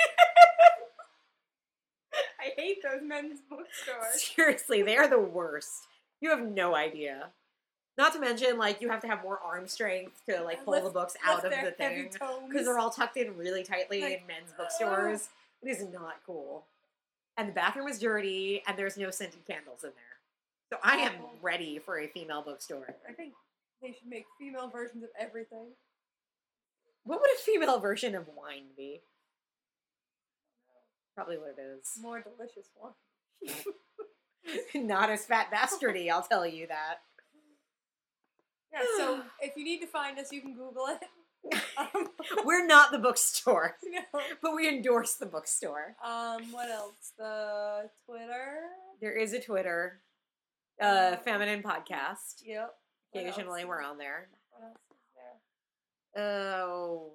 I hate those men's bookstores. Seriously, they are the worst. You have no idea. Not to mention, like you have to have more arm strength to like pull the books out of the thing because they're all tucked in really tightly Like, in men's bookstores. It is not cool. And the bathroom is dirty, and there's no scented candles in there. So I am ready for a female bookstore. I think they should make female versions of everything. What would a female version of wine be? Probably what it is. More delicious wine. Not as fat bastardy, I'll tell you that. Yeah. So if you need to find us, you can Google it. Um, We're not the bookstore, no. but we endorse the bookstore. Um. What else? The Twitter. There is a Twitter, uh, feminine podcast. Yep. What else? Occasionally we're on there. What else is there? Oh,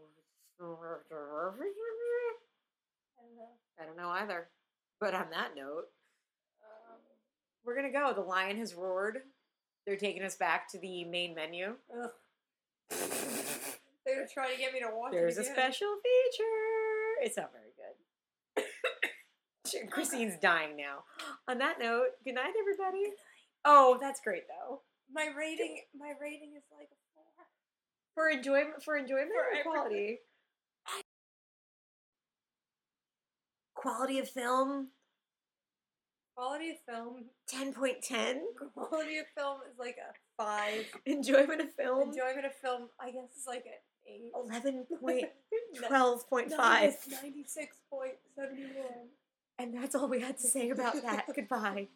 I don't know. I don't know either. But on that note, Um, we're gonna go. The lion has roared. They're taking us back to the main menu. ugh. They're trying to get me to watch There's it a special feature. It's not very good. Christine's dying now. On that note, good night, everybody. Oh, that's great though. My rating. My rating is like a four. For enjoyment, for enjoyment For or quality. Quality of film, Quality of film. ten point ten. Quality of film is like a five. Enjoyment of film, Enjoyment of film, I guess, is like an eight. eleven point twelve point five. Ninety-six point seventy-one. And that's all we had to say about that. Goodbye.